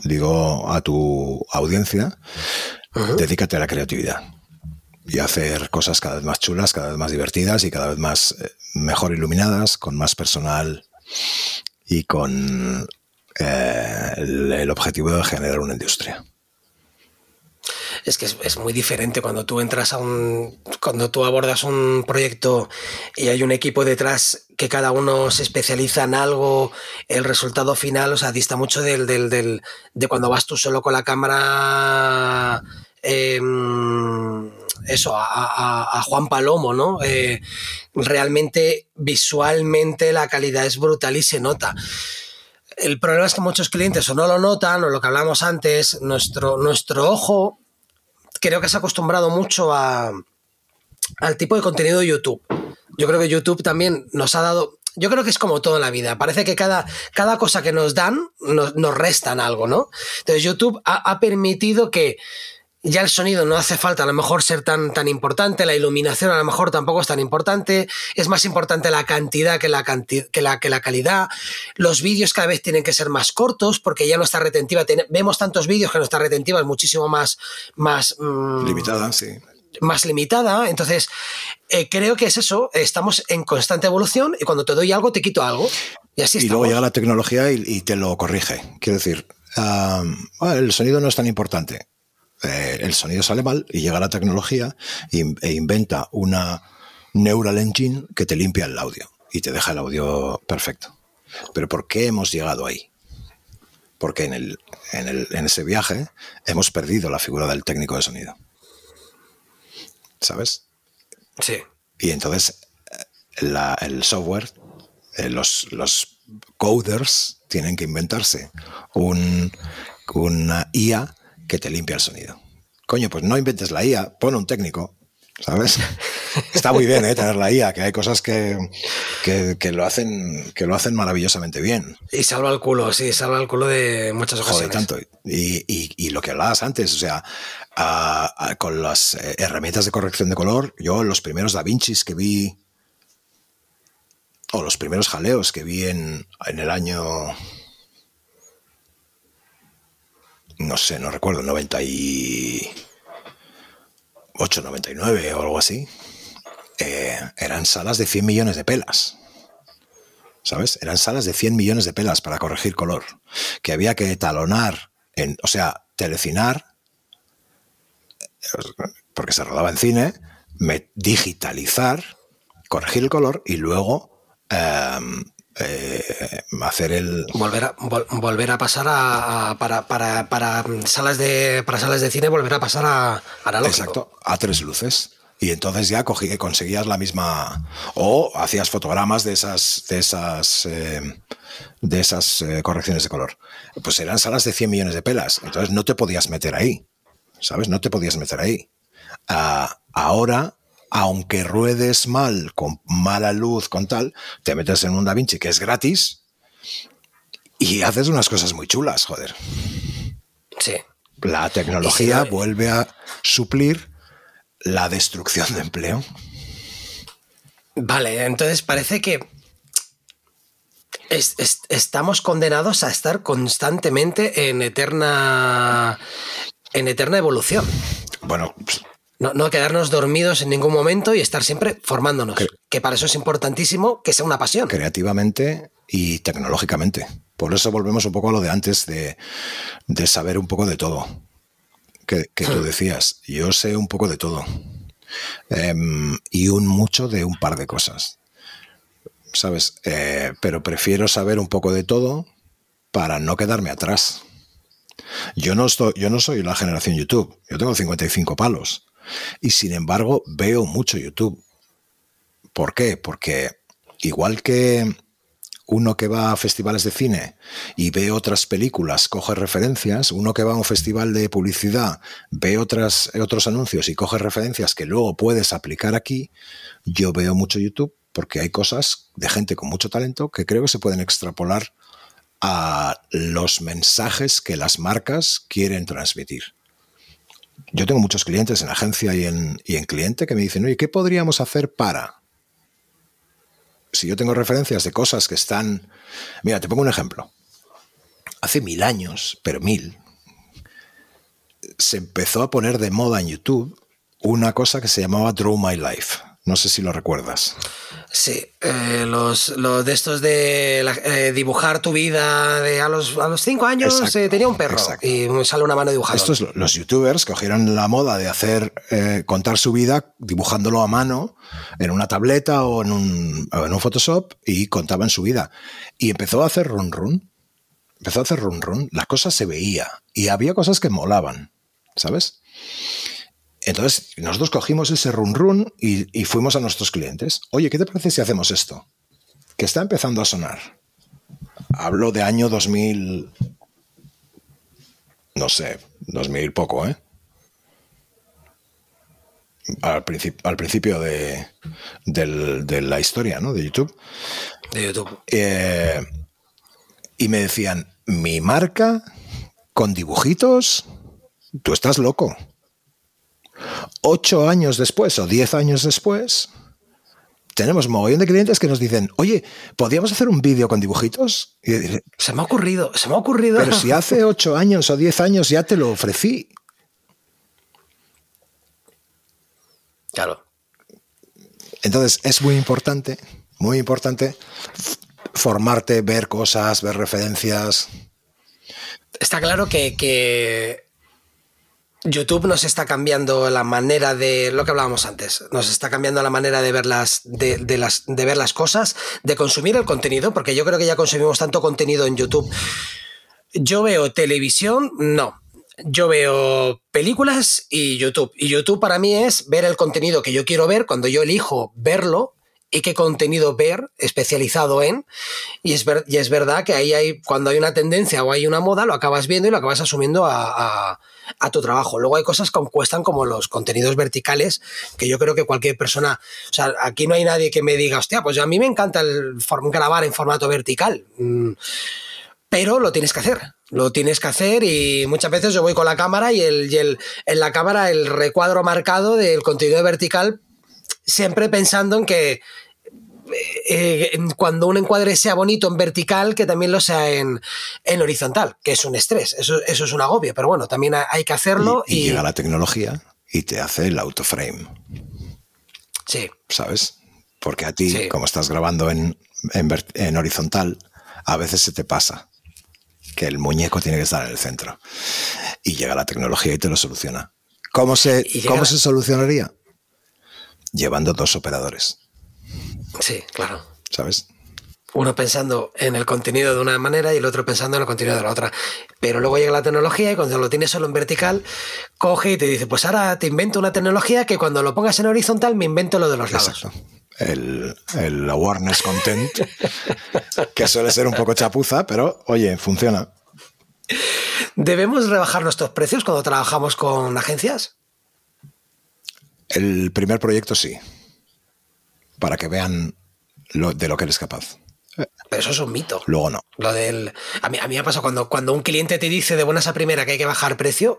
digo a tu audiencia, dedícate a la creatividad y hacer cosas cada vez más chulas, cada vez más divertidas y cada vez más eh, mejor iluminadas, con más personal y con eh, el, objetivo de generar una industria. Es que es, muy diferente cuando tú entras a un. Cuando tú abordas un proyecto y hay un equipo detrás que cada uno se especializa en algo, el resultado final, o sea, dista mucho del, del, del- de cuando vas tú solo con la cámara. em, eso, a, Juan Palomo, ¿no? Eh, realmente visualmente la calidad es brutal y se nota. El problema es que muchos clientes o no lo notan, o lo que hablamos antes, nuestro, nuestro ojo creo que se ha acostumbrado mucho a, al tipo de contenido de YouTube. Yo creo que YouTube también nos ha dado. Yo creo que es como todo en la vida. Parece que cada, cada cosa que nos dan nos, nos restan algo, ¿no? Entonces, YouTube ha, ha permitido que ya el sonido no hace falta a lo mejor ser tan, tan importante, la iluminación a lo mejor tampoco es tan importante, es más importante la cantidad que la, que la, que la calidad, los vídeos cada vez tienen que ser más cortos porque ya nuestra retentiva, vemos tantos vídeos que nuestra retentiva es muchísimo más... más mm, limitada, sí. Más limitada, entonces eh, creo que es eso, estamos en constante evolución y cuando te doy algo te quito algo. Y así Y luego llega la tecnología y, te lo corrige. Quiero decir, el sonido no es tan importante eh, el sonido sale mal y llega la tecnología e inventa una neural engine que te limpia el audio y te deja el audio perfecto. Pero ¿por qué hemos llegado ahí? Porque en, el, en, ese viaje hemos perdido la figura del técnico de sonido. ¿Sabes? Sí. Y entonces eh, el software, eh, los, los coders tienen que inventarse un, una IA que te limpia el sonido. Coño, pues no inventes la IA, pon un técnico, ¿sabes? Está muy bien ¿eh? tener la IA, que hay cosas que, lo hacen, que lo hacen maravillosamente bien. Y salva el culo, sí, salva el culo de muchas ocasiones. Joder, tanto. Y, lo que hablabas antes, o sea, con las eh, herramientas de corrección de color, yo los primeros Da Vincis que vi, o los primeros jaleos que vi en, en el año no sé, no recuerdo, 98, 99 o algo así, eh, eran salas de 100 millones de pelas. ¿Sabes? Eran salas de 100 millones de pelas para corregir color. Que había que talonar, en, o sea, telecinar, porque se rodaba en cine, digitalizar, corregir el color y luego em, eh, hacer el volver a, volver a pasar a, para, salas de para salas de cine volver a pasar a analógico. Exacto, a tres luces. Y entonces ya cogí, conseguías la misma o hacías fotogramas de esas de esas eh, de esas eh, correcciones de color. Pues eran salas de 100 millones de pelas, entonces no te podías meter ahí. ¿Sabes? No te podías meter ahí. Ah, ahora aunque ruedes mal, con mala luz, con tal, te metes en un DaVinci que es gratis y haces unas cosas muy chulas, joder. Sí. La tecnología vuelve a suplir la destrucción de empleo. Vale, entonces parece que estamos condenados a estar constantemente en eterna en eterna evolución. Bueno, no, no, quedarnos dormidos en ningún momento y estar siempre formándonos. que para eso es importantísimo que sea una pasión. Creativamente y tecnológicamente. Por eso volvemos un poco a lo de antes de, saber un poco de todo. Que, tú hmm. decías, yo sé un poco de todo. Em, y un mucho de un par de cosas. ¿Sabes? Eh, pero prefiero saber un poco de todo para no quedarme atrás. Yo no, estoy, yo no soy la generación YouTube. Yo tengo 55 palos. Y sin embargo, veo mucho YouTube. ¿Por qué? Porque igual que uno que va a festivales de cine y ve otras películas, coge referencias, uno que va a un festival de publicidad, ve otras, otros anuncios y coge referencias que luego puedes aplicar aquí, yo veo mucho YouTube porque hay cosas de gente con mucho talento que creo que se pueden extrapolar a los mensajes que las marcas quieren transmitir yo tengo muchos clientes en agencia y en, y en cliente que me dicen, oye, ¿qué podríamos hacer para? Si yo tengo referencias de cosas que están... Mira, te pongo un ejemplo. Hace mil años, pero mil, se empezó a poner de moda en YouTube una cosa que se llamaba Draw My Life. No sé si lo recuerdas. Sí, eh, los, de estos de eh, dibujar tu vida de a los, a los cinco años eh, tenía un perro y me sale una mano dibujada. Estos los youtubers cogieron la moda de hacer contar su vida dibujándolo a mano en una tableta o en un, en un Photoshop y contaban su vida. Y empezó a hacer run run. Empezó a hacer run run. La cosa se veía y había cosas que molaban, ¿sabes? Entonces, nosotros cogimos ese run run y, y fuimos a nuestros clientes. Oye, ¿qué te parece si hacemos esto? Que está empezando a sonar. Hablo de año 2000, no sé, 2000 poco, ¿eh? Al, princip- al principio de, del- de la historia, ¿no? De YouTube. De YouTube. Eh, y me decían, mi marca con dibujitos, tú estás loco. Ocho años después o diez años después, tenemos mogollón de clientes que nos dicen, oye, ¿podríamos hacer un vídeo con dibujitos? Y diré, Se me ha ocurrido, se me ha ocurrido. pero si hace ocho años o diez años ya te lo ofrecí. Claro. Entonces es muy importante, muy importante formarte, ver cosas, ver referencias. Está claro que, que YouTube nos está cambiando la manera de lo que hablábamos antes. Nos está cambiando la manera de ver las, de, de las, de ver las cosas, de consumir el contenido, porque yo creo que ya consumimos tanto contenido en YouTube. Yo veo televisión, no. Yo veo películas y YouTube. Y YouTube para mí es ver el contenido que yo quiero ver cuando yo elijo verlo y qué contenido ver especializado en. Y es, ver- y es verdad que ahí hay, cuando hay una tendencia o hay una moda, lo acabas viendo y lo acabas asumiendo a, a- tu trabajo. Luego hay cosas que cuestan como los contenidos verticales, que yo creo que cualquier persona, o sea, aquí no hay nadie que me diga, hostia, pues a mí me encanta el grabar en formato vertical. Mm, pero lo tienes que hacer. Lo tienes que hacer y muchas veces yo voy con la cámara y, el, y el- en la cámara el recuadro marcado del contenido vertical, siempre pensando en que eh, cuando un encuadre sea bonito en vertical, que también lo sea en, en horizontal, que es un estrés, eso, eso es un agobio, pero bueno, también ha- hay que hacerlo y, y y, llega la tecnología y te hace el autoframe, sí, ¿sabes? Porque a ti, Sí. como estás grabando en, en en horizontal, a veces se te pasa que el muñeco tiene que estar en el centro. Y llega la tecnología y te lo soluciona. ¿Cómo se, ¿cómo la- se solucionaría? Llevando dos operadores, sí, claro. ¿sabes? Uno pensando en el contenido de una manera y el otro pensando en el contenido de la otra. Pero luego llega la tecnología y cuando lo tienes solo en vertical, coge y te dice, pues ahora te invento una tecnología que cuando lo pongas en horizontal me invento lo de los lados. Exacto. El, el awareness content, que suele ser un poco chapuza, pero oye, funciona. ¿Debemos rebajar nuestros precios cuando trabajamos con agencias? El primer proyecto sí, para que vean lo, de lo que eres capaz. Pero eso es un mito. Luego no. Lo del. A mí, a mí me ha pasado cuando, cuando un cliente te dice de buenas a primera que hay que bajar precio.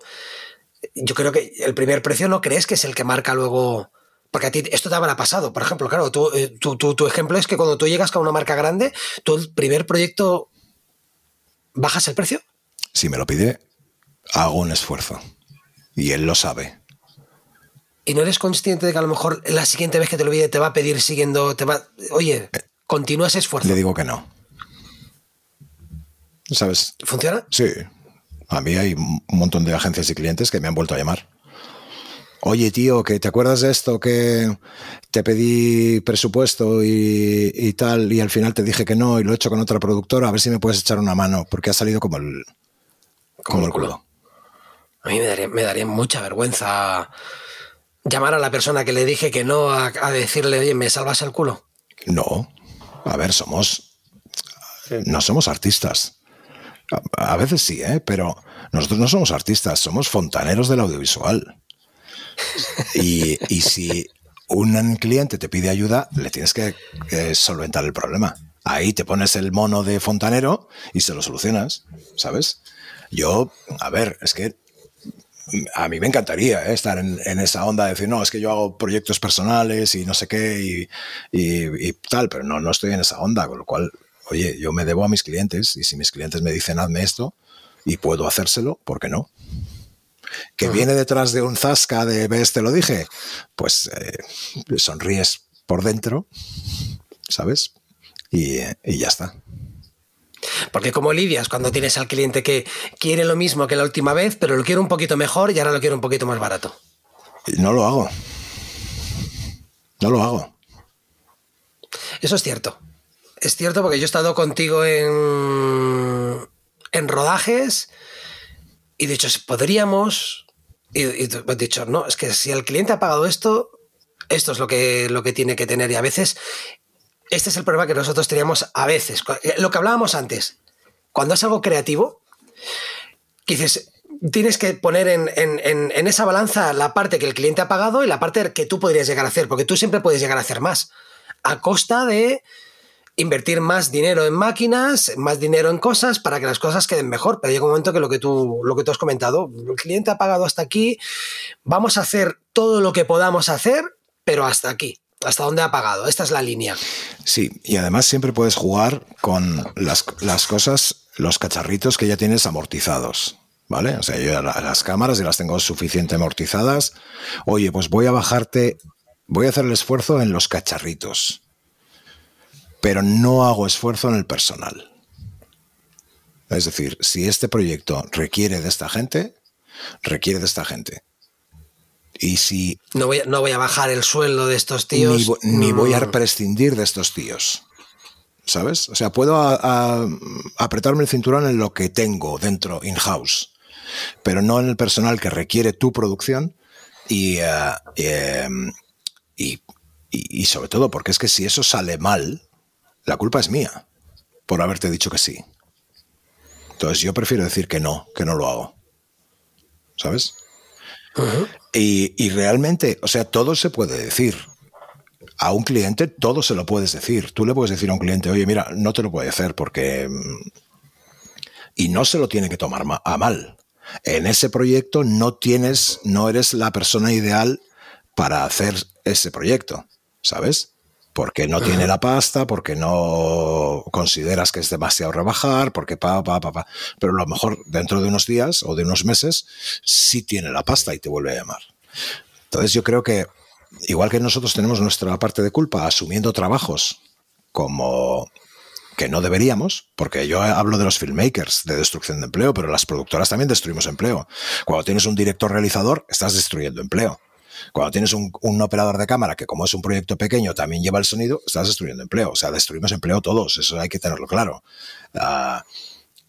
Yo creo que el primer precio no crees que es el que marca luego. Porque a ti esto te habrá pasado. Por ejemplo, claro, tú, eh, tú- tú- tu ejemplo es que cuando tú llegas con una marca grande, tú el primer proyecto bajas el precio. Si me lo pide, hago un esfuerzo. Y él lo sabe. Y no eres consciente de que a lo mejor la siguiente vez que te lo pide te va a pedir siguiendo. Te va, oye, continúa ese esfuerzo. Le digo que no. ¿Sabes? ¿Funciona? Sí. A mí hay un montón de agencias y clientes que me han vuelto a llamar. Oye, tío, que te acuerdas de esto que te pedí presupuesto y, y tal, y al final te dije que no y lo he hecho con otra productora, a ver si me puedes echar una mano, porque ha salido como el, como el culo. A mí me daría, me daría mucha vergüenza llamar a la persona que le dije que no a, a decirle, oye, ¿me salvas el culo? No. A ver, somos. No somos artistas. A, a veces sí, ¿eh? pero nosotros no somos artistas, somos fontaneros del audiovisual. Y, y si un cliente te pide ayuda, le tienes que eh, solventar el problema. Ahí te pones el mono de fontanero y se lo solucionas, ¿sabes? Yo, a ver, es que a mí me encantaría ¿eh? estar en, en, esa onda de decir, no, es que yo hago proyectos personales y no sé qué y, y, y, tal, pero no, no estoy en esa onda, con lo cual, oye, yo me debo a mis clientes y si mis clientes me dicen, hazme esto y puedo hacérselo, ¿por qué no? Que uh -huh. viene detrás de un zasca de, ves, te lo dije, pues eh, sonríes por dentro, ¿sabes? Y, y ya está. Porque como lidias cuando tienes al cliente que quiere lo mismo que la última vez, pero lo quiere un poquito mejor y ahora lo quiere un poquito más barato. No lo hago. No lo hago. Eso es cierto. Es cierto porque yo he estado contigo en, en rodajes y de hecho podríamos y, tú has dicho, no, es que si el cliente ha pagado esto, esto es lo que, lo que tiene que tener. Y a veces, este es el problema que nosotros teníamos a veces. Eh, lo que hablábamos antes, cuando es algo creativo, dices, tienes que poner en, en, esa balanza la parte que el cliente ha pagado y la parte que tú podrías llegar a hacer, porque tú siempre puedes llegar a hacer más, a costa de invertir más dinero en máquinas, más dinero en cosas para que las cosas queden mejor. Pero llega un momento que lo que tú, lo que tú has comentado, el cliente ha pagado hasta aquí, vamos a hacer todo lo que podamos hacer, pero hasta aquí. Hasta donde ha pagado. Esta es la línea. Sí, y además siempre puedes jugar con las, las cosas, los cacharritos que ya tienes amortizados. ¿Vale? O sea, yo las cámaras ya las tengo suficiente amortizadas. Oye, pues voy a bajarte, voy a hacer el esfuerzo en los cacharritos pero no hago esfuerzo en el personal. Es decir, si este proyecto requiere de esta gente, requiere de esta gente. Y si... No voy, a, no voy a bajar el sueldo de estos tíos. Ni, voy a prescindir de estos tíos. ¿Sabes? O sea, puedo apretarme el cinturón en lo que tengo dentro, in-house, pero no en el personal que requiere tu producción y, eh, em, y, y sobre todo porque es que si eso sale mal, la culpa es mía por haberte dicho que sí. Entonces yo prefiero decir que no, que no lo hago. ¿Sabes? Y, realmente, o sea, todo se puede decir. A un cliente todo se lo puedes decir. Tú le puedes decir a un cliente, oye, mira, no te lo puedo hacer porque... Mm, y no se lo tiene que tomar a mal. En ese proyecto no tienes, no eres la persona ideal para hacer ese proyecto, ¿sabes? Porque no tiene la pasta, porque no consideras que es demasiado rebajar, porque pa, pa, pa, pa. Pero a lo mejor dentro de unos días o de unos meses sí tiene la pasta y te vuelve a llamar. Entonces yo creo que, igual que nosotros tenemos nuestra parte de culpa asumiendo trabajos como que no deberíamos, porque yo hablo de los filmmakers de destrucción de empleo, pero las productoras también destruimos empleo. Cuando tienes un director realizador, estás destruyendo empleo. Cuando tienes un, operador de cámara que como es un proyecto pequeño también lleva el sonido, estás destruyendo empleo. O sea, destruimos empleo todos, eso hay que tenerlo claro. Ah,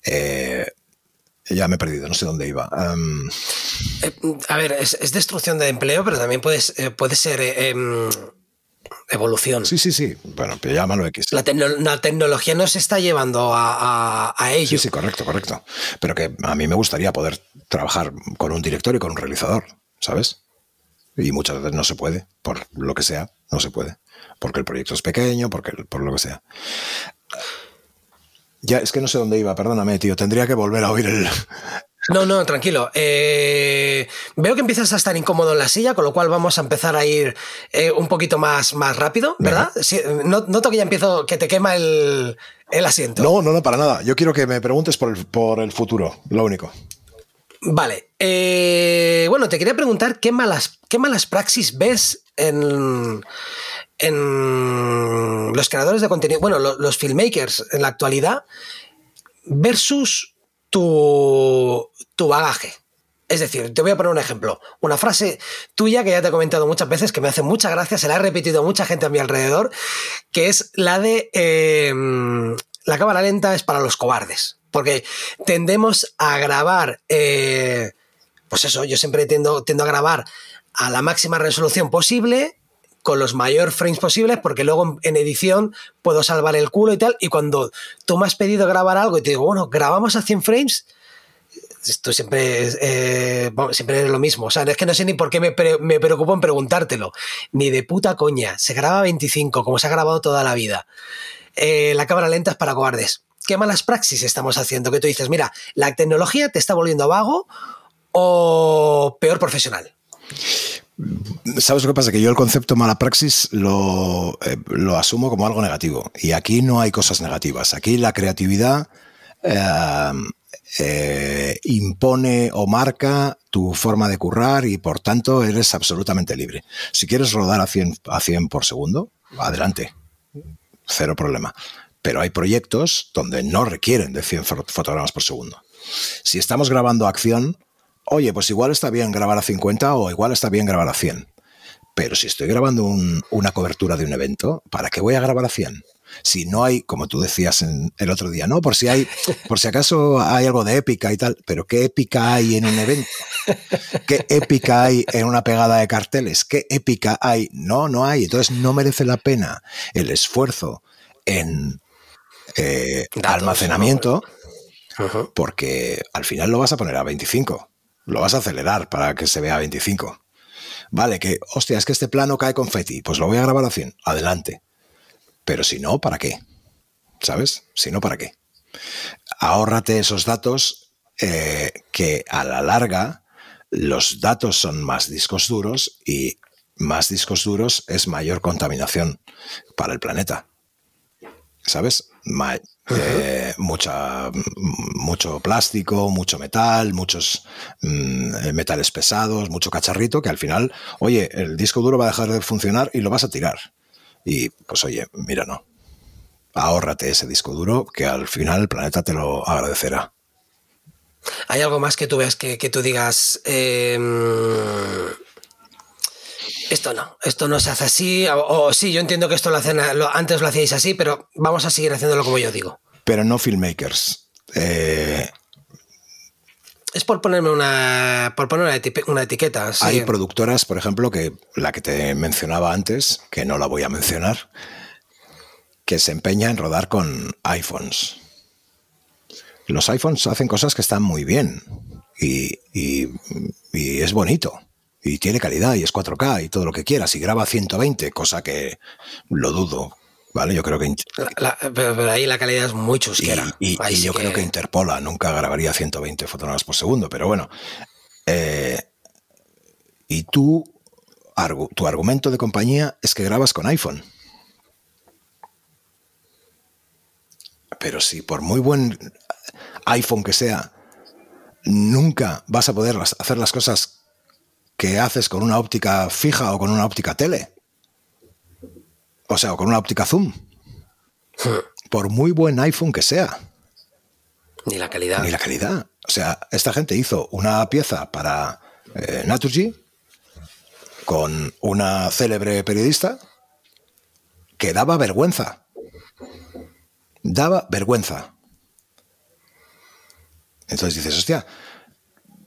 eh, ya me he perdido, no sé dónde iba. Eh, a ver, es, destrucción de empleo, pero también eh, puede ser em, evolución. Sí, sí, sí. Bueno, pero llámalo X. La, la tecnología nos está llevando a, a, ello. Sí, sí, correcto, correcto. Pero que a mí me gustaría poder trabajar con un director y con un realizador, ¿sabes? Y muchas veces no se puede, por lo que sea, no se puede. Porque el proyecto es pequeño, porque, por lo que sea. Ya, es que no sé dónde iba, perdóname, tío. Tendría que volver a oír el. No, no, tranquilo. Eh, veo que empiezas a estar incómodo en la silla, con lo cual vamos a empezar a ir eh, un poquito más, más rápido, ¿verdad? no, noto que ya empiezo, que te quema el, el, asiento. No, no, no, para nada. Yo quiero que me preguntes por el, por el futuro, lo único. Vale. Eh, bueno, te quería preguntar qué malas, qué malas praxis ves en, en los creadores de contenido, bueno, los, filmmakers en la actualidad versus tu, tu bagaje. Es decir, te voy a poner un ejemplo. Una frase tuya que ya te he comentado muchas veces, que me hace mucha gracia, se la ha repetido mucha gente a mi alrededor, que es la de eh, la cámara lenta es para los cobardes porque tendemos a grabar, eh, pues eso, yo siempre tiendo, a grabar a la máxima resolución posible, con los mayores frames posibles, porque luego en, edición puedo salvar el culo y tal, y cuando tú me has pedido grabar algo y te digo, bueno, grabamos a 100 frames, esto siempre, eh, siempre es lo mismo. O sea, es que no sé ni por qué me, me, preocupo en preguntártelo. Ni de puta coña. Se graba a 25, como se ha grabado toda la vida. Eh, la cámara lenta es para cobardes qué malas praxis estamos haciendo. Que tú dices, mira, la tecnología te está volviendo vago o peor profesional. ¿Sabes lo que pasa? Que yo el concepto mala praxis lo, eh, lo, asumo como algo negativo. Y aquí no hay cosas negativas. Aquí la creatividad eh, eh, impone o marca tu forma de currar y por tanto eres absolutamente libre. Si quieres rodar a 100, a 100 por segundo, adelante. Cero problema pero hay proyectos donde no requieren de 100 fotogramas por segundo. Si estamos grabando acción, oye, pues igual está bien grabar a 50 o igual está bien grabar a 100. Pero si estoy grabando una cobertura de un evento, ¿para qué voy a grabar a 100? Si no hay, como tú decías en el otro día, ¿no? Por si hay, por si acaso hay algo de épica y tal, pero ¿qué épica hay en un evento? ¿Qué épica hay en una pegada de carteles? ¿Qué épica hay? No, no hay. Entonces no merece la pena el esfuerzo en eh, almacenamiento, porque al final lo vas a poner a 25. Lo vas a acelerar para que se vea a 25. Vale, que, hostia, es que este plano cae confeti. Pues lo voy a grabar a 100. Adelante. Pero si no, ¿para qué? ¿Sabes? Si no, ¿para qué? Ahórrate esos datos eh, que a la larga los datos son más discos duros y más discos duros es mayor contaminación para el planeta. ¿Sabes? Eh, mucha, mucho plástico, mucho metal, muchos mm, metales pesados, mucho cacharrito que al final, oye, el disco duro va a dejar de funcionar y lo vas a tirar. Y pues oye, mira, no. Ahórrate ese disco duro que al final el planeta te lo agradecerá. ¿Hay algo más que tú veas que, tú digas, em, esto no, esto no se hace así, o, sí, yo entiendo que esto lo hacen, antes lo hacíais así, pero vamos a seguir haciéndolo como yo digo. Pero no filmmakers. Eh, es por ponerme una, por poner una, etiqueta. Hay productoras, por ejemplo, que la que te mencionaba antes, que no la voy a mencionar, que se empeña en rodar con iPhones. Los iPhones hacen cosas que están muy bien y, y es bonito y tiene calidad y es 4K y todo lo que quieras y graba 120, cosa que lo dudo ¿vale? Yo creo que... pero, ahí la calidad es muy chusquera. Y, yo creo que Interpola nunca grabaría 120 fotogramas por segundo, pero bueno. Eh, y tú, tu argumento de compañía es que grabas con iPhone. Pero si por muy buen iPhone que sea, nunca vas a poder hacer las cosas que haces con una óptica fija o con una óptica tele. O sea, con una óptica zoom. Por muy buen iPhone que sea. Ni la calidad. Ni la calidad. O sea, esta gente hizo una pieza para eh, Naturgy con una célebre periodista que daba vergüenza. Daba vergüenza. Entonces dices, hostia,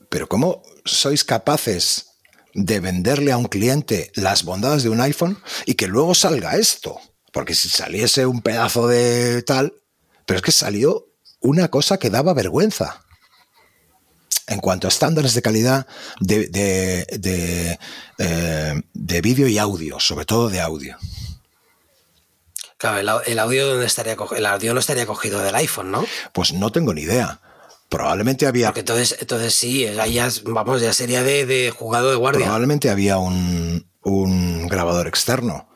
pero ¿cómo sois capaces de venderle a un cliente las bondades de un iPhone y que luego salga esto. Porque si saliese un pedazo de tal, pero es que salió una cosa que daba vergüenza. En cuanto a estándares de calidad de, de, eh, vídeo y audio, sobre todo de audio. Claro, el, audio estaría el audio no estaría cogido del iPhone, ¿no? Pues no tengo ni idea. Probablemente había. Porque entonces, entonces sí, ya, vamos, ya sería de, jugado de guardia. Probablemente había un, un grabador externo.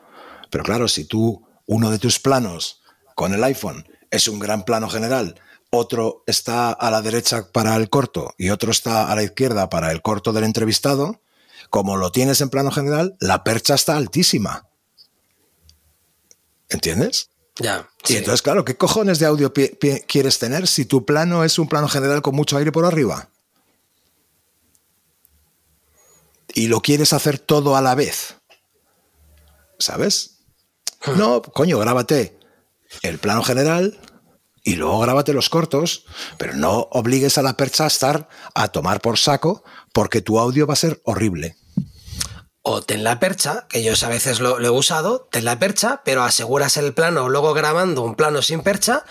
Pero claro, si tú, uno de tus planos con el iPhone es un gran plano general, otro está a la derecha para el corto y otro está a la izquierda para el corto del entrevistado, como lo tienes en plano general, la percha está altísima. ¿Entiendes? Ya. Y entonces, claro, ¿qué cojones de audio quieres tener si tu plano es un plano general con mucho aire por arriba? Y lo quieres hacer todo a la vez. ¿Sabes? Hmm. No, coño, grábate el plano general y luego grábate los cortos, pero no obligues a la percha a estar a tomar por saco porque tu audio va a ser horrible o ten la percha, que yo a veces lo, he usado, ten la percha, pero aseguras el plano luego grabando un plano sin percha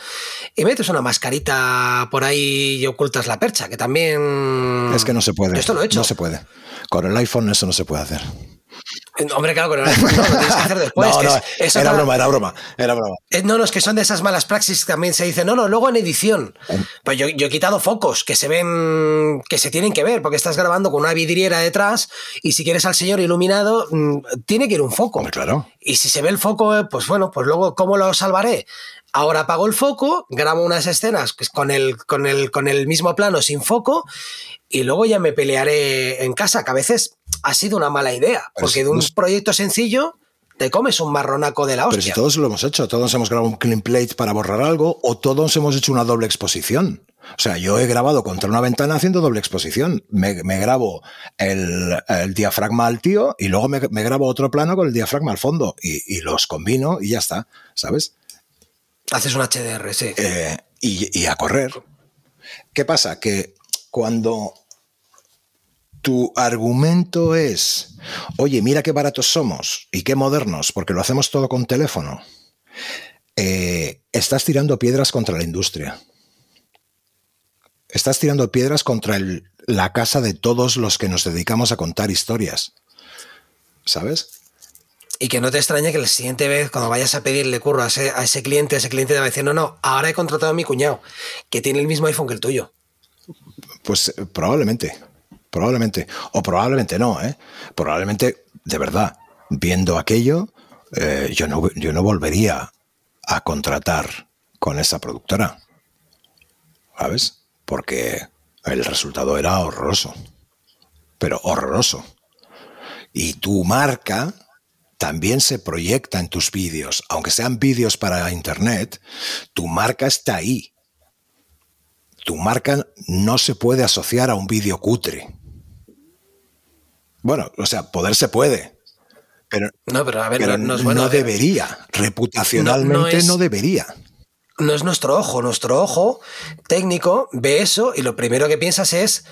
y metes una mascarita por ahí y ocultas la percha, que también... Es que no se puede. Esto lo he hecho. No se puede. Con el iPhone eso no se puede hacer. Hombre, claro, pero no, lo tienes que hacer después. No, no, era broma, era broma, era broma. Eh, no, no, es que son de esas malas praxis que también se dice, no, no, luego en edición. Pues yo, he quitado focos que se ven, que se tienen que ver, porque estás grabando con una vidriera detrás y si quieres al señor iluminado, mm, tiene que ir un foco. claro. Y si se ve el foco, eh, pues bueno, pues luego, ¿cómo lo salvaré? Ahora apago el foco, grabo unas escenas con el, con el, con el mismo plano sin foco y luego ya me pelearé en casa, que a veces ha sido una mala idea, porque de un proyecto sencillo te comes un marronaco de la hostia. Pero si todos lo hemos hecho, todos hemos grabado un clean plate para borrar algo o todos hemos hecho una doble exposición. O sea, yo he grabado contra una ventana haciendo doble exposición. Me, grabo el, diafragma al tío y luego me, grabo otro plano con el diafragma al fondo y, los combino y ya está, ¿sabes? Haces un HDR, sí. Eh, y a correr. ¿Qué pasa? Que cuando tu argumento es, oye, mira qué baratos somos y qué modernos, porque lo hacemos todo con teléfono, eh, estás tirando piedras contra la industria. Estás tirando piedras contra la casa de todos los que nos dedicamos a contar historias. ¿Sabes? Y que no te extrañe que la siguiente vez, cuando vayas a pedirle curro a ese, a ese cliente, ese cliente te va a decir, no, no, ahora he contratado a mi cuñado, que tiene el mismo iPhone que el tuyo. Pues eh, probablemente. Probablemente. O probablemente no, ¿eh? Probablemente, de verdad, viendo aquello, eh, yo, no, yo no volvería a contratar con esa productora. ¿Sabes? Porque el resultado era horroroso. Pero horroroso. Y tu marca también se proyecta en tus vídeos. Aunque sean vídeos para internet, tu marca está ahí. Tu marca no se puede asociar a un vídeo cutre. Bueno, o sea, poder se puede. Pero no, pero a ver, no, debería. Reputacionalmente no, debería. No es nuestro ojo. Nuestro ojo técnico ve eso y lo primero que piensas es.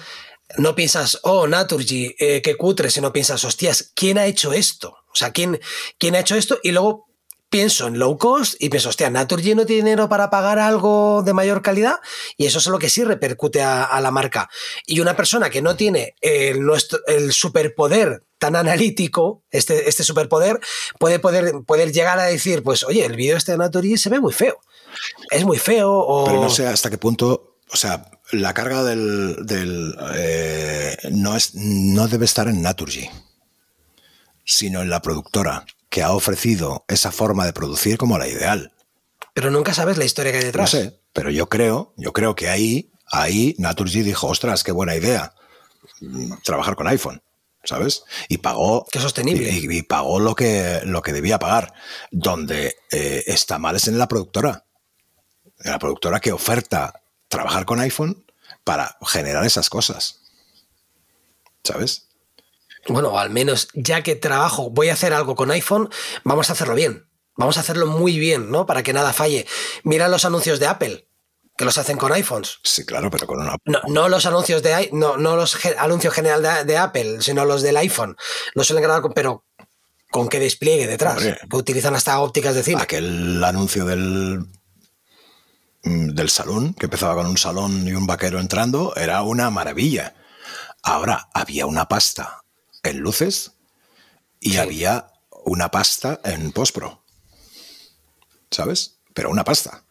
No piensas, oh, Naturgy, eh, qué cutre, sino piensas, hostias, ¿quién ha hecho esto? O sea, ¿quién, ¿quién ha hecho esto? Y luego pienso en low cost y pienso, hostia, Naturgy no tiene dinero para pagar algo de mayor calidad y eso es lo que sí repercute a, la marca. Y una persona que no tiene el, superpoder tan analítico, este, este superpoder, puede poder, poder llegar a decir, pues, oye, el vídeo este de Naturgy se ve muy feo. Es muy feo. Pero no sé hasta qué punto, o sea, la carga del... del eh, no, es, no debe estar en Naturgy, sino en la productora que ha ofrecido esa forma de producir como la ideal. Pero nunca sabes la historia que hay detrás. No sé, pero yo creo, yo creo que ahí, ahí Naturgy dijo, ostras, qué buena idea trabajar con iPhone. ¿sabes? Y pagó. Qué sostenible. Y, pagó lo que, lo que debía pagar. Donde eh, está mal es en la productora. En la productora que oferta trabajar con iPhone para generar esas cosas. ¿Sabes? Bueno, al menos ya que trabajo, voy a hacer algo con iPhone, vamos a hacerlo bien. Vamos a hacerlo muy bien, ¿no? Para que nada falle. Mira los anuncios de Apple, que los hacen con iPhones. Sí, claro, pero con una. No, los anuncios de no, no los anuncios general de, Apple, sino los del iPhone. No suelen grabar con, pero con qué despliegue detrás. que utilizan hasta ópticas de cine. Aquel anuncio del del salón, que empezaba con un salón y un vaquero entrando, era una maravilla. Ahora había una pasta en luces y había una pasta en postpro. ¿Sabes? Pero una pasta.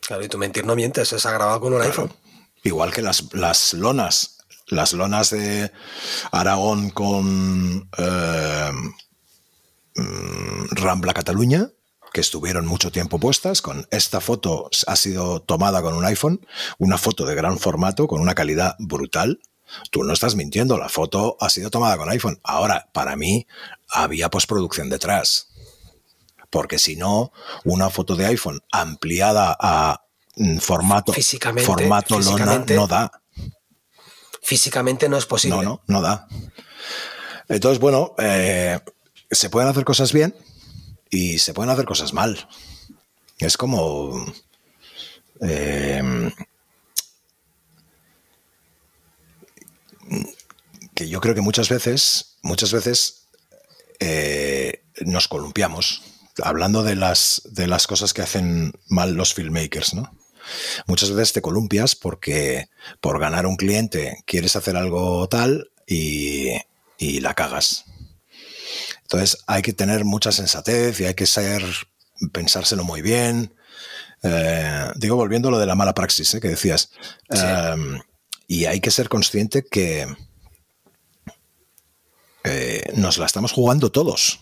Claro, y tú mentir no mientes, es grabado con un iPhone. Igual que las, las, lonas. Las lonas de Aragón con eh, mm, Rambla Cataluña, que estuvieron mucho tiempo puestas, con esta foto ha sido tomada con un iPhone, una foto de gran formato, con una calidad brutal, Tú no estás mintiendo, la foto ha sido tomada con iPhone. Ahora, para mí, había postproducción detrás. Porque si no, una foto de iPhone ampliada a mm, formato, formato lona no da. Físicamente no es posible. No, no, no da. Entonces, bueno, eh, se pueden hacer cosas bien y se pueden hacer cosas mal. Es como... Eh, que yo creo que muchas veces, muchas veces eh, nos columpiamos, hablando de las, de las cosas que hacen mal los filmmakers, ¿no? Muchas veces te columpias porque por ganar un cliente quieres hacer algo tal y, la cagas. Entonces hay que tener mucha sensatez y hay que ser, pensárselo muy bien. Eh, digo, volviendo a lo de la mala praxis ¿eh? que decías. y hay que ser consciente que, eh, nos la estamos jugando todos.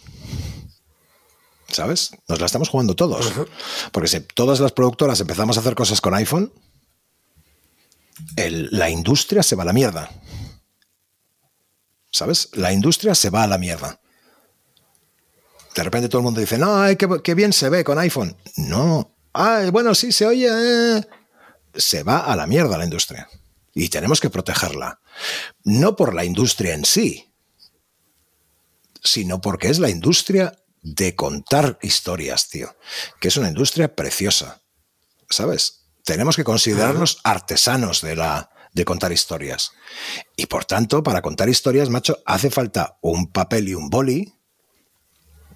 ¿Sabes? Nos la estamos jugando todos. Porque si todas las productoras empezamos a hacer cosas con iPhone, la industria se va a la mierda. ¿Sabes? La industria se va a la mierda. De repente todo el mundo dice, no, qué, bien se ve con iPhone. No. Ah, bueno, sí, se oye. Eh". se va a la mierda la industria. Y tenemos que protegerla. No por la industria en sí, sino porque es la industria de contar historias, tío. Que es una industria preciosa. ¿Sabes? Tenemos que considerarnos artesanos de la de contar historias. Y por tanto, para contar historias, macho, hace falta un papel y un boli,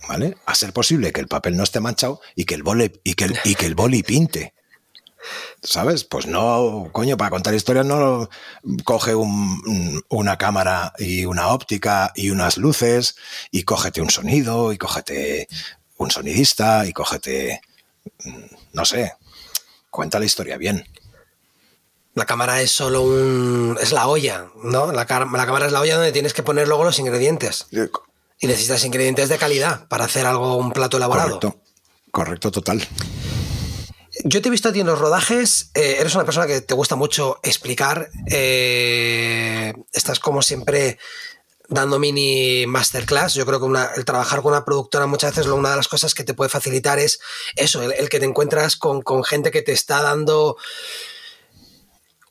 ¿vale? A ser posible que el papel no esté manchado y que el boli, y que el, y que el boli pinte. ¿Sabes? Pues no, coño, para contar historias no coge una cámara y una óptica y unas luces y cógete un sonido y cógete un sonidista y cógete, no sé, cuenta la historia bien. La cámara es solo un. es la olla, ¿no? La, la, cámara es la olla donde tienes que poner luego los ingredientes. Y necesitas ingredientes de calidad para hacer algo, un plato elaborado. Correcto, correcto, total. Yo te he visto a ti en los rodajes, eh, eres una persona que te gusta mucho explicar, eh, estás como siempre dando mini masterclass. Yo creo que el trabajar con una productora muchas veces una de las cosas que te puede facilitar es eso, el, que te encuentras con, gente que te está dando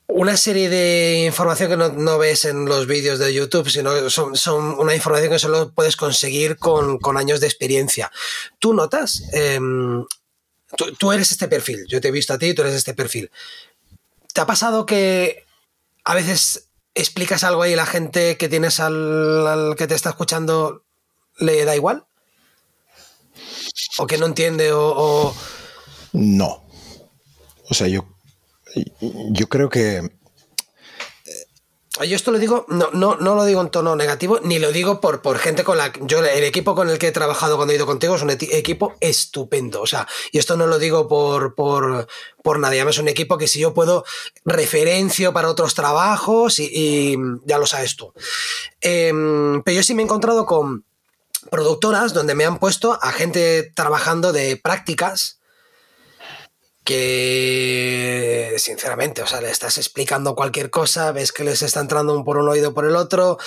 una serie de información que no, ves en los vídeos de YouTube, sino son, son, una información que solo puedes conseguir con, años de experiencia. ¿Tú notas em, Tú, eres este perfil, yo te he visto a ti, tú eres este perfil. ¿Te ha pasado que a veces explicas algo ahí y la gente que tienes al, que te está escuchando le da igual? ¿O que no entiende o, No. O sea, yo, yo creo que yo esto lo digo, no, no, no lo digo en tono negativo, ni lo digo por, por gente con la yo el equipo con el que he trabajado cuando he ido contigo es un equipo estupendo. O sea, y esto no lo digo por, por, por nadie. es un equipo que si yo puedo referencio para otros trabajos y, ya lo sabes tú. Em, pero yo sí me he encontrado con productoras donde me han puesto a gente trabajando de prácticas que sinceramente, o sea, le estás explicando cualquier cosa, ves que les está entrando un por un oído por el otro,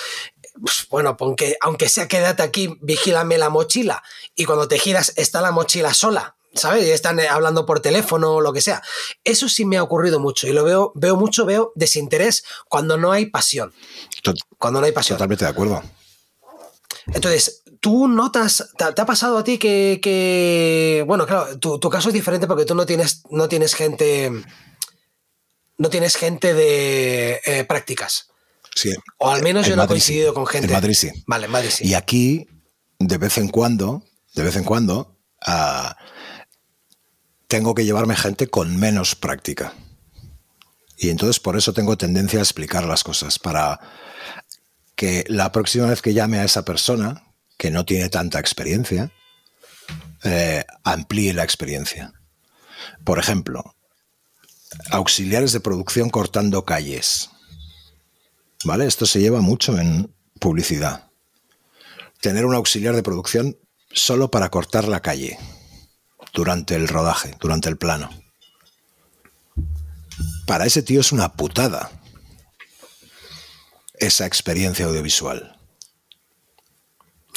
pues, bueno, aunque, aunque sea quédate aquí, vigílame la mochila y cuando te giras está la mochila sola, ¿sabes? Y están hablando por teléfono o lo que sea. Eso sí me ha ocurrido mucho y lo veo, veo mucho, veo desinterés cuando no hay pasión. Cuando no hay pasión. Totalmente de acuerdo. Entonces, ¿tú notas, te, ha pasado a ti que, bueno, claro, tu, caso es diferente porque tú no tienes, no tienes gente, no tienes gente de eh, prácticas. Sí. O al menos yo no he coincidido con gente. En Madrid sí. Vale, en Madrid sí. Y aquí, de vez en cuando, de vez en cuando, ah, tengo que llevarme gente con menos práctica. Y entonces por eso tengo tendencia a explicar las cosas, para que la próxima vez que llame a esa persona, que no tiene tanta experiencia, eh, amplíe la experiencia. Por ejemplo, auxiliares de producción cortando calles. ¿Vale? Esto se lleva mucho en publicidad. Tener un auxiliar de producción solo para cortar la calle durante el rodaje, durante el plano. Para ese tío es una putada esa experiencia audiovisual.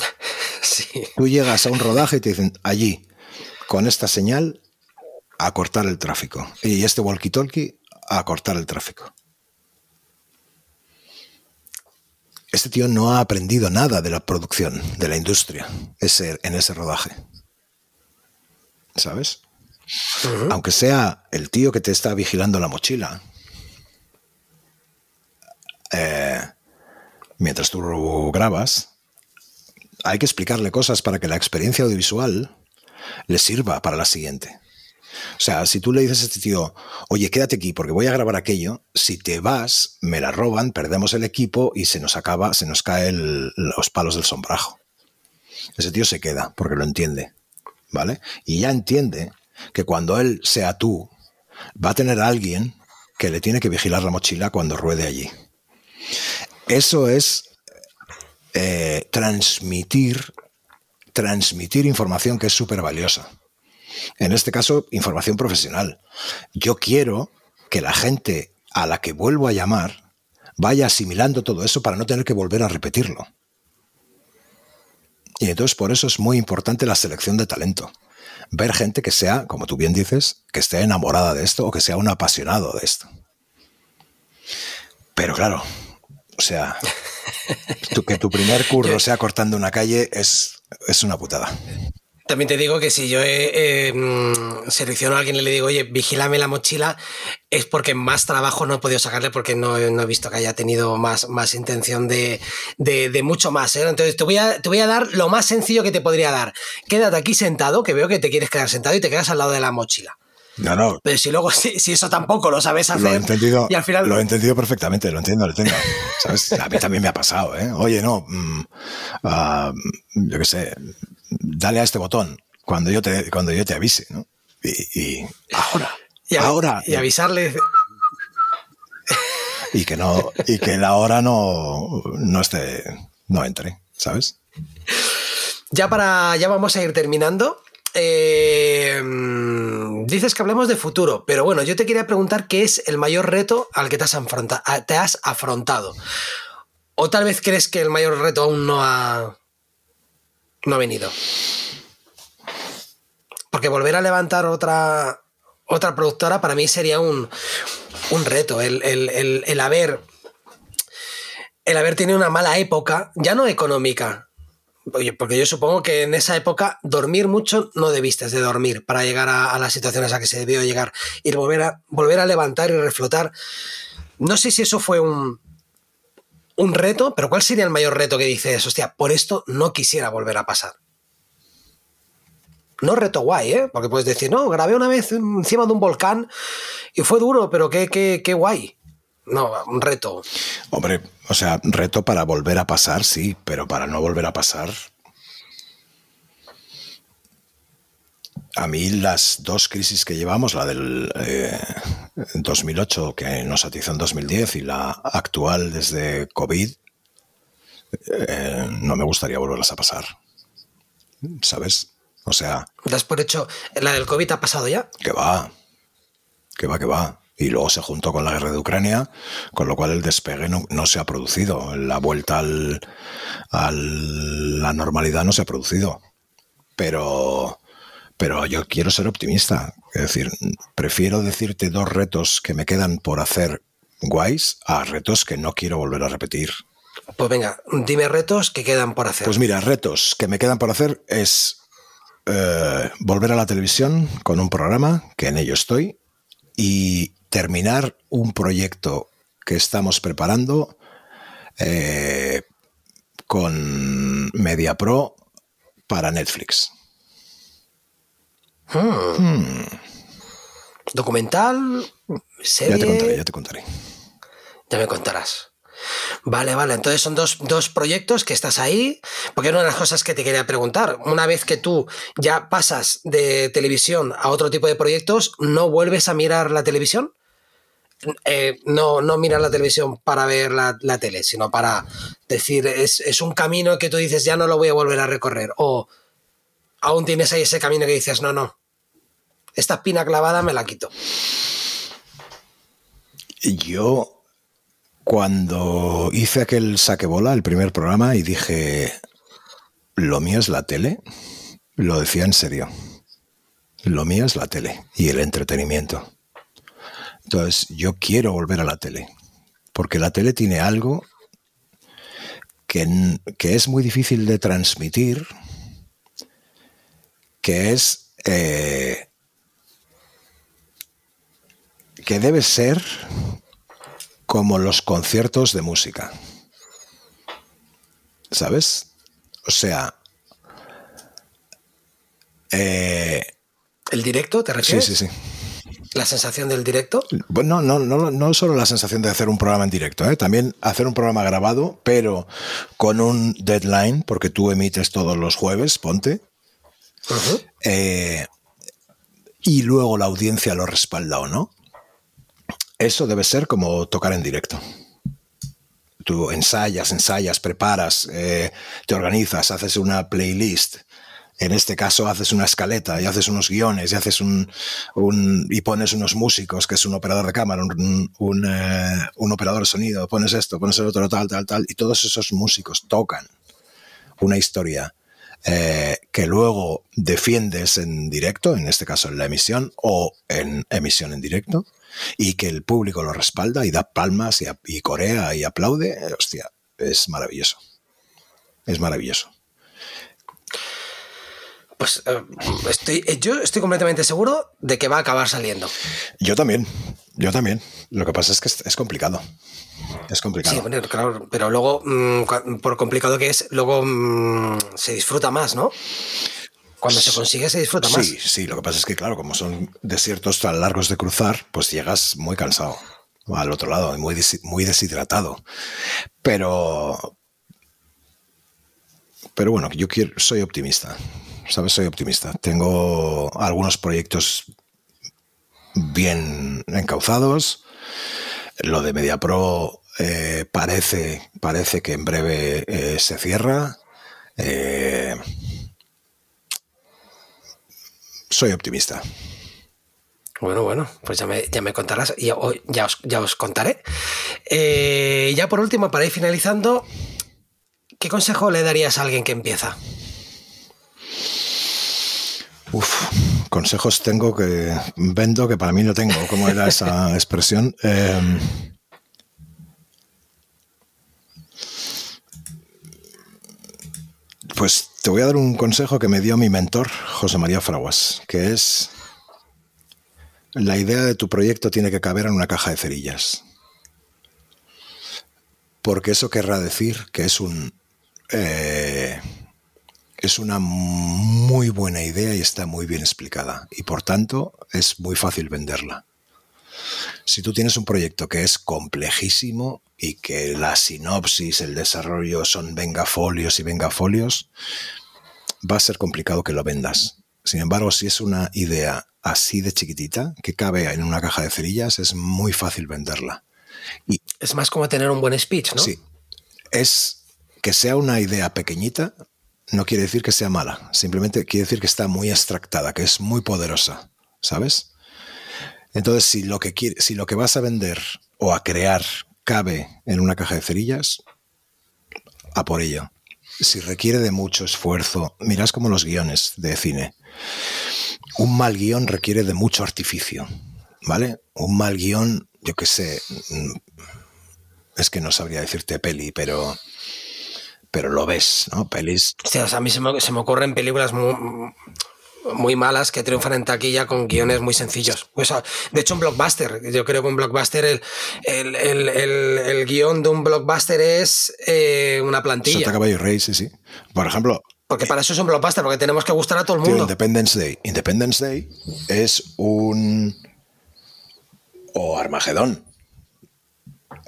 Sí. Tú llegas a un rodaje y te dicen, allí, con esta señal, a cortar el tráfico. Y este walkie-talkie, a cortar el tráfico. Este tío no ha aprendido nada de la producción, de la industria, ese, en ese rodaje. ¿Sabes? Aunque sea el tío que te está vigilando la mochila, eh, mientras tú grabas, hay que explicarle cosas para que la experiencia audiovisual le sirva para la siguiente. O sea, si tú le dices a este tío, oye, quédate aquí porque voy a grabar aquello, si te vas, me la roban, perdemos el equipo y se nos acaba, se nos caen los palos del sombrajo. Ese tío se queda porque lo entiende, ¿vale? Y ya entiende que cuando él sea tú, va a tener a alguien que le tiene que vigilar la mochila cuando ruede allí. Eso es eh, transmitir, transmitir información que es súper valiosa. En este caso, información profesional. Yo quiero que la gente a la que vuelvo a llamar vaya asimilando todo eso para no tener que volver a repetirlo. Y entonces por eso es muy importante la selección de talento. ver gente que sea, como tú bien dices, que esté enamorada de esto o que sea un apasionado de esto. Pero claro, o sea, que tu primer curro sea cortando una calle es, es una putada. También te digo que si yo eh, mm, selecciono a alguien y le digo, oye, vigílame la mochila, es porque más trabajo no he podido sacarle porque no, he visto que haya tenido más, más intención de, mucho más. ¿eh? Entonces te voy, a, te voy a dar lo más sencillo que te podría dar. Quédate aquí sentado, que veo que te quieres quedar sentado y te quedas al lado de la mochila. No, no. Pero si luego, si, eso tampoco lo sabes hacer. Lo he entendido, y al final... lo he entendido perfectamente, lo entiendo, lo entiendo. ¿Sabes? A mí también me ha pasado, ¿eh? Oye, no, mm, ah, yo qué sé, dale a este botón cuando yo te, cuando yo te avise, ¿no? Y, ahora, y ahora. Y avisarle. Y que no, y que la hora no, no esté, no entre, ¿sabes? Ya para, ya vamos a ir terminando. Eh, dices que hablemos de futuro, pero bueno, yo te quería preguntar qué es el mayor reto al que te has, afrontado. O tal vez crees que el mayor reto aún no ha, no ha venido. Porque volver a levantar otra, otra productora para mí sería un, reto. El, haber. El haber tenido una mala época, ya no económica. Porque yo supongo que en esa época dormir mucho no debiste de dormir para llegar a, las situaciones a que se debió llegar. Y volver a, volver a levantar y reflotar. No sé si eso fue un, un reto, pero ¿cuál sería el mayor reto que dices, hostia, por esto no quisiera volver a pasar? No reto guay, ¿eh? Porque puedes decir, no, grabé una vez encima de un volcán y fue duro, pero qué, qué, qué guay. No, un reto. Hombre, o sea, reto para volver a pasar, sí, pero para no volver a pasar, a mí las dos crisis que llevamos, la del 2008 eh, que nos atizó en 2010 y la actual desde COVID, eh, no me gustaría volverlas a pasar. ¿Sabes? O sea... ¿Das por hecho la del COVID ha pasado ya? Que va, que va, que va. Y luego se juntó con la guerra de Ucrania, con lo cual el despegue no, se ha producido. La vuelta al, a la normalidad no se ha producido. Pero pero yo quiero ser optimista. Es decir, prefiero decirte dos retos que me quedan por hacer guays a retos que no quiero volver a repetir. Pues venga, dime retos que quedan por hacer. Pues mira, retos que me quedan por hacer es eh, volver a la televisión con un programa, que en ello estoy, y terminar un proyecto que estamos preparando eh, con MediaPro para Netflix. Hmm. ¿Documental? ¿Serie? Ya te contaré, ya te contaré. Ya me contarás. Vale, vale. Entonces son dos, dos, proyectos que estás ahí. Porque una de las cosas que te quería preguntar. Una vez que tú ya pasas de televisión a otro tipo de proyectos, ¿no vuelves a mirar la televisión? Eh, no, no mirar la televisión para ver la, tele, sino para decir, es, es, un camino que tú dices, ya no lo voy a volver a recorrer. O aún tienes ahí ese camino que dices, no, no, esta espina clavada me la quito. Yo, cuando hice aquel saquebola, el primer programa, y dije, lo mío es la tele, lo decía en serio. Lo mío es la tele y el entretenimiento. Entonces, yo quiero volver a la tele, porque la tele tiene algo que, que es muy difícil de transmitir, que es eh, que debe ser como los conciertos de música. ¿Sabes? O sea... Eh, ¿El directo te refieres? Sí, sí, sí. ¿La sensación del directo? Bueno, no, no, no solo la sensación de hacer un programa en directo, ¿eh? también hacer un programa grabado, pero con un deadline, porque tú emites todos los jueves, ponte. Eh, y luego la audiencia lo respalda o no. Eso debe ser como tocar en directo. Tú ensayas, ensayas, preparas, eh, te organizas, haces una playlist. En este caso haces una escaleta y haces unos guiones y haces un, y pones unos músicos, que es un operador de cámara, un, un, eh, un operador de sonido, pones esto, pones el otro, tal, tal, tal, y todos esos músicos tocan una historia eh, que luego defiendes en directo, en este caso en la emisión o en emisión en directo, y que el público lo respalda y da palmas y, y corea y aplaude, hostia, es maravilloso. Es maravilloso. Pues eh, estoy, eh, yo estoy completamente seguro de que va a acabar saliendo. Yo también, yo también. Lo que pasa es que es, complicado. Es complicado. Sí, claro, pero luego, mm, por complicado que es, luego mm, se disfruta más, ¿no? Cuando se consigue se disfruta más. Sí, sí, lo que pasa es que, claro, como son desiertos tan largos de cruzar, pues llegas muy cansado al otro lado, muy, muy deshidratado. Pero, pero bueno, yo quiero, soy optimista. ¿Sabes? Soy optimista. Tengo algunos proyectos bien encauzados. Lo de MediaPro eh, parece, parece que en breve eh, se cierra. Eh, soy optimista. Bueno, bueno, pues ya me, ya me contarás, ya, ya, os, ya os contaré. ya por último, para ir finalizando, ¿qué consejo le darías a alguien que empieza? Uf, consejos tengo que vendo que para mí no tengo. ¿Cómo era esa expresión? Em, pues te voy a dar un consejo que me dio mi mentor, José María Fraguas, que es la idea de tu proyecto tiene que caber en una caja de cerillas. Porque eso querrá decir que es un... Eh, es una muy buena idea y está muy bien explicada y por tanto es muy fácil venderla. Si tú tienes un proyecto que es complejísimo y que la sinopsis, el desarrollo son vengafolios y vengafolios, va a ser complicado que lo vendas. Sin embargo, si es una idea así de chiquitita, que cabe en una caja de cerillas, es muy fácil venderla. Y es más como tener un buen speech, ¿no? Sí. Es que sea una idea pequeñita, no quiere decir que sea mala, simplemente quiere decir que está muy extractada, que es muy poderosa, ¿sabes? Entonces, si lo que, si lo que vas a vender o a crear cabe en una caja de cerillas, a por ello. Si requiere de mucho esfuerzo, mirás como los guiones de cine. Un mal guion requiere de mucho artificio, ¿vale? Un mal guion, yo qué sé, mm, es que no sabría decirte peli, pero pero lo ves, ¿no? Pelis. a mí se me, se me ocurren películas muy, malas que triunfan en taquilla con guiones muy sencillos. de hecho, un blockbuster, yo creo que un blockbuster, el, el, guion de un blockbuster es eh, una plantilla. Sota Caballo Rey, sí, sí. Por ejemplo. Porque para eso es un blockbuster, porque tenemos que gustar a todo el mundo. Independence Day. Independence Day es un. O Armagedón.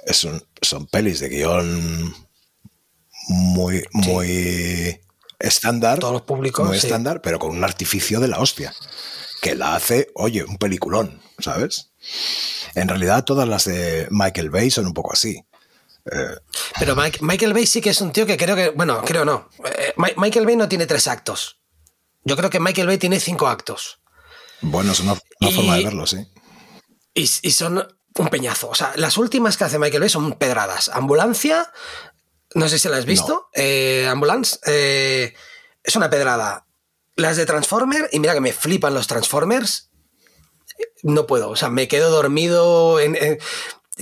Es un, son pelis de guion muy, muy estándar. Todos los públicos. Muy estándar, pero con un artificio de la hostia. Que la hace, oye, un peliculón, ¿sabes? En realidad, todas las de Michael Bay son un poco así. Eh, pero Michael Bay sí que es un tío que creo que. Bueno, creo no. Eh, Michael Bay no tiene tres actos. Yo creo que Michael Bay tiene cinco actos. Bueno, es una, forma de verlo, sí. Y, y, son un peñazo. O sea, las últimas que hace Michael Bay son pedradas. Ambulancia, no sé si la has visto. Eh, Ambulance. Eh, es una pedrada. Las de Transformer, y mira que me flipan los Transformers. No puedo. O sea, me quedo dormido. En,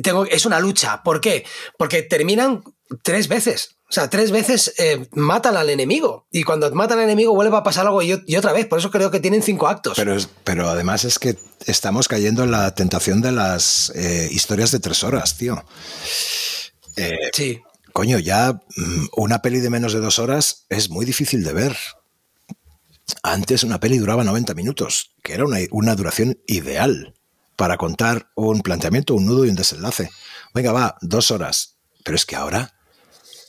tengo, es una lucha. ¿Por qué? Porque terminan tres veces. O sea, tres veces eh, matan al enemigo. Y cuando matan al enemigo vuelve a pasar algo y, otra vez. Por eso creo que tienen cinco actos. Pero, pero además es que estamos cayendo en la tentación de las historias de tres horas, tío. sí coño, ya mm, una peli de menos de dos horas es muy difícil de ver. Antes una peli duraba 90 minutos, que era una, duración ideal para contar un planteamiento, un nudo y un desenlace. Venga, va, dos horas. Pero es que ahora,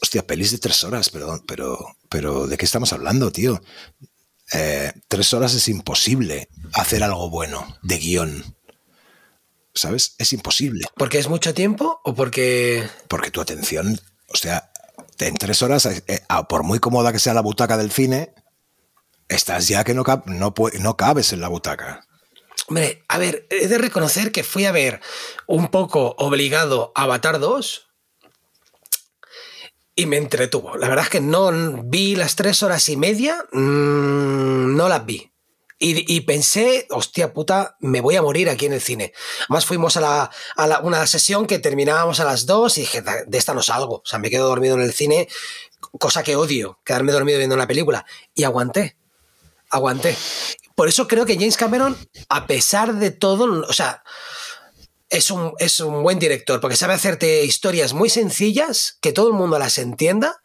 hostia, pelis de tres horas, perdón, pero, pero ¿de qué estamos hablando, tío? Eh, tres horas es imposible hacer algo bueno de guion. ¿Sabes? Es imposible. ¿Porque es mucho tiempo o porque...? Porque tu atención o sea, en tres horas, eh, eh, por muy cómoda que sea la butaca del cine, estás ya que no, no, no cabes en la butaca. Hombre, a ver, he de reconocer que fui a ver un poco obligado Avatar 2 y me entretuvo. La verdad es que no vi las tres horas y media, mm, no las vi. Y, pensé, hostia puta, me voy a morir aquí en el cine. Además fuimos a, la, a una sesión que terminábamos a las dos y dije, de esta no salgo. O sea, me quedo dormido en el cine, cosa que odio, quedarme dormido viendo una película. Y aguanté, aguanté. Por eso creo que James Cameron, a pesar de todo, o sea, es un, es un buen director, porque sabe hacerte historias muy sencillas, que todo el mundo las entienda.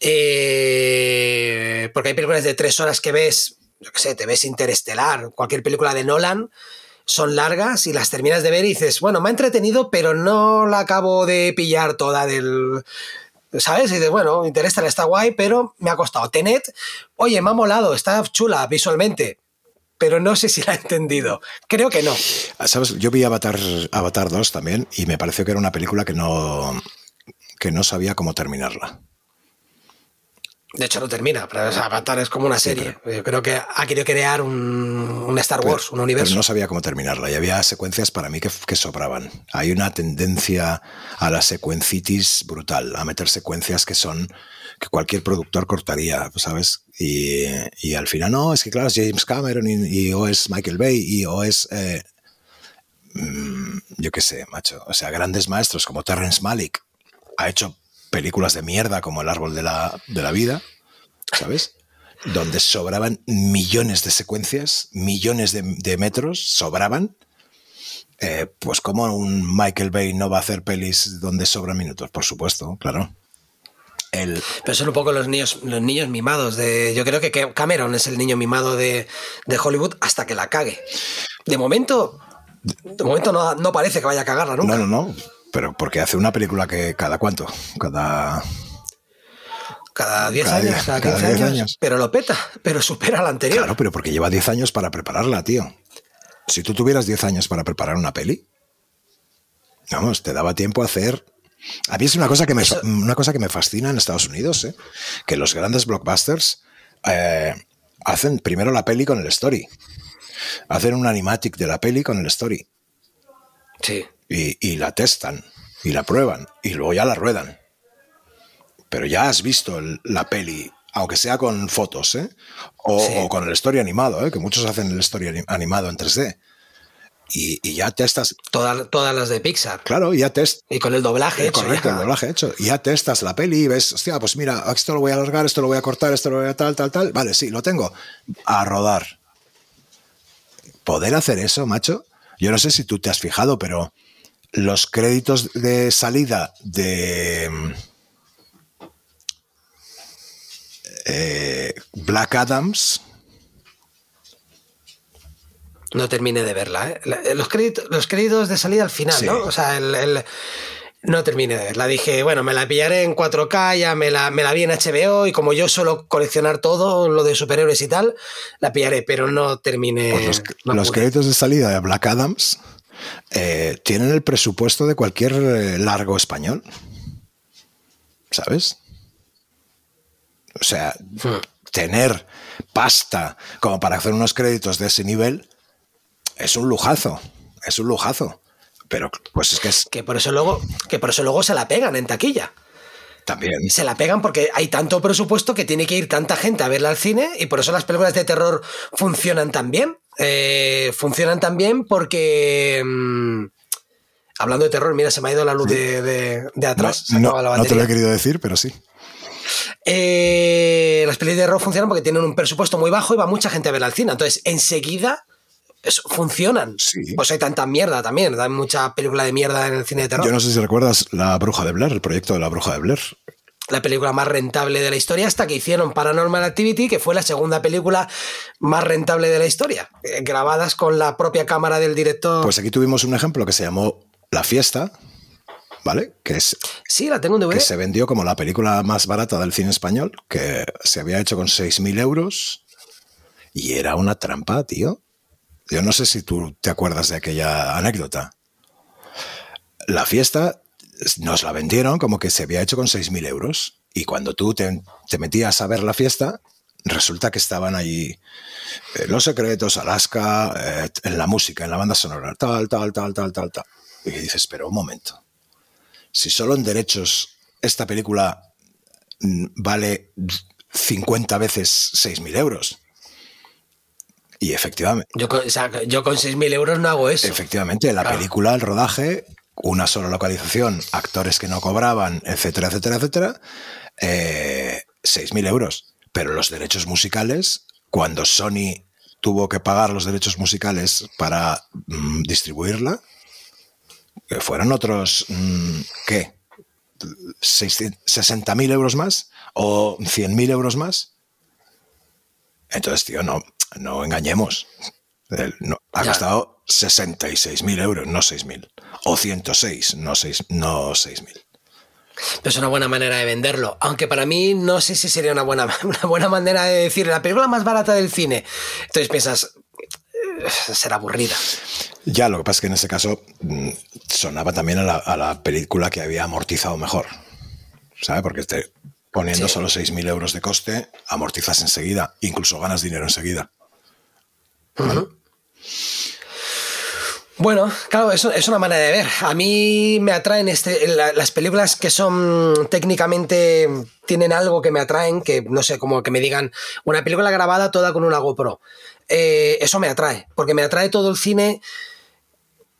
Eh, porque hay películas de tres horas que ves, yo qué sé, te ves Interestelar, cualquier película de Nolan, son largas y las terminas de ver y dices, bueno, me ha entretenido, pero no la acabo de pillar toda del, ¿Sabes? Y dices, bueno, Interestelar está guay, pero me ha costado. Tenet, oye, me ha molado, está chula visualmente, pero no sé si la he entendido. Creo que no. Ah, ¿Sabes? Yo vi Avatar, Avatar 2 también y me pareció que era una película que no, que no sabía cómo terminarla. De hecho, no termina. Pero Avatar es como una serie. Yo creo que ha querido crear un, Star Wars, un universo. Pero no sabía cómo terminarla y había secuencias para mí que, que, sobraban. Hay una tendencia a la secuencitis brutal, a meter secuencias que son que cualquier productor cortaría, ¿sabes? Y, y al final, no, es que claro, es James Cameron y, o es Michael Bay y o es. Eh, mm, yo qué sé, macho. O sea, grandes maestros como Terrence Malick ha hecho películas de mierda como El árbol de la, vida, ¿sabes? Donde sobraban millones de secuencias, millones de, metros, sobraban. Eh, pues como un Michael Bay no va a hacer pelis donde sobran minutos, por supuesto, claro. El... Pero son un poco los niños, los niños mimados de. Yo creo que Cameron es el niño mimado de, Hollywood hasta que la cague. De momento. De momento no, no, parece que vaya a cagarla nunca. No, no, no. Pero porque hace una película que cada cuánto? Cada... Cada 10 años, cada 15 años, Pero lo peta, pero supera la anterior. Claro, pero porque lleva 10 años para prepararla, tío. Si tú tuvieras 10 años para preparar una peli, vamos, te daba tiempo a hacer a mí es una cosa que me, una cosa que me fascina en Estados Unidos, ¿eh? que los grandes blockbusters eh, hacen primero la peli con el story. Hacen un animatic de la peli con el story. Sí y, la testan y la prueban y luego ya la ruedan. Pero ya has visto la peli, aunque sea con fotos, ¿eh? o, con el story animado, ¿eh? que muchos hacen el story animado en 3D. Y, ya testas. Todas, todas las de Pixar. Claro, ya testas. Y con el doblaje hecho. Correcto, el doblaje hecho. Y ya testas la peli y ves, hostia, pues mira, esto lo voy a alargar, esto lo voy a cortar, esto lo voy a tal, tal, tal. Vale, sí, lo tengo. A rodar. Poder hacer eso, macho. Yo no sé si tú te has fijado, pero los créditos de salida de eh, Black Adams. No terminé de verla. ¿eh? Los, créditos, los créditos de salida al final, ¿no? O sea, el, no terminé de verla. Dije, bueno, me la pillaré en 4K, ya me la, me la vi en HBO y como yo suelo coleccionar todo lo de superhéroes y tal, la pillaré, pero no terminé. Pues los créditos de salida de Black Adams eh, tienen el presupuesto de cualquier eh, largo español. ¿Sabes? O sea, hmm. tener pasta como para hacer unos créditos de ese nivel es un lujazo. Es un lujazo. Pero pues es que es. Que por eso luego, que por eso luego se la pegan en taquilla. También. Se la pegan porque hay tanto presupuesto que tiene que ir tanta gente a verla al cine y por eso las películas de terror funcionan tan bien. Eh, funcionan también porque... Mm, hablando de terror, mira, se me ha ido la luz de, atrás. No, te lo he querido decir, pero sí. Eh, las películas de terror funcionan porque tienen un presupuesto muy bajo y va mucha gente a ver al cine. Entonces, enseguida funcionan. Pues hay tanta mierda también. Hay mucha película de mierda en el cine de terror. Yo no sé si recuerdas La Bruja de Blair, el proyecto de La Bruja de Blair la película más rentable de la historia hasta que hicieron Paranormal Activity, que fue la segunda película más rentable de la historia, eh, grabadas con la propia cámara del director. Pues aquí tuvimos un ejemplo que se llamó La Fiesta, ¿vale? Que es sí, la tengo Que se vendió como la película más barata del cine español, que se había hecho con 6.000 euros y era una trampa, tío. Yo no sé si tú te acuerdas de aquella anécdota. La fiesta nos la vendieron como que se había hecho con 6.000 euros. Y cuando tú te, metías a ver la fiesta, resulta que estaban allí eh, Los Secretos, Alaska, eh, en la música, en la banda sonora, tal, tal, tal, tal, tal, tal. Y dices, pero un momento. Si solo en derechos esta película mm, vale 50 veces 6.000 euros. Y efectivamente. Yo con, o sea, yo con 6.000 euros no hago eso. Efectivamente, la Claro. película, el rodaje, una sola localización, actores que no cobraban, etcétera, etcétera, etcétera, eh, 6.000 euros. Pero los derechos musicales, cuando Sony tuvo que pagar los derechos musicales para mm, distribuirla, que fueron otros, mm, ¿qué? 600 ¿60.000 euros más? ¿O 100.000 euros más? Entonces, tío, no, no engañemos. No, ha Ya. costado 66.000 euros, no 6.000. O 106, no 6 no 6.000. Es una buena manera de venderlo. Aunque para mí no sé si sería una buena, una buena manera de decir la película más barata del cine. Entonces piensas, eh, será aburrida. Ya, lo que pasa es que en ese caso mm, sonaba también a la, a la película que había amortizado mejor. ¿Sabes? Porque te, poniendo Sí. solo 6.000 euros de coste, amortizas enseguida. Incluso ganas dinero enseguida. Bueno, claro, eso es una manera de ver. A mí me atraen este, la- las películas que son técnicamente tienen algo que me atraen, que no sé, como que me digan una película grabada toda con una GoPro. Eh, eso me atrae, porque me atrae todo el cine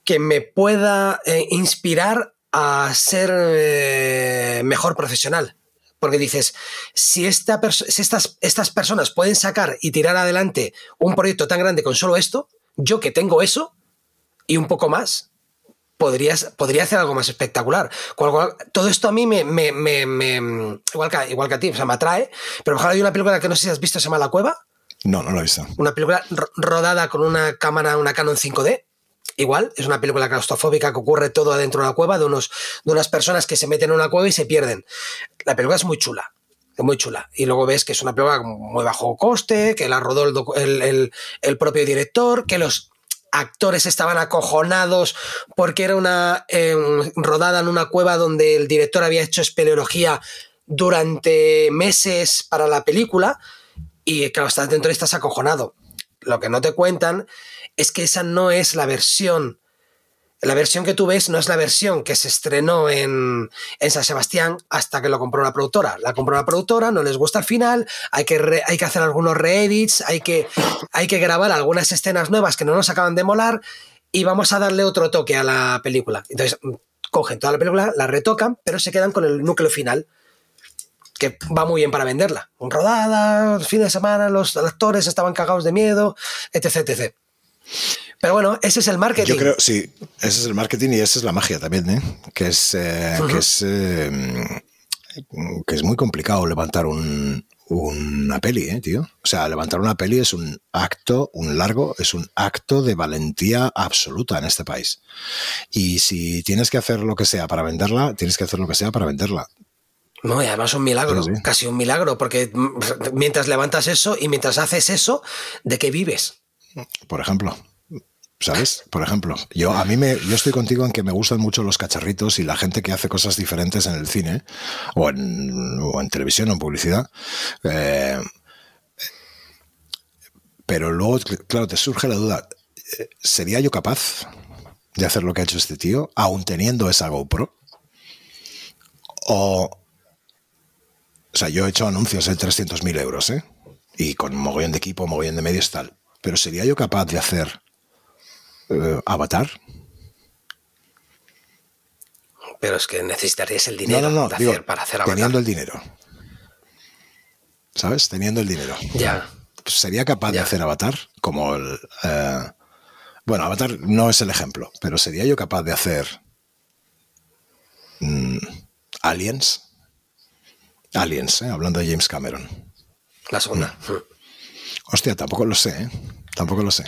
que me pueda eh, inspirar a ser eh, mejor profesional. Porque dices, si, esta si estas, estas personas pueden sacar y tirar adelante un proyecto tan grande con solo esto, yo que tengo eso, y un poco más, podrías, podría hacer algo más espectacular. Todo esto a mí me, me- me- me- igual, que, igual que a ti, o sea, me atrae. Pero ejemplo, hay una película que no sé si has visto, se llama La Cueva, No, no lo he visto. una película ro- rodada con una cámara, una Canon 5D. Igual, es una película claustrofóbica que ocurre todo adentro de una cueva de, unos, de unas personas que se meten en una cueva y se pierden. La película es muy chula, es muy chula. Y luego ves que es una película muy bajo coste, que la rodó el- el- el propio director, que los actores estaban acojonados porque era una eh, rodada en una cueva donde el director había hecho espeleología durante meses para la película y claro, estás dentro y estás acojonado. Lo que no te cuentan es que esa no es la versión. La versión que tú ves no es la versión que se estrenó en, San Sebastián hasta que lo compró la productora. La compró la productora, no les gusta el final, hay que, hay que hacer algunos reedits, hay que, hay que grabar algunas escenas nuevas que no nos acaban de molar y vamos a darle otro toque a la película. Entonces, cogen toda la película, la retocan, pero se quedan con el núcleo final que va muy bien para venderla. Rodada, fin de semana, los actores estaban cagados de miedo, etc, etc. Pero bueno, ese es el marketing. Yo creo, sí, ese es el marketing y esa es la magia también, ¿eh? Que es, eh, que es, eh, que es muy complicado levantar un, una peli, ¿eh, tío? O sea, levantar una peli es un acto, un largo, es un acto de valentía absoluta en este país. Y si tienes que hacer lo que sea para venderla, tienes que hacer lo que sea para venderla. No, y además un milagro, Sí, casi un milagro, porque mientras levantas eso y mientras haces eso, ¿de qué vives? Por ejemplo. ¿Sabes? Por ejemplo, yo a mí me, yo estoy contigo en que me gustan mucho los cacharritos y la gente que hace cosas diferentes en el cine o en, en televisión o en publicidad. Eh, pero luego, claro, te surge la duda: eh, ¿sería yo capaz de hacer lo que ha hecho este tío, aún teniendo esa GoPro? O, o sea, yo he hecho anuncios de 300.000 euros, ¿eh? Y con mogollón de equipo, mogollón de medios, tal. Pero ¿sería yo capaz de hacer eh, Avatar? Pero es que necesitarías el dinero no, no, no. de digo, hacer- para hacer Avatar. teniendo el dinero. ¿Sabes? Teniendo el dinero. Ya. Pues ¿Sería capaz de hacer Avatar? Como el. eh, bueno, Avatar no es el ejemplo, pero ¿sería yo capaz de hacer. mm, Aliens? Aliens, ¿eh? hablando de James Cameron. La segunda. Mm. Hostia, tampoco lo sé, ¿eh? Tampoco lo sé.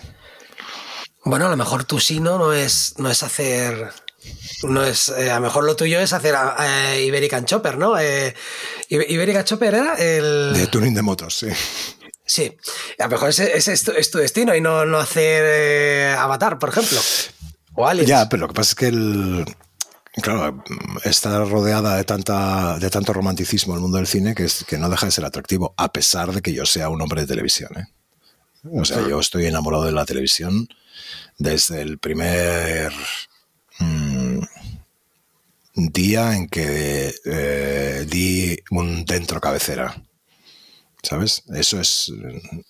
Bueno, a lo mejor tu sino no es, no es hacer. No es. eh, a lo mejor lo tuyo es hacer eh, Iberican Chopper, ¿no? Eh, Ibe- Iberican Chopper era el. De tuning de motos, sí. Sí. A lo mejor ese, ese es, tu, es tu destino y no, no hacer eh, Avatar, por ejemplo. O Aliens. Ya, pero lo que pasa es que el. Claro, está rodeada de tanta de tanto romanticismo el mundo del cine que, es, que no deja de ser atractivo, a pesar de que yo sea un hombre de televisión. ¿eh? O sea, yo estoy enamorado de la televisión desde el primer. mm, día en que eh, di un dentro cabecera. ¿Sabes? Eso es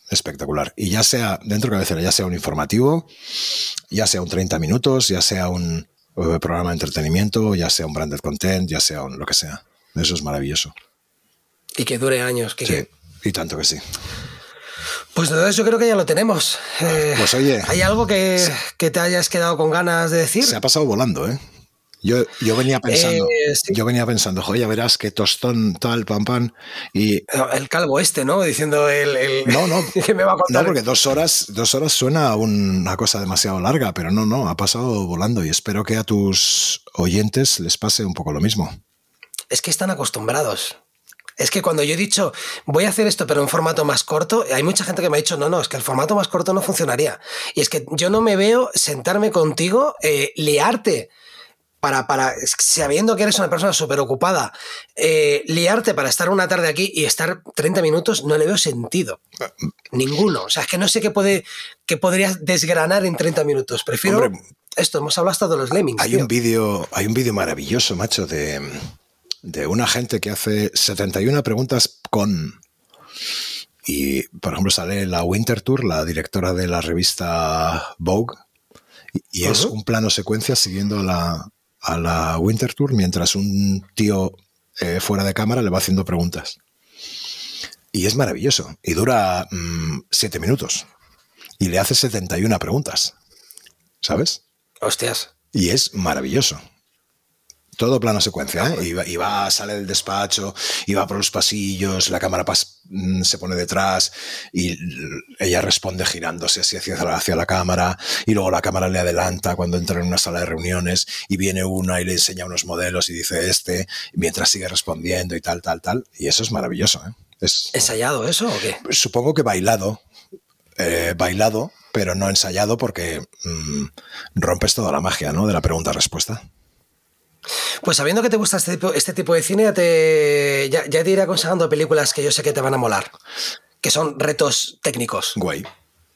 espectacular. Y ya sea dentro cabecera, ya sea un informativo, ya sea un 30 minutos, ya sea un eh, programa de entretenimiento, ya sea un branded content, ya sea un lo que sea. Eso es maravilloso. Y que dure años. Que, sí, y tanto que sí. Pues entonces yo creo que ya lo tenemos. Eh, pues oye. ¿Hay algo que, que, te hayas quedado con ganas de decir? Se ha pasado volando, ¿eh? Yo, yo venía pensando, eh, yo venía pensando, joder, ya verás qué tostón, tal, pam, pam. Y... El calvo este, ¿no? Diciendo el, el no, no, que me va a contar. No, porque dos horas, dos horas suena una cosa demasiado larga, pero no, no, ha pasado volando y espero que a tus oyentes les pase un poco lo mismo. Es que están acostumbrados. Es que cuando yo he dicho, voy a hacer esto, pero en formato más corto, hay mucha gente que me ha dicho, no, no, es que el formato más corto no funcionaría. Y es que yo no me veo sentarme contigo, eh, liarte para, para, sabiendo que eres una persona súper ocupada, eh, liarte para estar una tarde aquí y estar 30 minutos, no le veo sentido. Ninguno. O sea, es que no sé qué, puede, qué podrías desgranar en 30 minutos. Prefiero esto, hemos hablado hasta de los lemmings. Hay un vídeo, hay un vídeo maravilloso, macho, de, de una gente que hace 71 preguntas con... Y, por ejemplo, sale la Winter Tour, la directora de la revista Vogue, y, es un plano secuencia siguiendo a la, a la Winter Tour mientras un tío eh, fuera de cámara le va haciendo preguntas. Y es maravilloso. Y dura 7 mm, siete minutos. Y le hace 71 preguntas. ¿Sabes? Hostias. Y es maravilloso. Todo plano secuencia, ¿eh? Y va, sale del despacho, y va por los pasillos, la cámara mm, se pone detrás y ella responde girándose así hacia, hacia la cámara y luego la cámara le adelanta cuando entra en una sala de reuniones y viene una y le enseña unos modelos y dice este, mientras sigue respondiendo y tal, tal, tal. Y eso es maravilloso. ¿eh? Es, ¿Ensayado eso o qué? Supongo que bailado, eh, bailado, pero no ensayado porque mm, rompes toda la magia ¿no? de la pregunta-respuesta. Pues sabiendo que te gusta este tipo, este tipo de cine, ya te, ya, te iré aconsejando películas que yo sé que te van a molar, que son retos técnicos. Guay.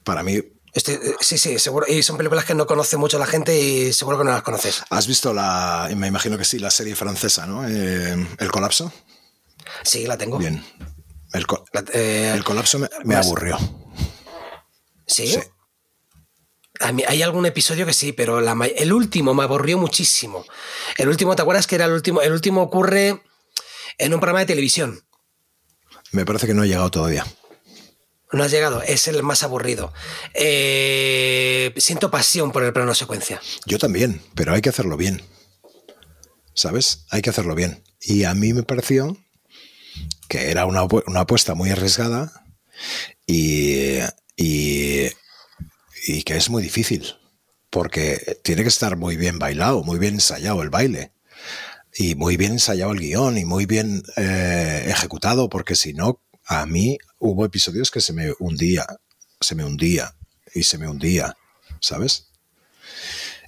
Para mí, eh, sí, sí, seguro. Y son películas que no conoce mucho la gente y seguro que no las conoces. ¿Has visto la, me imagino que sí, la serie francesa, ¿no? Eh, ¿El colapso? Sí, la tengo. Bien. El, eh, colapso me, aburrió. ¿Sí? sí hay algún episodio que sí, pero el último me aburrió muchísimo. El último, ¿te acuerdas que era el último? El último ocurre en un programa de televisión. Me parece que no ha llegado todavía. No has llegado, es el más aburrido. Eh, siento pasión por el plano secuencia. Yo también, pero hay que hacerlo bien. ¿Sabes? Hay que hacerlo bien. Y a mí me pareció que era una, una apuesta muy arriesgada y, y y que es muy difícil, porque tiene que estar muy bien bailado, muy bien ensayado el baile, y muy bien ensayado el guion, y muy bien eh, ejecutado, porque si no, a mí hubo episodios que se me hundía, se me hundía, y se me hundía, ¿sabes?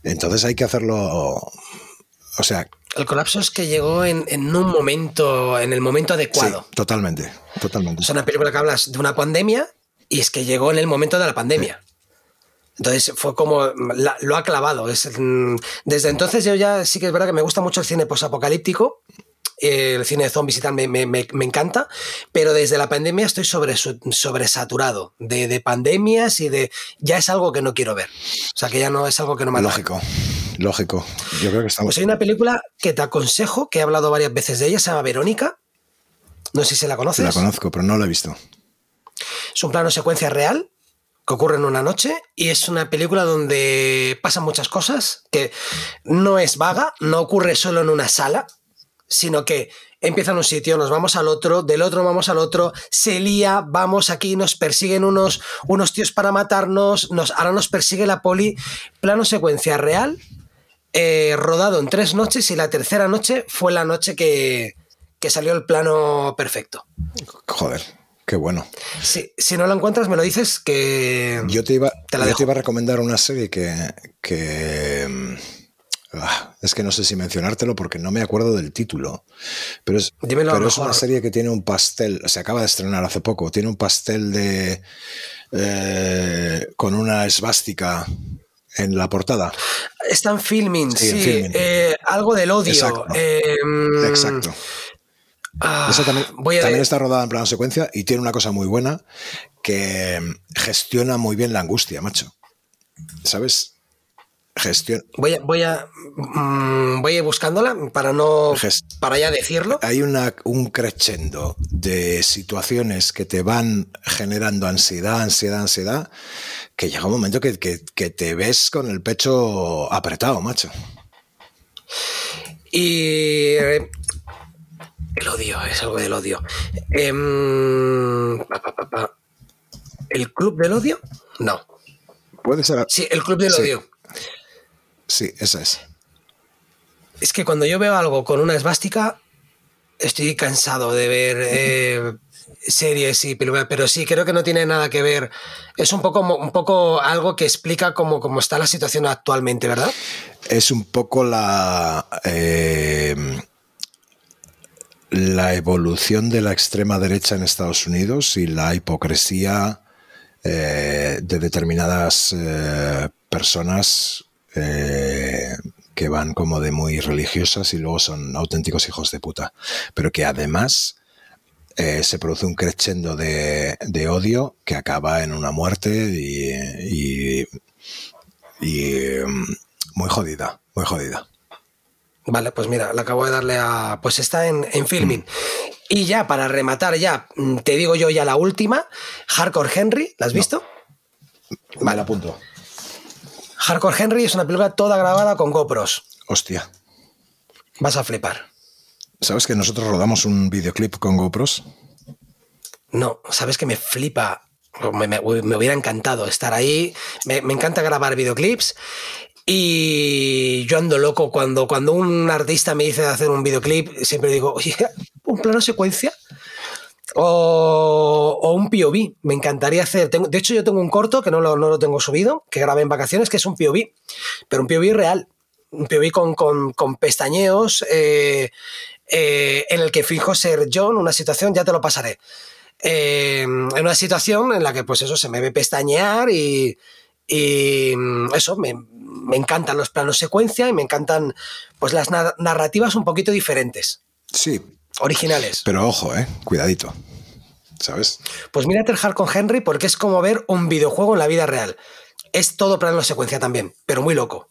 Entonces hay que hacerlo, o sea... El colapso es que llegó en, un momento, en el momento adecuado. totalmente, totalmente. Es una película que hablas de una pandemia y es que llegó en el momento de la pandemia. Entonces fue como lo ha clavado. Es, mm, desde entonces yo ya sí que es verdad que me gusta mucho el cine posapocalíptico. El cine de zombies y tal me, encanta, pero desde la pandemia estoy sobre, sobresaturado de, de, pandemias y de. Ya es algo que no quiero ver. O sea, que ya no es algo que no me Lógico, lógico. Yo creo que estamos. Pues hay una película que te aconsejo, que he hablado varias veces de ella, se llama Verónica. No sé si la conoces. La conozco, pero no la he visto. Es un plano secuencia real que ocurre en una noche y es una película donde pasan muchas cosas, que no es vaga, no ocurre solo en una sala, sino que empieza en un sitio, nos vamos al otro, del otro vamos al otro, se lía, vamos aquí, nos persiguen unos, unos tíos para matarnos, nos, ahora nos persigue la poli, plano secuencia real, eh, rodado en tres noches y la tercera noche fue la noche que, que salió el plano perfecto. Joder. Qué bueno. si no lo encuentras, me lo dices que. Yo te iba, te iba a recomendar una serie que. Mm, ah, es que no sé si mencionártelo porque no me acuerdo del título. Pero es, pero es una serie que tiene un pastel. Se acaba de estrenar hace poco. Tiene un pastel de. Eh, con una esvástica en la portada. Están filming, sí. Eh, algo del odio. Exacto. Em, Exacto. Ah, Esa también, voy a también está rodada en plano secuencia y tiene una cosa muy buena que gestiona muy bien la angustia, macho. ¿Sabes? Gestión. Voy a, voy a, mm, voy a ir buscándola para no, para ya decirlo. Hay una, un crescendo de situaciones que te van generando ansiedad, ansiedad, ansiedad, que llega un momento que, que- que te ves con el pecho apretado, macho. Y eh, el odio, es algo del odio. Em, pa, pa, pa, pa. ¿El club del odio? No. Puede ser. Sí, el club del Sí. odio. Sí, esa es. Es que cuando yo veo algo con una esvástica, estoy cansado de ver eh, series y películas, pero sí, creo que no tiene nada que ver. Es un poco, un poco algo que explica cómo, cómo está la situación actualmente, ¿verdad? Es un poco la. eh, la evolución de la extrema derecha en Estados Unidos y la hipocresía eh, de determinadas eh, personas eh, que van como de muy religiosas y luego son auténticos hijos de puta. Pero que además se produce un crescendo de, odio que acaba en una muerte y, y- y, mm, muy jodida, muy jodida. Vale, pues mira, le acabo de darle a. Pues está en, en filming. Y ya, para rematar, ya, mm, te digo yo ya la última. Hardcore Henry, ¿la has visto? Me la apunto. Hardcore Henry es una película toda grabada con GoPros. Hostia. Vas a flipar. ¿Sabes que nosotros rodamos un videoclip con GoPros? No, sabes que me flipa. Me, me- me hubiera encantado estar ahí. Me, me encanta grabar videoclips. Y yo ando loco cuando, cuando un artista me dice de hacer un videoclip, siempre digo, un plano secuencia. O, o un POV. Me encantaría hacer. de hecho, yo tengo un corto que no lo, no lo tengo subido, que grabé en vacaciones, que es un POV. Pero un POV real. Un POV con, con- con pestañeos. eh, eh, en el que fijo ser yo en una situación, ya te lo pasaré. Eh, en una situación en la que, pues eso, se me ve pestañear y, y, mm, eso, me, me encantan los planos secuencia y me encantan pues las nar- narrativas un poquito diferentes, Sí, originales. pero ojo, eh, cuidadito. ¿Sabes? Pues mírate el Hard con Henry porque es como ver un videojuego en la vida real. Es todo plano secuencia también, pero muy loco.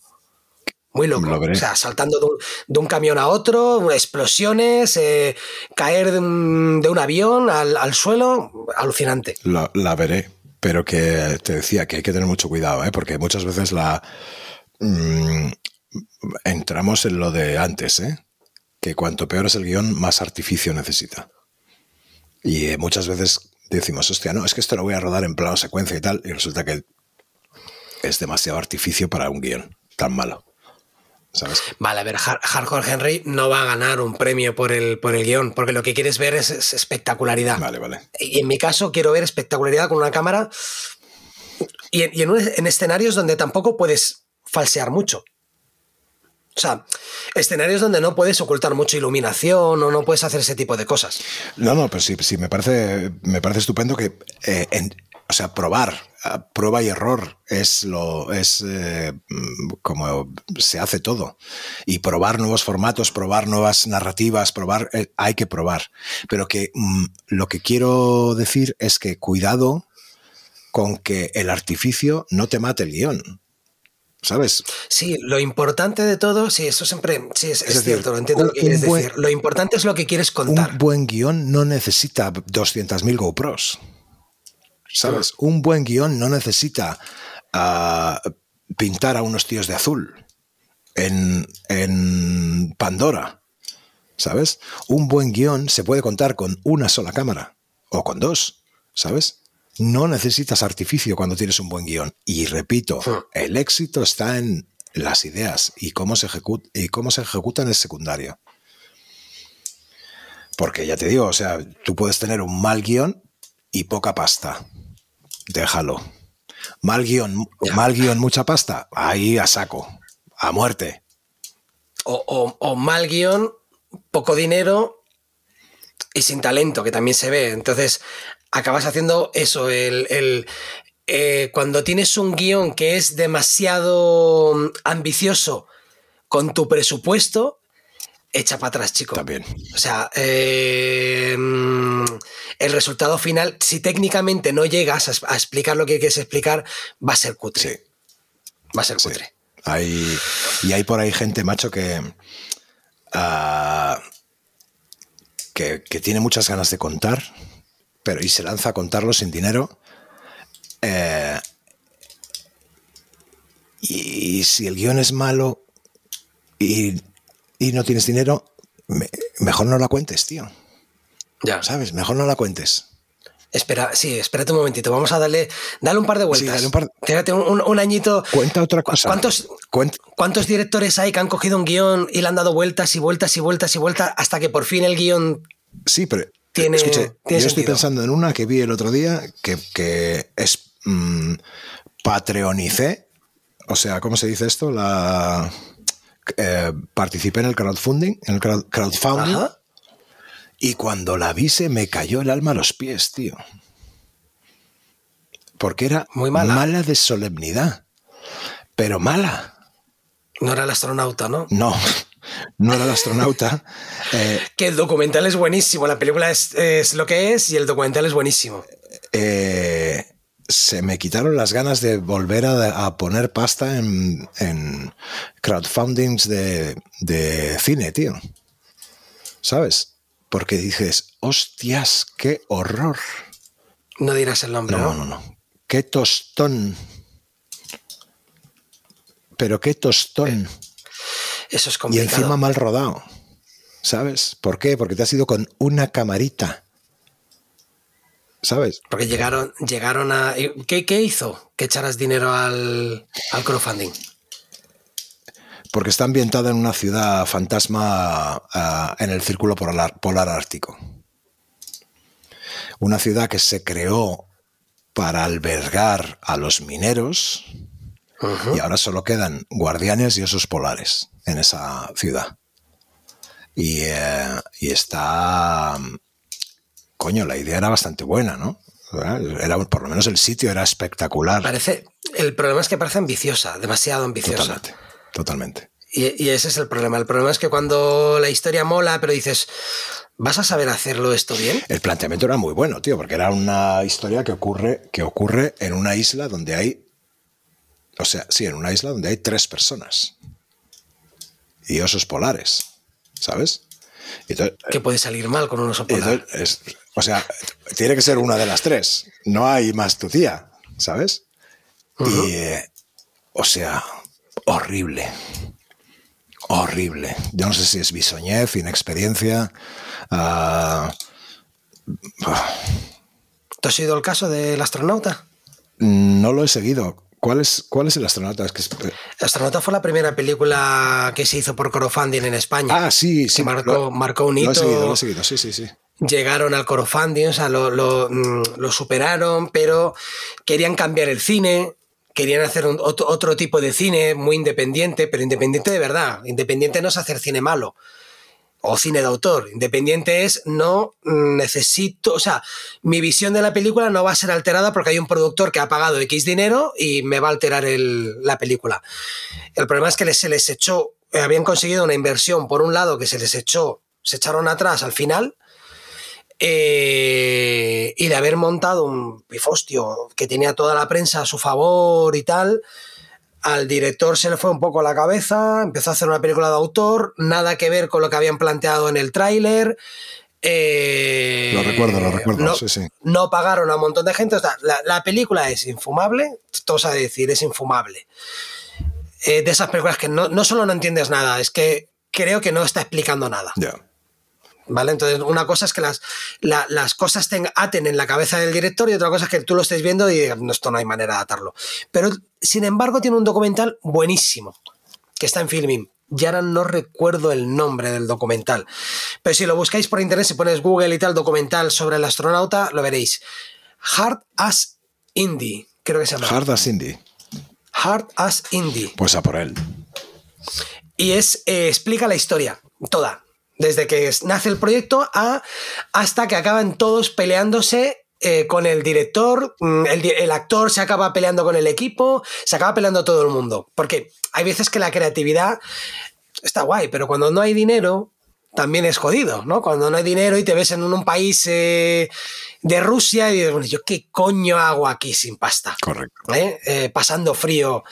Muy loco. Lo. O sea, saltando de un, de un camión a otro, explosiones, eh, caer de un, de un avión al, al suelo, alucinante. La, la veré, pero que te decía que hay que tener mucho cuidado, ¿eh? porque muchas veces la mm, entramos en lo de antes, ¿eh? que cuanto peor es el guion, más artificio necesita. Y eh, muchas veces decimos, hostia, no, es que esto lo voy a rodar en plano secuencia y tal, y resulta que es demasiado artificio para un guion tan malo. ¿Sabes? Vale, a ver, Har- Hardcore Henry no va a ganar un premio por el, por el guion, porque lo que quieres ver es, es espectacularidad. Vale, vale. Y en mi caso quiero ver espectacularidad con una cámara y, en, y en un- en escenarios donde tampoco puedes falsear mucho. O sea, escenarios donde no puedes ocultar mucha iluminación o no puedes hacer ese tipo de cosas. No, no, pero sí, sí me parece, me parece estupendo que, eh, en- o sea, probar, a prueba y error es lo, es eh, mm, como se hace todo. Y probar nuevos formatos, probar nuevas narrativas, probar, eh, hay que probar. Pero que mm, lo que quiero decir es que cuidado con que el artificio no te mate el guion. ¿Sabes? Sí, lo importante de todo, sí, eso siempre, sí, es, es decir, cierto, lo entiendo un- lo que quieres buen- decir. Lo importante es lo que quieres contar. Un buen guion no necesita 200.000 GoPros. ¿Sabes? Un buen guion no necesita pintar a unos tíos de azul en, en Pandora. ¿Sabes? Un buen guion se puede contar con una sola cámara o con dos. ¿Sabes? No necesitas artificio cuando tienes un buen guion. Y repito, Sí. el éxito está en las ideas y cómo se, ejecut- y cómo se ejecutan es secundario. Porque ya te digo, o sea, tú puedes tener un mal guion y poca pasta. Déjalo. Mal guion, mal guion, mucha pasta. Ahí a saco. A muerte. O, o- o mal guion, poco dinero y sin talento, que también se ve. Entonces, acabas haciendo eso, el, el- eh, cuando tienes un guion que es demasiado mm, ambicioso con tu presupuesto, echa para atrás, chico. También. O sea, eh, mm, el resultado final, si técnicamente no llegas a, a explicar lo que quieres explicar, va a ser cutre. Sí. Va a ser Sí. cutre. Hay, y hay por ahí gente, macho, que, ah, que, que tiene muchas ganas de contar, pero y se lanza a contarlo sin dinero. Eh, y, si el guion es malo y, y no tienes dinero, me- mejor no la cuentes, tío. Ya. ¿Sabes? Mejor no la cuentes. Espera, sí, espérate un momentito. Vamos a darle, dale un par de vueltas. dale un par- Tírate un, un- un añito. Cuenta otra ¿Cu- cosa. ¿Cuántos, Cuenta- ¿Cuántos directores hay que han cogido un guion y le han dado vueltas y vueltas y vueltas y vueltas hasta que por fin el guion Sí, pero Tiene- escuche, tiene yo estoy pensando en una que vi el otro día que, que es mm, patreonicé, o sea, ¿cómo se dice esto? La eh, participé en el crowdfunding, en el crowd- crowdfunding, Ajá. y cuando la vi se me cayó el alma a los pies, tío. Porque era Muy mala. de solemnidad, pero mala. no era el astronauta, ¿no? No, no era el astronauta. eh, Que el documental es buenísimo, la película es, es lo que es y el documental es buenísimo. eh, se me quitaron las ganas de volver a, a poner pasta en, en crowdfundings de, de cine, tío. ¿Sabes? Porque dices, hostias, qué horror. No dirás el nombre, No, ¿no? no, no. Qué tostón. Pero qué tostón. Eso es Y encima mal rodado. ¿Sabes? ¿Por qué? Porque te has ido con una camarita. ¿Sabes? Porque llegaron, llegaron a. ¿Qué, qué hizo que echaras dinero al, al crowdfunding? Porque está ambientada en una ciudad fantasma ah, en el círculo polar, polar ártico. Una ciudad que se creó para albergar a los mineros y ahora solo quedan guardianes y osos polares en esa ciudad. Y, eh, y está... Coño, la idea era bastante buena, ¿no? Era, por lo menos el sitio era espectacular. Parece. El problema es que parece ambiciosa, demasiado ambiciosa. Totalmente. Totalmente. Y, y ese es el problema. El problema es que cuando la historia mola, pero dices, ¿vas a saber hacerlo esto bien? El planteamiento era muy bueno, tío, porque era una historia que ocurre, que ocurre en una isla donde hay. O sea, sí, en una isla donde hay tres personas. Y osos polares. ¿Sabes? Entonces- Que puede salir mal con un oso polar. entonces es- o sea, tiene que ser una de las tres. No hay más tu tía, ¿sabes? Y. eh, o sea, horrible. Horrible. Yo no sé si es bisoñez, inexperiencia. ¿Tú has oído el caso del astronauta? No lo he seguido. ¿Cuál es, cuál es el astronauta? Es que es- El astronauta fue la primera película que se hizo por crowdfunding en España. Ah, sí, sí. marcó, lo- marcó un Lo he hito. seguido, lo he seguido, sí, sí, sí. Llegaron al crowdfunding, o sea, lo, lo, mm, lo superaron, pero querían cambiar el cine, querían hacer un- otro, otro tipo de cine muy independiente, pero independiente de verdad. Independiente no es hacer cine malo o cine de autor. Independiente es no necesito, o sea, mi visión de la película no va a ser alterada porque hay un productor que ha pagado X dinero y me va a alterar la película. El problema es que se les echó, eh, habían conseguido una inversión por un lado que se les echó, se echaron atrás al final. eh, y de haber montado un pifostio que tenía toda la prensa a su favor y tal, al director se le fue un poco la cabeza, empezó a hacer una película de autor, nada que ver con lo que habían planteado en el tráiler. eh, Lo recuerdo, lo recuerdo, No, sí, sí. no pagaron a un montón de gente. o sea, la, la película es infumable, todo de decir, es infumable. Eh, de esas películas que no, no solo no entiendes nada, es que creo que no está explicando nada. Ya. ¿Vale? Entonces, una cosa es que las, la- las cosas te aten en la cabeza del director y otra cosa es que tú lo estés viendo y digas, no, esto no hay manera de atarlo. Pero, sin embargo, tiene un documental buenísimo que está en Filming. Y ahora no recuerdo el nombre del documental. Pero si lo buscáis por internet, si pones Google y tal, documental sobre el astronauta, lo veréis. Hard as Indie, creo que se llama. Hard as Indie. Hard as Indie. Pues a por él. Y es, eh, explica la historia, toda. Desde que nace el proyecto a, hasta que acaban todos peleándose eh, con el director, mm, el, actor se acaba peleando con el equipo, se acaba peleando todo el mundo. Porque hay veces que la creatividad está guay, pero cuando no hay dinero, también es jodido, ¿no? Cuando no hay dinero y te ves en un, país eh, de Rusia y dices, bueno, ¿yo qué coño hago aquí sin pasta? Correcto. Eh, pasando frío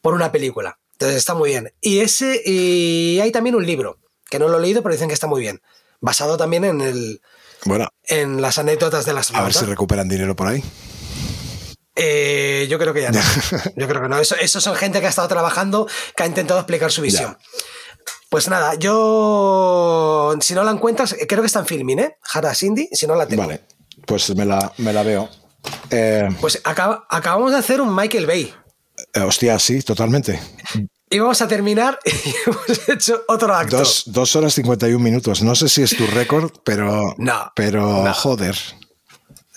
por una película. Entonces está muy bien. Y ese, y hay también un libro, que no lo he leído, pero dicen que está muy bien. Basado también en el Bueno, en las anécdotas de las a ver si recuperan dinero por ahí. Eh, yo creo que ya no. Yo creo que no. Eso, eso son gente que ha estado trabajando, que ha intentado explicar su visión. Pues nada, yo. Si no la encuentras, eh, creo que está en filming, ¿eh? Hara Cindy, si no la tengo. Vale, pues me la, me la veo. Eh, Pues acaba- acabamos de hacer un Michael Bay. eh, hostia, sí, totalmente. Y vamos a terminar y hemos hecho otro acto. Dos, dos horas 51 minutos. No sé si es tu récord, pero. No, Pero, no. joder.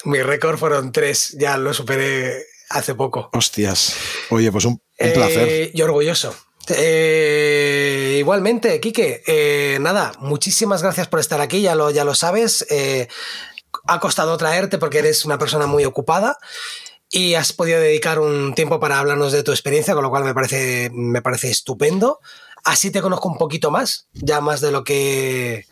Mi récord fueron tres, ya lo superé hace poco. Hostias. Oye, pues un, un Eh, placer. Y orgulloso. Eh, igualmente, Quique, eh, nada, muchísimas gracias por estar aquí, ya lo, ya lo sabes. ha costado traerte porque eres una persona muy ocupada y has podido dedicar un tiempo para hablarnos de tu experiencia, con lo cual me parece, me parece estupendo. Así te conozco un poquito más, ya más de lo que,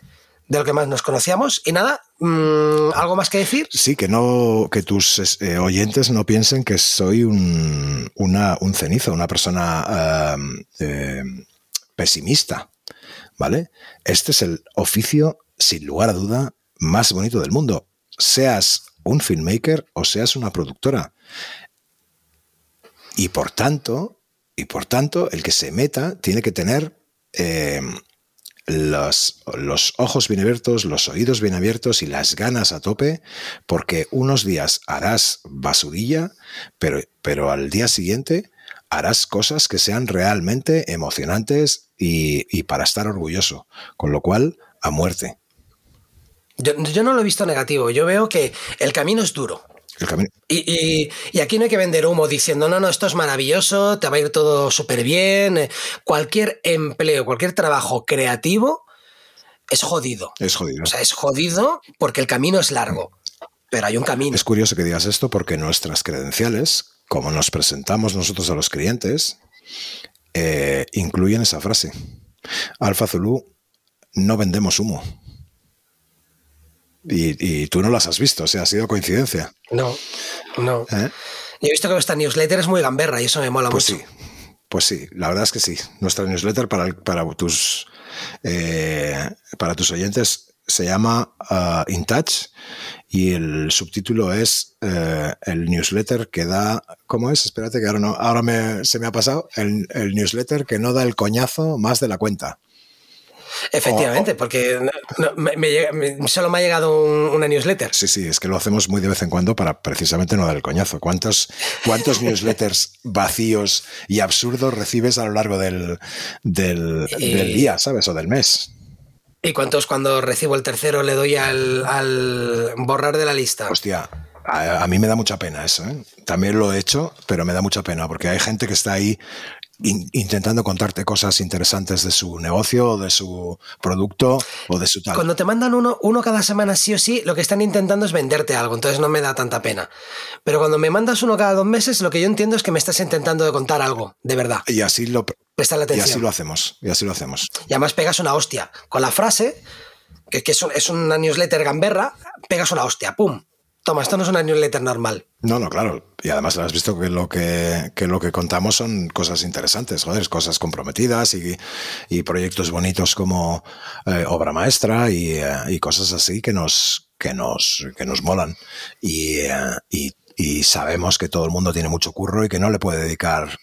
de lo que más nos conocíamos. Y nada, mm, ¿algo más que decir? Sí, que no, que tus eh, oyentes no piensen que soy un, una, un cenizo, una persona eh, pesimista, ¿vale? Este es el oficio, sin lugar a duda, más bonito del mundo. Seas un filmmaker o seas una productora. Y por tanto, y por tanto, el que se meta tiene que tener eh, los, ojos bien abiertos, los oídos bien abiertos y las ganas a tope, porque unos días harás basurilla, pero, pero al día siguiente harás cosas que sean realmente emocionantes y, para estar orgulloso. Con lo cual, a muerte. Yo no lo he visto negativo, yo veo que el camino es duro. El camino. Y, y- y aquí no hay que vender humo diciendo, no, no, esto es maravilloso, te va a ir todo súper bien. Cualquier empleo, cualquier trabajo creativo es jodido. Es jodido. O sea, es jodido porque el camino es largo, pero hay un camino. Es curioso que digas esto porque nuestras credenciales, como nos presentamos nosotros a los clientes, eh, incluyen esa frase. Alfa Zulu, no vendemos humo. Y, y tú no las has visto, o sea, ha sido coincidencia. No, no. ¿eh? Yo he visto que vuestra newsletter es muy gamberra y eso me mola Pues mucho. sí, pues sí, la verdad es que sí. Nuestra newsletter para, para tus eh, para tus oyentes se llama uh, In Touch y el subtítulo es eh, el newsletter que da, ¿cómo es? Espérate que ahora no, ahora me, se me ha pasado el, el newsletter que no da el coñazo más de la cuenta. Efectivamente, porque no- me- me solo me ha llegado un- una newsletter. Sí, sí, es que lo hacemos muy de vez en cuando para precisamente no dar el coñazo. ¿Cuántos, cuántos newsletters vacíos y absurdos recibes a lo largo del, del, del día, ¿sabes? O del mes. ¿Y cuántos cuando recibo el tercero le doy al, al borrar de la lista? Hostia, a, a mí me da mucha pena eso. ¿eh? También lo he hecho, pero me da mucha pena porque hay gente que está ahí in- intentando contarte cosas interesantes de su negocio de su producto o de su tal. Cuando te mandan uno, uno cada semana sí o sí, lo que están intentando es venderte algo, entonces no me da tanta pena. Pero cuando me mandas uno cada dos meses, lo que yo entiendo es que me estás intentando de contar algo, de verdad. Y así lo, Presta la y así atención. lo hacemos. Y así lo hacemos. Y además pegas una hostia. Con la frase, que, que es, un- es una newsletter gamberra, pegas una hostia, ¡pum! Toma, esto no es una newsletter normal. No, no, claro. Y además has visto que lo que, que lo que contamos son cosas interesantes, joder, cosas comprometidas y, y proyectos bonitos como eh, obra maestra y, eh, y cosas así que nos, que nos, que nos molan. Y, eh, y, y sabemos que todo el mundo tiene mucho curro y que no le puede dedicar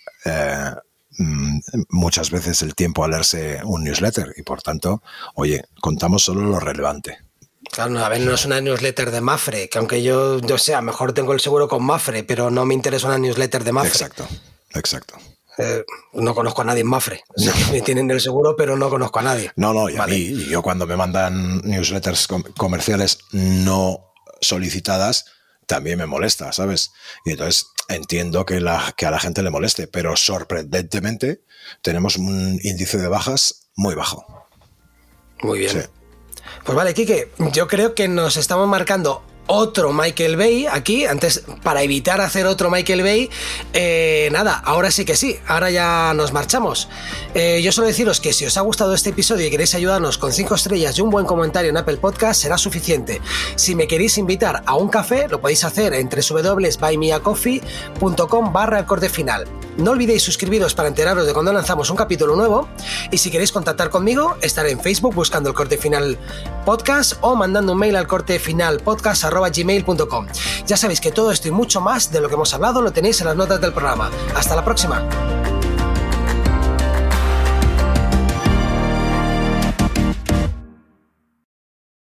mm, muchas veces el tiempo a leerse un newsletter. Y por tanto, oye, contamos solo lo relevante. Claro, a ver, no es una newsletter de Mafre, que aunque yo, yo sea, mejor tengo el seguro con Mafre, pero no me interesa una newsletter de Mafre. Exacto, exacto. Eh, no conozco a nadie en Mafre. O sea, me tienen el seguro, pero no conozco a nadie. No, no, y a mí, yo cuando me mandan newsletters com- comerciales no solicitadas, también me molesta, ¿sabes? Y entonces entiendo que, la, que a la gente le moleste, pero sorprendentemente tenemos un índice de bajas muy bajo. Muy bien. Sí. Pues vale, Quique, yo creo que nos estamos marcando otro Michael Bay aquí, antes para evitar hacer otro Michael Bay, eh, nada, ahora sí que sí, ahora ya nos marchamos. Eh, yo solo deciros que si os ha gustado este episodio y queréis ayudarnos con 5 estrellas y un buen comentario en Apple Podcast, será suficiente. Si me queréis invitar a un café, lo podéis hacer en www.buymeacoffee.com barra el final. No olvidéis suscribiros para enteraros de cuando lanzamos un capítulo nuevo y si queréis contactar conmigo, estaré en Facebook buscando el corte final podcast o mandando un mail al corte final podcast gmail.com. Ya sabéis que todo esto y mucho más de lo que hemos hablado lo tenéis en las notas del programa. Hasta la próxima.